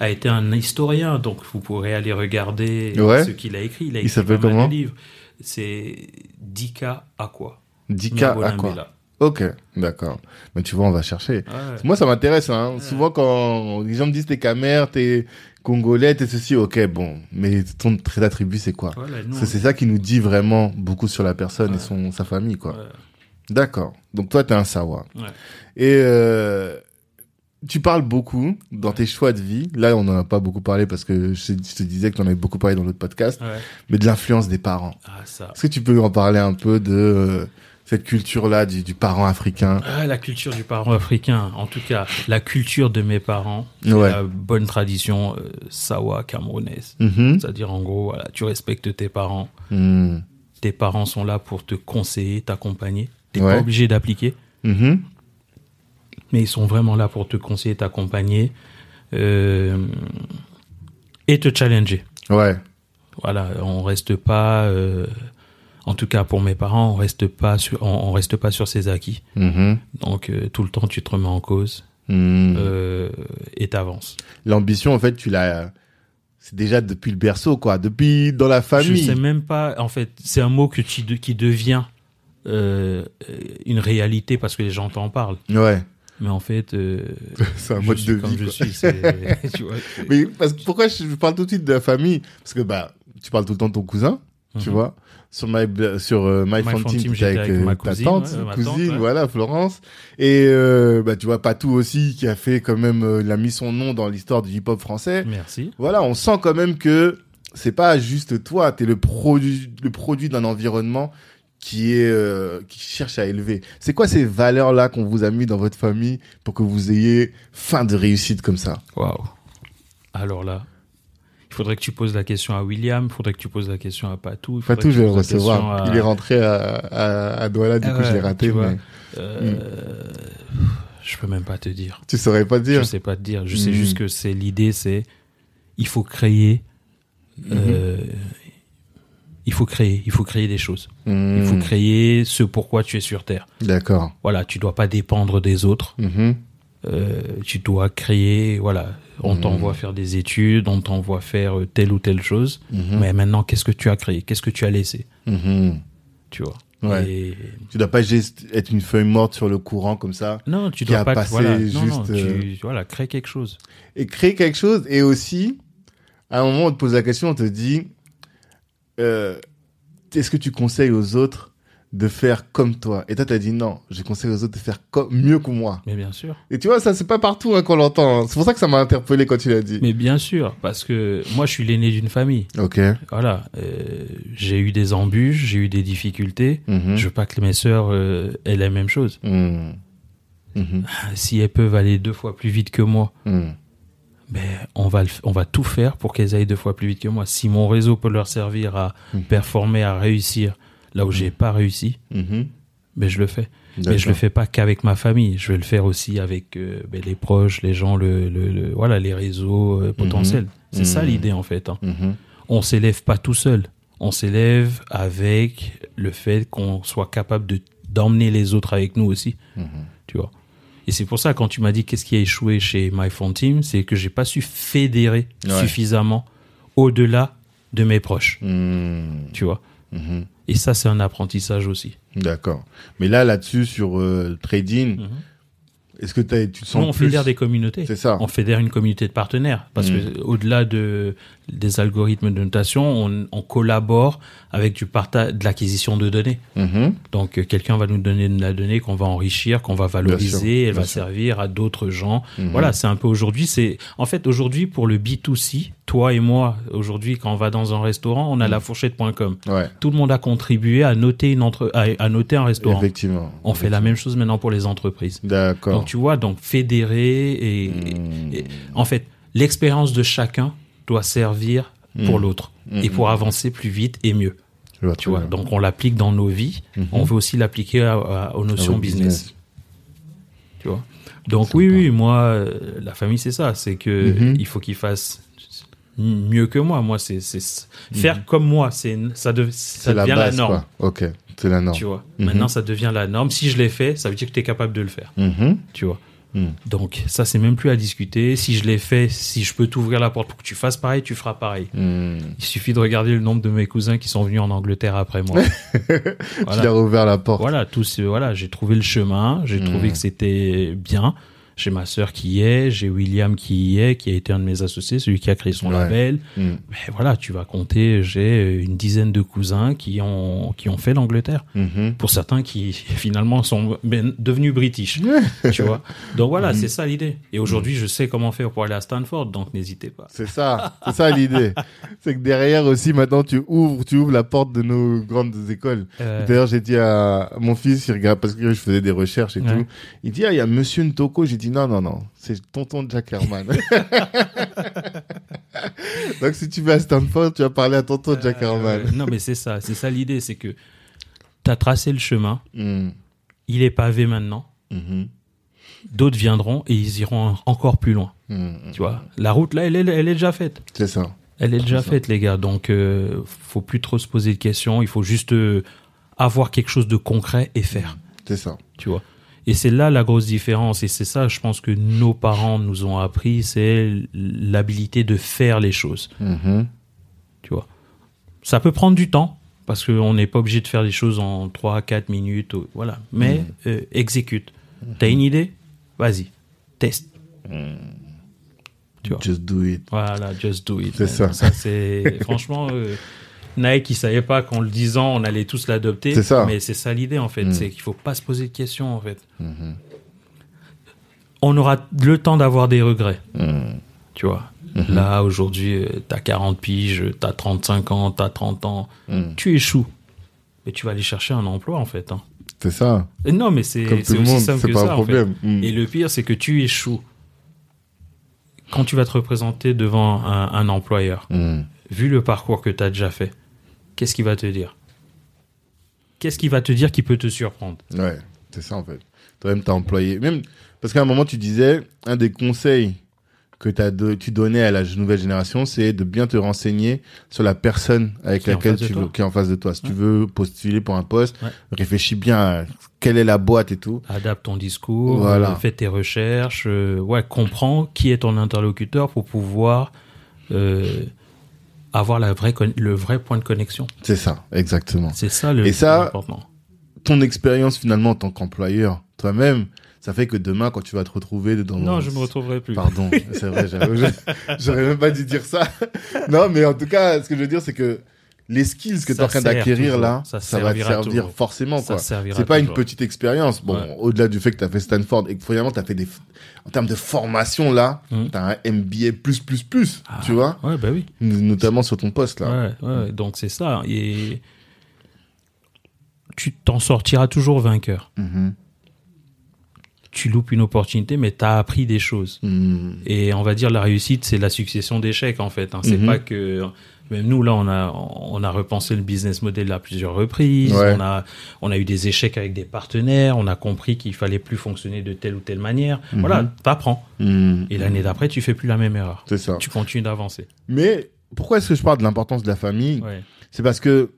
S2: a été un historien, donc vous pourrez aller regarder
S1: Ouais.
S2: ce qu'il a écrit. Il a
S1: Il
S2: écrit
S1: s'appelle
S2: mal de
S1: comment?
S2: livres. C'est Dika Aqua.
S1: Dika Aqua. Ok, d'accord. Mais tu vois, on va chercher.
S2: Ouais.
S1: Moi, ça m'intéresse. Hein. Souvent, quand les gens me disent t'es camère, t'es congolais, t'es ceci, ok, bon. Mais ton trait d'attribut, c'est quoi?
S2: Voilà,
S1: c'est ça qui nous dit vraiment beaucoup sur la personne
S2: Ouais.
S1: et son sa famille, quoi. D'accord. Donc toi, t'es un Sawa.
S2: ouais.
S1: Et euh, tu parles beaucoup dans tes choix de vie. Là, on n'en a pas beaucoup parlé parce que je, te- je te disais que t'en avais beaucoup parlé dans l'autre podcast.
S2: Ouais.
S1: Mais de l'influence des parents.
S2: Ah, ça.
S1: Est-ce que tu peux en parler un peu de euh, cette culture-là du, du parent africain
S2: Ah, la culture du parent africain, en tout cas, la culture de mes parents,
S1: Ouais.
S2: la bonne tradition euh, sawa camerounaise.
S1: Mhm.
S2: C'est-à-dire, en gros, voilà, tu respectes tes parents.
S1: Mhm.
S2: Tes parents sont là pour te conseiller, t'accompagner. T'es
S1: Ouais.
S2: pas obligé d'appliquer,
S1: Mhm.
S2: mais ils sont vraiment là pour te conseiller, t'accompagner euh, et te challenger.
S1: Ouais.
S2: Voilà, on reste pas, euh, en tout cas pour mes parents, on reste pas sur, on, on reste pas sur ses acquis.
S1: Mhm.
S2: Donc euh, tout le temps, tu te remets en cause
S1: Mhm.
S2: euh, et t'avances.
S1: L'ambition, en fait, tu l'as. C'est déjà depuis le berceau, quoi. Depuis dans la
S2: Je
S1: famille.
S2: sais même pas. En fait, c'est un mot que tu, qui devient euh, une réalité parce que les gens t'en parlent.
S1: Ouais.
S2: Mais en fait, euh,
S1: C'est un
S2: je
S1: mode de
S2: comme
S1: vie.
S2: je
S1: quoi.
S2: suis. tu vois,
S1: Mais parce pourquoi je je parle tout de suite de la famille? Parce que bah, tu parles tout le temps de ton cousin, tu
S2: Mhm.
S1: vois. Sur My, sur euh, My,
S2: My
S1: Fun
S2: Fun
S1: Team, avec,
S2: avec
S1: euh,
S2: ma
S1: ta
S2: cousine,
S1: tante,
S2: ouais, ma
S1: cousine,
S2: tante, ouais.
S1: voilà, Florence. Et euh, bah, tu vois, Patou aussi, qui a fait quand même, euh, il a mis son nom dans l'histoire du hip-hop français.
S2: Merci.
S1: Voilà, on sent quand même que c'est pas juste toi, t'es le produit, le produit d'un environnement qui est, euh, qui cherche à élever. C'est quoi ces valeurs-là qu'on vous a mis dans votre famille pour que vous ayez fin de réussite comme ça?
S2: Waouh. Alors là, il faudrait que tu poses la question à William, il faudrait que tu poses la question à Patou. que
S1: je vais le recevoir.
S2: à-
S1: Il est rentré à, à, à Douala, du
S2: Ah
S1: coup, je l'ai raté, mais
S2: Euh, Je peux même pas te dire.
S1: tu saurais pas
S2: Je
S1: dire.
S2: sais pas te dire. Je sais juste que c'est l'idée, c'est il faut créer. euh, il faut créer, il faut créer des choses.
S1: Hmm,
S2: Il faut créer ce pourquoi tu es sur Terre.
S1: D'accord.
S2: Voilà, tu dois pas dépendre des autres. Euh, tu dois créer. Voilà, on
S1: Mhm.
S2: t'envoie faire des études, on t'envoie faire euh, telle ou telle chose.
S1: Mhm.
S2: Mais maintenant, qu'est-ce que tu as créé? Qu'est-ce que tu as laissé?
S1: Mhm.
S2: Tu vois
S1: Ouais.
S2: Et-
S1: Tu dois pas juste être une feuille morte sur le courant comme ça
S2: Non, tu dois pas.
S1: passé
S2: voilà, non,
S1: juste,
S2: non, tu,
S1: euh,
S2: voilà, crée quelque chose.
S1: et créer quelque chose. Et aussi, à un moment, on te pose la question, on te dit, euh, est-ce que tu conseilles aux autres de faire comme toi Et toi, t'as dit non, je conseille aux autres de faire comme, mieux que moi.
S2: Mais bien sûr.
S1: Et tu vois, ça, c'est pas partout hein, qu'on l'entend. hein. C'est pour ça que ça m'a interpellé quand tu l'as dit.
S2: Mais bien sûr, parce que moi, je suis l'aîné d'une famille.
S1: Ok.
S2: Voilà, euh, j'ai eu des embûches, j'ai eu des difficultés.
S1: Mhm.
S2: Je veux pas que mes sœurs euh, aient la même chose.
S1: Mhm. Mhm.
S2: Si elles peuvent aller deux fois plus vite que moi,
S1: Mhm.
S2: ben on va on va tout faire pour qu'elles aillent deux fois plus vite que moi. Si mon réseau peut leur servir à performer, à réussir là où j'ai pas réussi,
S1: Mhm.
S2: ben je le fais. Mais je le fais pas qu'avec ma famille. Je vais le faire aussi avec euh, ben, les proches, les gens, le, le, le- voilà, les réseaux euh, potentiels. C'est ça
S1: Mhm.
S2: l'idée en fait. hein.
S1: Mhm.
S2: On s'élève pas tout seul. On s'élève avec le fait qu'on soit capable de d'emmener les autres avec nous aussi.
S1: Mhm.
S2: Tu vois. Et c'est pour ça quand tu m'as dit qu'est-ce qui a échoué chez My Phone Team, c'est que j'ai pas su fédérer
S1: Ouais.
S2: suffisamment au-delà de mes proches.
S1: Mhm.
S2: Tu vois.
S1: Mhm.
S2: Et ça c'est un apprentissage aussi.
S1: D'accord. Mais là, là-dessus, sur euh, trading,
S2: Mhm.
S1: est-ce que tu te sens
S2: Nous, on
S1: plus...
S2: fédère des communautés.
S1: C'est ça.
S2: On fédère une communauté de partenaires parce
S1: Mm.
S2: que au-delà de des algorithmes de notation, on, on collabore avec du partage de l'acquisition de données.
S1: Mhm.
S2: Donc euh, quelqu'un va nous donner de la donnée qu'on va enrichir, qu'on va valoriser,
S1: sûr,
S2: elle va
S1: sûr.
S2: servir à d'autres gens.
S1: Mhm.
S2: Voilà, c'est un peu aujourd'hui, c'est en fait aujourd'hui pour le B2C, toi et moi, aujourd'hui quand on va dans un restaurant, on a
S1: Mm.
S2: la fourchette.com.
S1: Ouais,
S2: Tout le monde a contribué à noter une entre à, à noter un restaurant.
S1: effectivement.
S2: On fait la même chose maintenant pour les entreprises.
S1: D'accord.
S2: Donc tu vois, donc fédérer et, et- en fait, l'expérience de chacun doit servir pour
S1: Mhm.
S2: l'autre
S1: Mhm.
S2: et pour avancer plus vite et mieux.
S1: Vois
S2: Tu vois,
S1: bien.
S2: donc on l'applique dans nos vies.
S1: Mhm.
S2: On veut aussi l'appliquer à- à- aux notions business. Tu vois. Donc
S1: Sympa.
S2: oui, oui, moi, euh, la famille, c'est ça. C'est que il faut qu'ils fassent mieux que moi. Moi, c'est faire comme moi. C'est ça, dev- ça
S1: la
S2: devient la, norme.
S1: quoi. Ok, c'est la norme.
S2: Tu vois. Maintenant, ça devient la norme. Si je l'ai fait, ça veut dire que tu es capable de le faire. Tu vois.
S1: Mhm.
S2: Donc ça, c'est même plus à discuter. Si je l'ai fait, si je peux t'ouvrir la porte pour que tu fasses pareil, tu feras pareil.
S1: Mhm.
S2: Il suffit de regarder le nombre de mes cousins qui sont venus en Angleterre après moi.
S1: Tu
S2: Voilà.
S1: leur as ouvert la porte.
S2: Voilà, tous, euh, voilà, j'ai trouvé le chemin, j'ai
S1: Mhm.
S2: trouvé que c'était bien. J'ai ma sœur qui y est, j'ai William qui y est, qui a été un de mes associés, celui qui a créé son
S1: Ouais.
S2: label.
S1: Mhm.
S2: Mais voilà, tu vas compter, j'ai une dizaine de cousins qui ont qui ont fait l'Angleterre.
S1: Mhm.
S2: Pour certains qui finalement sont ben, devenus british, tu vois. Donc voilà,
S1: Mhm.
S2: c'est ça l'idée. Et aujourd'hui, je sais comment faire pour aller à Stanford, donc n'hésitez pas.
S1: C'est ça, c'est ça l'idée. c'est que derrière aussi, maintenant, tu ouvres, tu ouvres la porte de nos grandes écoles.
S2: Euh,
S1: D'ailleurs, j'ai dit à mon fils, il regarde, parce que je faisais des recherches et
S2: Ouais.
S1: tout. Il dit, ah, il y a Monsieur Ntoko. J'ai dit, non, non, non, c'est tonton Jack Herman. Donc, si tu vas à Stanford, tu vas parler à tonton Jack Herman.
S2: euh, non, mais c'est ça, c'est ça l'idée, c'est que tu as tracé le chemin,
S1: Mhm.
S2: il est pavé maintenant.
S1: Mhm.
S2: d'autres viendront et ils iront encore plus loin.
S1: Mhm.
S2: Tu vois, la route là, elle est, elle est déjà faite.
S1: C'est ça.
S2: Elle est déjà faite, les gars. Donc, euh, faut plus trop se poser de questions. Il faut juste euh, avoir quelque chose de concret et faire.
S1: C'est ça.
S2: Tu vois. Et c'est là la grosse différence. Et c'est ça, je pense que nos parents nous ont appris, c'est l'habilité de faire les choses.
S1: Mhm.
S2: Tu vois. Ça peut prendre du temps parce qu'on n'est pas obligé de faire les choses en 3 4 minutes. Voilà. Mais euh, exécute. T'as une idée? Vas-y, teste. Tu vois.
S1: Just do it.
S2: Voilà, just do it.
S1: C'est ça.
S2: c'est franchement euh, Nike, il savait pas qu'en le disant, on allait tous l'adopter.
S1: C'est ça.
S2: Mais c'est ça l'idée en fait,
S1: Mm.
S2: c'est qu'il faut pas se poser de questions en fait.
S1: Mhm.
S2: On aura le temps d'avoir des regrets,
S1: Mhm.
S2: tu vois.
S1: Mhm.
S2: Là aujourd'hui, euh, t'as 40 piges, t'as 35 ans, t'as 30 ans,
S1: Mhm.
S2: tu échoues. Mais tu vas aller chercher un emploi en fait. hein.
S1: C'est ça.
S2: Et non, mais c'est aussi
S1: monde,
S2: simple que
S1: pas
S2: ça
S1: un
S2: en fait.
S1: problème. Mhm.
S2: Et le pire, c'est que tu échoues. Quand tu vas te représenter devant un, un employeur, vu le parcours que tu as déjà fait, qu'est-ce qu'il va te dire? Qu'est-ce qu'il va te dire qui peut te surprendre?
S1: Ouais, c'est ça en fait. Toi-même, t'as employé. Même parce qu'à un moment, tu disais, un des conseils que de- tu donnais à la nouvelle génération, c'est de bien te renseigner sur la personne avec
S2: Qui
S1: laquelle tu veux, qui est en face de toi. Si tu veux postuler pour un poste,
S2: Ouais.
S1: réfléchis bien à quelle est la boîte et tout.
S2: Adapte ton discours,
S1: Voilà.
S2: euh, fais tes recherches, euh, ouais, comprends qui est ton interlocuteur pour pouvoir euh, avoir la vraie le vrai point de connexion.
S1: C'est ça, exactement.
S2: C'est ça le
S1: Et ça-
S2: important.
S1: Ton expérience finalement en tant qu'employeur, toi-même, ça fait que demain, quand tu vas te retrouver dans
S2: Non, je me retrouverai plus.
S1: Pardon, c'est vrai, j'aurais même pas dû dire ça. Non, mais en tout cas, ce que je veux dire, c'est que les skills que tu es en train d'acquérir là,
S2: Ça
S1: ça, va te servir forcément,
S2: Ça
S1: quoi. C'est pas une petite expérience. Bon,
S2: Ouais.
S1: au-delà du fait que tu as fait Stanford et que finalement tu as fait des, en termes de formation là,
S2: Mhm.
S1: tu as un MBA plus, plus, plus,
S2: Ah,
S1: tu vois,
S2: Ouais, bah oui.
S1: notamment sur ton poste là.
S2: Ouais, ouais, donc c'est ça. Et tu t'en sortiras toujours vainqueur.
S1: Mhm.
S2: Tu loupes une opportunité, mais tu as appris des choses.
S1: Mhm.
S2: Et on va dire la réussite, c'est la succession d'échecs en fait. hein. C'est
S1: Mhm.
S2: pas que même nous là, on a on a repensé le business model à plusieurs reprises.
S1: Ouais.
S2: On a on a eu des échecs avec des partenaires. On a compris qu'il fallait plus fonctionner de telle ou telle manière.
S1: Mhm.
S2: Voilà, t'apprends.
S1: Mhm.
S2: Et l'année d'après, tu fais plus la même erreur.
S1: C'est ça.
S2: Tu continues d'avancer.
S1: Mais pourquoi est-ce que je parle de l'importance de la famille
S2: Ouais.
S1: C'est parce que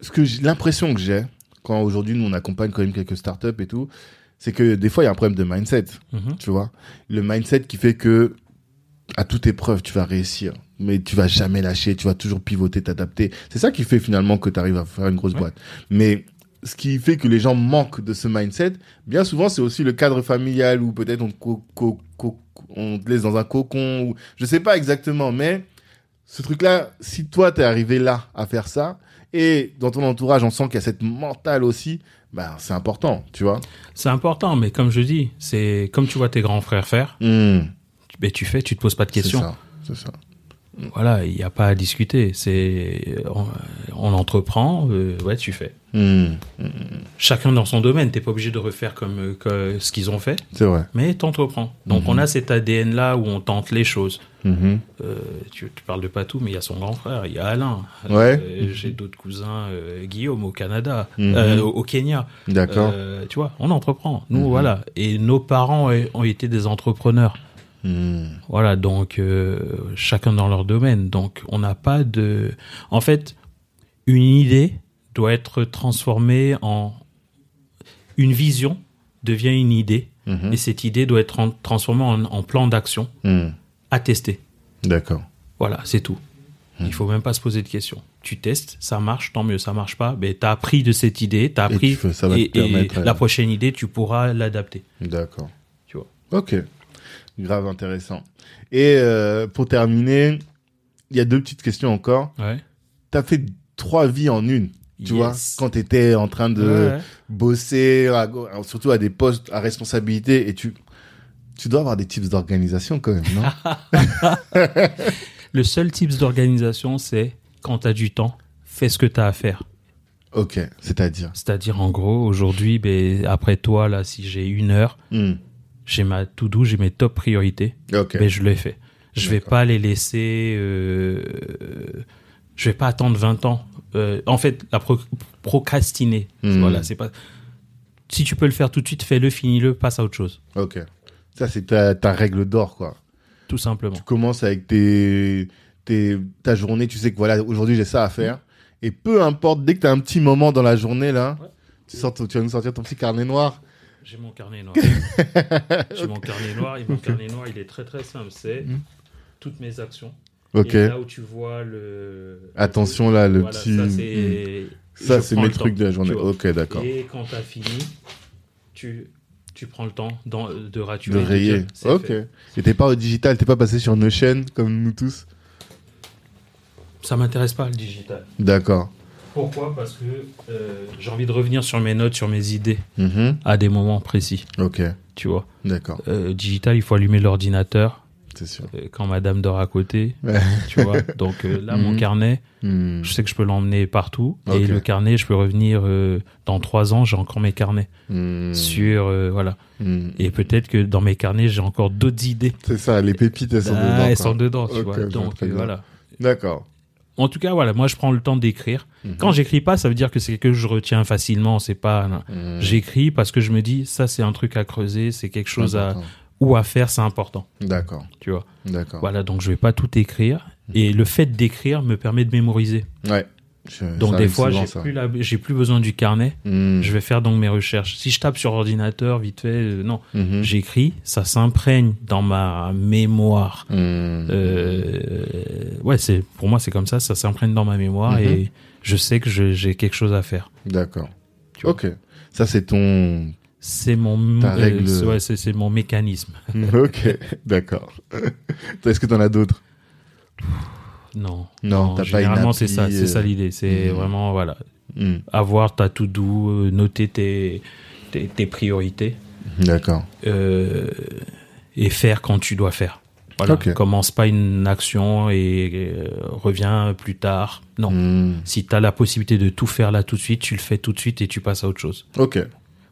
S1: ce que l'impression que j'ai quand aujourd'hui nous on accompagne quand même quelques startups et tout, c'est que des fois il y a un problème de mindset,
S2: Mhm.
S1: tu vois. Le mindset qui fait que à toute épreuve tu vas réussir, mais tu vas jamais lâcher, tu vas toujours pivoter, t'adapter. C'est ça qui fait finalement que tu arrives à faire une grosse
S2: Ouais.
S1: boîte. Mais ce qui fait que les gens manquent de ce mindset, bien souvent c'est aussi le cadre familial ou peut-être on, te on laisse dans un cocon ou je sais pas exactement, mais ce truc-là, si toi t'es arrivé là à faire ça, et dans ton entourage on sent qu'il y a cette mentale aussi, bah c'est important, tu vois.
S2: C'est important, mais comme je dis, c'est comme tu vois tes grands frères faire,
S1: Mmh,
S2: tu- ben, tu fais, tu te poses pas de questions.
S1: c'est ça.
S2: Voilà, il n'y a pas à discuter. C'est on, on entreprend, euh, ouais, tu fais.
S1: Mmh,
S2: Chacun dans son domaine. T'es pas obligé de refaire comme euh, que ce qu'ils ont fait,
S1: c'est vrai.
S2: mais t'entreprends. Donc
S1: Mhm.
S2: on a cet ADN là où on tente les choses.
S1: Mhm.
S2: Euh, tu, tu parles de Patou, mais il y a son grand frère, il y a Alain.
S1: Ouais.
S2: Euh, J'ai d'autres cousins, euh, Guillaume au Canada, au au Kenya.
S1: D'accord.
S2: Tu vois, on entreprend. Nous, voilà. Et nos parents ont été des entrepreneurs.
S1: Mmh,
S2: Voilà, donc euh, chacun dans leur domaine. Donc on n'a pas de... En fait, une idée doit être transformée en... Une vision devient une idée.
S1: mhm,
S2: Et cette idée doit être en- transformée en, en plan d'action
S1: mmh.
S2: à tester.
S1: D'accord.
S2: Voilà, c'est tout. Il faut même pas se poser de questions. Tu testes, ça marche, tant mieux, ça marche pas. Mais tu as appris de cette idée, tu as
S1: Et
S2: appris.
S1: tu fais- ça va te
S2: et, et
S1: permettre, euh,
S2: la prochaine idée, tu pourras l'adapter.
S1: D'accord.
S2: Tu vois.
S1: Ok. Grave intéressant. Et euh, pour terminer, il y a deux petites questions encore.
S2: Ouais.
S1: T'as fait trois vies en une. Tu
S2: Yes.
S1: vois, quand t'étais en train de
S2: Ouais.
S1: bosser, à surtout à des postes à responsabilité, et tu, tu dois avoir des tips d'organisation quand même, non
S2: Le seul tips d'organisation, c'est quand tu as du temps, fais ce que tu as à faire.
S1: Ok, c'est-à-dire?
S2: C'est-à-dire, en gros, aujourd'hui, ben, après toi, là, si j'ai une heure,
S1: Hmm.
S2: J'ai ma to-do, j'ai mes top priorités, ben, je les fais. Je vais pas les laisser... Euh, je vais pas attendre 20 ans. Euh, en fait, la pro- procrastiner.
S1: Hmm.
S2: Voilà, c'est pas... Si tu peux le faire tout de suite, fais-le, finis-le, passe à autre chose.
S1: Ok. Ça, c'est ta, ta règle d'or, quoi.
S2: Tout simplement.
S1: Tu commences avec tes, tes, ta journée, tu sais que voilà, aujourd'hui j'ai ça à faire. Et peu importe, dès que tu as un petit moment dans la journée, là,
S2: Ouais.
S1: tu, sors, tu vas nous sortir ton petit carnet noir.
S2: J'ai mon carnet noir. j'ai mon carnet noir et mon carnet noir, il est très très simple. C'est
S1: Hmm.
S2: toutes mes actions.
S1: Ok.
S2: Et là où tu vois le.
S1: Attention, là, le
S2: Voilà,
S1: petit-
S2: Ça, c'est. Prends
S1: mes
S2: temps,
S1: trucs de la journée. Ok, d'accord.
S2: Et quand tu as fini, tu, Tu prends le temps de raturer.
S1: De
S2: de
S1: rayer. Ok.
S2: fait.
S1: Et t'es pas au digital, t'es pas passé sur Notion comme nous tous
S2: Ça m'intéresse pas le digital.
S1: D'accord.
S2: Pourquoi Parce que euh, j'ai envie de revenir sur mes notes, sur mes idées
S1: Mhm.
S2: à des moments précis.
S1: Ok.
S2: Tu vois.
S1: D'accord.
S2: Euh, digital, il faut allumer l'ordinateur
S1: C'est sûr.
S2: euh, quand madame dort à côté. Tu vois. Donc là, mon
S1: Mhm.
S2: carnet,
S1: Hmm.
S2: je sais que je peux l'emmener partout. Et le carnet, je peux revenir dans trois ans, j'ai encore mes carnets. Sur. voilà. Et peut-être que dans mes carnets, j'ai encore d'autres idées.
S1: C'est ça, les pépites, elles sont
S2: Ah,
S1: dedans.
S2: elles
S1: quoi.
S2: sont dedans, tu vois. Donc voilà.
S1: D'accord.
S2: En tout cas, voilà, moi je prends le temps d'écrire.
S1: Mhm.
S2: Quand j'écris pas, ça veut dire que c'est quelque chose que je retiens facilement. C'est pas.
S1: Hmm.
S2: J'écris parce que je me dis, ça c'est un truc à creuser, c'est quelque chose à ou à faire, c'est important.
S1: D'accord.
S2: Tu vois.
S1: D'accord.
S2: Voilà, donc je vais pas tout écrire. Et le fait d'écrire me permet de mémoriser.
S1: Ouais. Je-
S2: Donc des fois, j'ai plus la- plus besoin du carnet.
S1: Hmm.
S2: Je vais faire donc mes recherches. Si je tape sur ordinateur vite fait, euh, non,
S1: Mhm.
S2: j'écris, ça s'imprègne dans ma mémoire.
S1: Hmm.
S2: Euh, ouais, c'est pour moi c'est comme ça, ça s'imprègne dans ma mémoire et je sais que j'ai quelque chose à faire.
S1: D'accord. Ok. Ça, c'est ton.
S2: C'est mon
S1: Ta
S2: euh,
S1: règle-
S2: ouais, c'est mon mécanisme.
S1: ok. D'accord. Est-ce que t'en as d'autres?
S2: Non.
S1: Non, t'as une
S2: généralement c'est ça, c'est ça
S1: euh,
S2: l'idée, c'est
S1: mhm.
S2: vraiment voilà,
S1: Hmm.
S2: avoir ta to do, euh, noter tes tes, tes priorités
S1: D'accord.
S2: euh, et faire quand tu dois faire. Voilà,
S1: Ok.
S2: commence pas une action et euh, reviens plus tard. Non.
S1: Hmm.
S2: Si tu as la possibilité de tout faire là tout de suite, tu le fais tout de suite et tu passes à autre chose.
S1: Ok.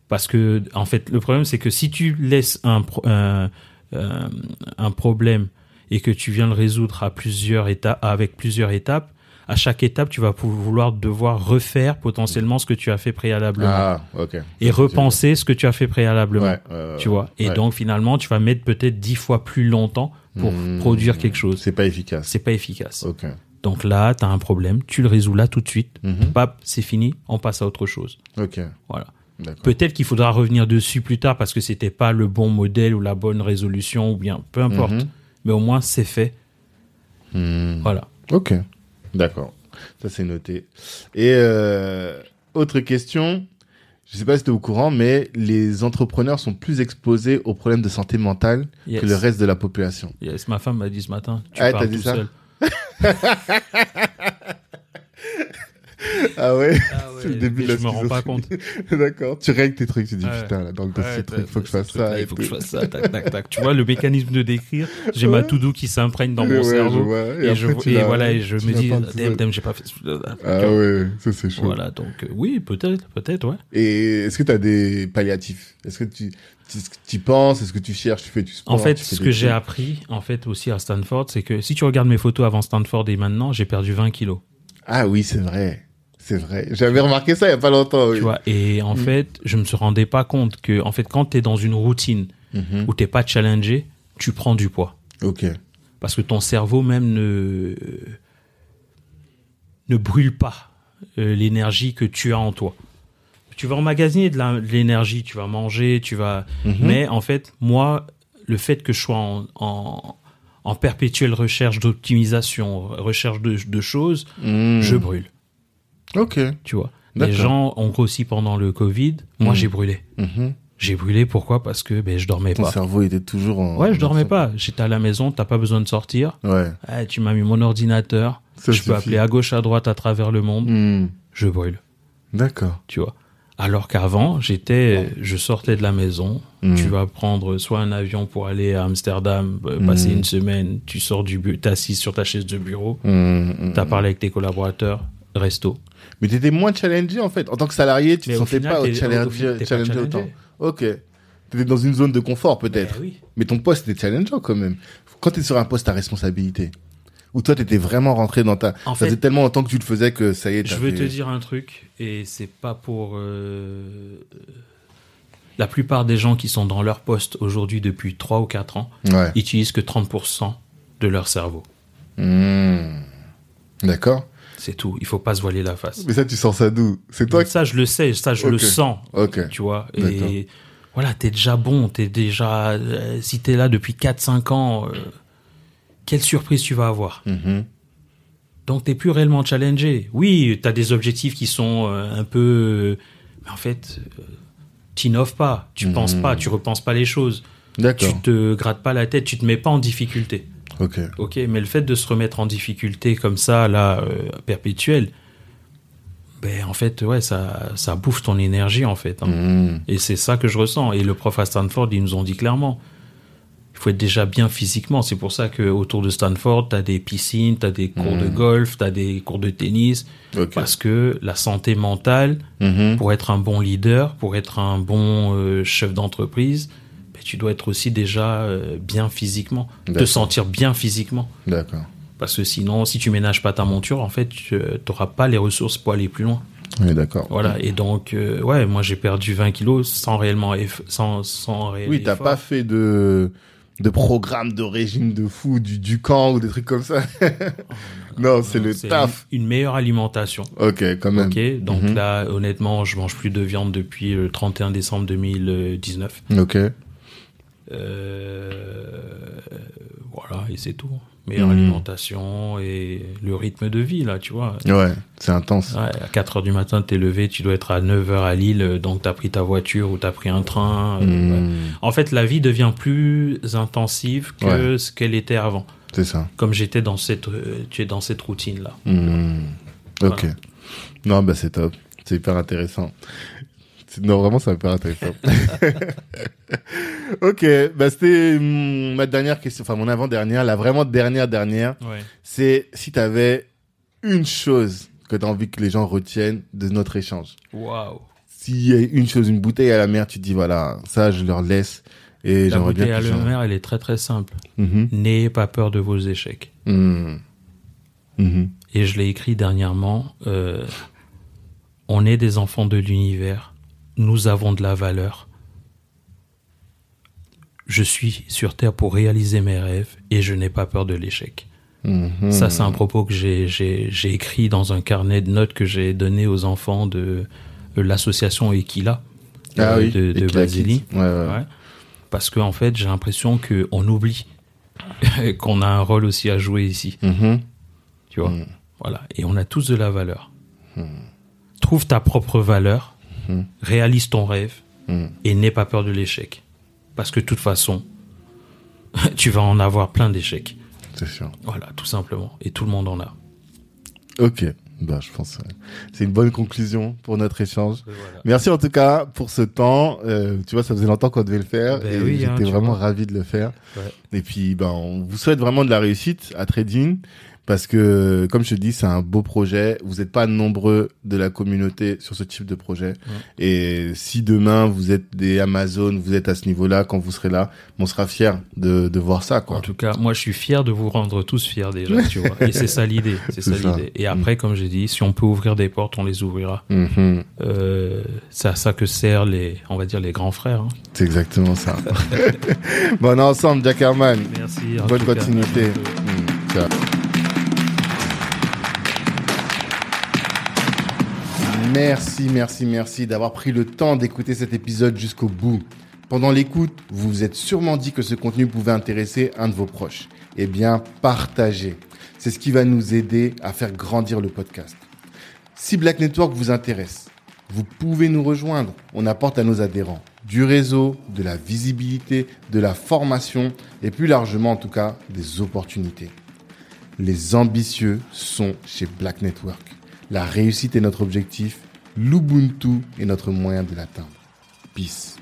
S2: Parce que, en fait, le problème, c'est que si tu laisses un, pro- un, un problème et que tu viens le résoudre à plusieurs étapes, avec plusieurs étapes, à chaque étape, tu vas vouloir devoir refaire potentiellement ce que tu as fait préalablement
S1: Ah,
S2: et repenser ce que tu as fait préalablement.
S1: Ouais,
S2: Tu vois. Et
S1: ouais.
S2: donc, finalement, tu vas mettre peut-être dix fois plus longtemps pour
S1: Hmm.
S2: produire quelque chose.
S1: C'est pas efficace.
S2: C'est pas efficace. Donc là, tu as un problème, tu le résous là tout de suite. Pap, c'est fini, on passe à autre chose.
S1: Ok.
S2: Voilà. Peut-être qu'il faudra revenir dessus plus tard parce que c'était pas le bon modèle ou la bonne résolution ou bien peu importe.
S1: Mhm.
S2: Mais au moins c'est fait.
S1: Hmm.
S2: Voilà.
S1: Ok. D'accord. Ça, c'est noté. Et euh, autre question. Je sais pas si tu es au courant, mais les entrepreneurs sont plus exposés aux problèmes de santé mentale
S2: Yes.
S1: que le reste de la population.
S2: Yes, ma femme m'a dit ce matin. Tu
S1: Ah,
S2: parles
S1: t'as dit
S2: tout
S1: ça
S2: seul.
S1: Ah ouais
S2: Ah
S1: C'est le début de la
S2: je me rends pas compte.
S1: D'accord. Tu règles tes trucs, tu dis
S2: Ouais.
S1: putain, là, dans le
S2: Ouais,
S1: dossier truc,
S2: ouais,
S1: faut que je fasse
S2: ce
S1: ça.
S2: Il faut que je fasse ça. Tac, tac, tac. Tu vois le mécanisme de décrire. J'ai ma
S1: Ouais.
S2: to-do qui s'imprègne dans mon
S1: Ouais,
S2: cerveau. Et,
S1: après,
S2: je,
S1: tu
S2: voilà, et je
S1: tu
S2: me dis, damn, j'ai pas fait.
S1: Ah ouais, ça c'est chaud.
S2: Voilà, donc euh, oui, peut-être, peut-être, ouais.
S1: Et est-ce que tu as des palliatifs? Est-ce que tu tu tu y penses? Est-ce que tu cherches? Tu fais du sport?
S2: En fait,
S1: tu
S2: ce que j'ai appris, en fait, aussi à Stanford, c'est que si tu regardes mes photos avant Stanford et maintenant, j'ai perdu 20 kilos.
S1: Ah oui, c'est vrai. C'est vrai. J'avais remarqué ça il y a pas longtemps. Oui.
S2: Tu vois, et en
S1: Mm.
S2: fait, je me se rendais pas compte que, en fait, quand tu es dans une routine
S1: Mhm.
S2: où t'es pas challengé, tu prends du poids.
S1: Ok.
S2: Parce que ton cerveau même ne, ne brûle pas euh, l'énergie que tu as en toi. Tu vas emmagasiner de l'énergie, tu vas manger, tu vas.
S1: Mhm.
S2: Mais en fait, moi, le fait que je sois en, en, en perpétuelle recherche d'optimisation, recherche de, de choses,
S1: Hmm.
S2: je brûle.
S1: Ok.
S2: Tu vois. Les gens ont grossi pendant le Covid. Moi,
S1: Mhm.
S2: j'ai brûlé.
S1: Mhm.
S2: J'ai brûlé pourquoi? Parce que ben, je dormais
S1: Ton
S2: pas.
S1: cerveau était toujours en.
S2: Ouais, je dormais pas. J'étais à la maison, t'as pas besoin de sortir.
S1: Ouais.
S2: Eh, tu m'as mis mon ordinateur.
S1: Ça
S2: je peux appeler à gauche, à droite, à travers le monde.
S1: Hmm.
S2: Je brûle,
S1: D'accord.
S2: tu vois. Alors qu'avant, j'étais, je sortais de la maison.
S1: Hmm.
S2: Tu vas prendre soit un avion pour aller à Amsterdam, euh, passer
S1: Mm.
S2: une semaine. Tu sors du bureau, t'es assis sur ta chaise de bureau.
S1: Hmm, hmm,
S2: T'as
S1: hmm.
S2: parlé avec tes collaborateurs. Resto.
S1: Mais t'étais moins challengé en fait. En tant que salarié, tu te
S2: Mais au
S1: sentais
S2: final,
S1: pas challengé, challengé autant. Ok. T'étais dans une zone de confort peut-être.
S2: Eh oui.
S1: Mais ton poste était challengeant quand même. Quand t'es sur un poste à responsabilité, ou toi t'étais vraiment rentré dans ta.
S2: En
S1: ça
S2: fait-
S1: faisait tellement longtemps que tu le faisais que ça y est.
S2: Je veux
S1: fait-
S2: te dire un truc, et c'est pas pour. euh, La plupart des gens qui sont dans leur poste aujourd'hui depuis 3 ou 4 ans
S1: Ouais.
S2: utilisent que 30% de leur cerveau.
S1: Hmm. D'accord.
S2: C'est tout. Il faut pas se voiler la face.
S1: Mais ça, tu sens ça d'où? C'est toi.
S2: Ça, je le sais, ça, je le sens,
S1: Ok.
S2: tu vois. Et voilà, t'es déjà bon, t'es déjà. euh, si t'es là depuis 4-5 ans, euh, quelle surprise tu vas avoir?
S1: Mhm.
S2: Donc, t'es plus réellement challengé. Oui, t'as des objectifs qui sont euh, un peu. euh, mais en fait, t'innoves pas, tu penses pas, tu repenses pas les choses, tu te grattes pas la tête, tu te mets pas en difficulté.
S1: Ok.
S2: Ok, mais le fait de se remettre en difficulté comme ça, là, euh, perpétuelle, ben en fait, ouais, ça, ça bouffe ton énergie en fait. hein.
S1: Hmm.
S2: Et c'est ça que je ressens. Et le prof à Stanford, ils nous ont dit clairement, il faut être déjà bien physiquement. C'est pour ça que autour de Stanford, tu as des piscines, tu as des cours de golf, tu as des cours de tennis. Parce que la santé mentale,
S1: Mhm.
S2: pour être un bon leader, pour être un bon euh, chef d'entreprise, tu dois être aussi déjà euh, bien physiquement, te sentir bien physiquement.
S1: D'accord.
S2: Parce que sinon, si tu ménages pas ta monture, en fait, tu n'auras pas les ressources pour aller plus loin.
S1: Oui, d'accord.
S2: Voilà. Et donc, euh, ouais, moi, j'ai perdu 20 kilos sans réellement, eff- sans, sans réel
S1: Oui, t'as pas fait de de programme de régime de fou, du, du camp ou des trucs comme ça. non, c'est le taf.
S2: Une, une meilleure alimentation.
S1: Ok, quand même.
S2: Ok. Donc
S1: Mhm.
S2: là, honnêtement, je mange plus de viande depuis le 31 décembre 2019.
S1: Ok.
S2: Euh, voilà, et c'est tout. Meilleure
S1: Mhm.
S2: alimentation et le rythme de vie, là, tu vois.
S1: Ouais, c'est intense.
S2: Ouais, à 4 heures du matin, t'es levé, tu dois être à 9 heures à Lille, donc t'as pris ta voiture ou t'as pris un train. euh, ouais.
S1: Hmm,
S2: En fait, la vie devient plus intensive que ce qu'elle était avant.
S1: C'est ça.
S2: Comme j'étais dans cette, euh, tu es dans cette routine-là.
S1: Hmm, Ok. Non, bah c'est top. C'est hyper intéressant. Non, vraiment, c'est hyper intéressant. ok, bah c'était hum, ma dernière question, enfin mon avant-dernière, la vraiment dernière dernière.
S2: Ouais.
S1: C'est si tu avais une chose que tu as envie que les gens retiennent de notre échange.
S2: Waouh.
S1: S'il y a une chose, une bouteille à la mer, tu te dis voilà, ça je leur laisse et
S2: La bouteille
S1: bien
S2: à la mer, elle est très très simple.
S1: Mhm.
S2: N'ayez pas peur de vos échecs.
S1: Mhm. Mhm.
S2: Et je l'ai écrit dernièrement. euh, on est des enfants de l'univers. Nous avons de la valeur. Je suis sur Terre pour réaliser mes rêves et je n'ai pas peur de l'échec.
S1: Mhm.
S2: Ça, c'est un propos que j'ai- écrit dans un carnet de notes que j'ai donné aux enfants de, l'association Equila
S1: Ah
S2: euh,
S1: oui,
S2: de, de
S1: Equila
S2: Basili.
S1: Kids. Ouais, ouais.
S2: Ouais. Parce qu'en en fait, j'ai l'impression qu'on oublie qu'on a un rôle aussi à jouer ici.
S1: Mhm.
S2: Tu vois
S1: Mm.
S2: Voilà. Et on a tous de la valeur. Trouve ta propre valeur,
S1: Mm.
S2: réalise ton rêve
S1: Mm.
S2: et n'aie pas peur de l'échec. Parce que de toute façon, tu vas en avoir plein d'échecs.
S1: C'est sûr.
S2: Voilà, tout simplement. Et tout le monde en a.
S1: Ok, bah, je pense que c'est une bonne conclusion pour notre échange. Merci en tout cas pour ce temps. Euh, tu vois, ça faisait longtemps qu'on devait le faire
S2: Ben
S1: et
S2: oui, hein,
S1: j'étais vraiment
S2: vois.
S1: ravi de le faire.
S2: Ouais.
S1: Et puis, ben, on vous souhaite vraiment de la réussite à Trading parce que, comme je te dis, c'est un beau projet. Vous n'êtes pas nombreux de la communauté sur ce type de projet. Et si demain vous êtes des Amazon, vous êtes à ce niveau-là, quand vous serez là, on sera fiers de, de voir ça,
S2: En
S1: quoi.
S2: tout cas, moi, je suis fier de vous rendre tous fiers déjà, tu vois. Et c'est ça l'idée. C'est ça,
S1: ça.
S2: l'idée. Et après, comme j'ai dit, si on peut ouvrir des portes, on les ouvrira.
S1: Mhm.
S2: Euh, c'est à ça que servent les, on va dire, les grands frères. hein.
S1: C'est exactement ça. bon, on est ensemble, Jack Herman.
S2: Merci. en
S1: Bonne
S2: cas.
S1: Merci, merci, merci d'avoir pris le temps d'écouter cet épisode jusqu'au bout. Pendant l'écoute, vous vous êtes sûrement dit que ce contenu pouvait intéresser un de vos proches. Eh bien, partagez. C'est ce qui va nous aider à faire grandir le podcast. Si Black Network vous intéresse, vous pouvez nous rejoindre. On apporte à nos adhérents du réseau, de la visibilité, de la formation et plus largement en tout cas des opportunités. Les ambitieux sont chez Black Network. La réussite est notre objectif, l'Ubuntu est notre moyen de l'atteindre. Peace.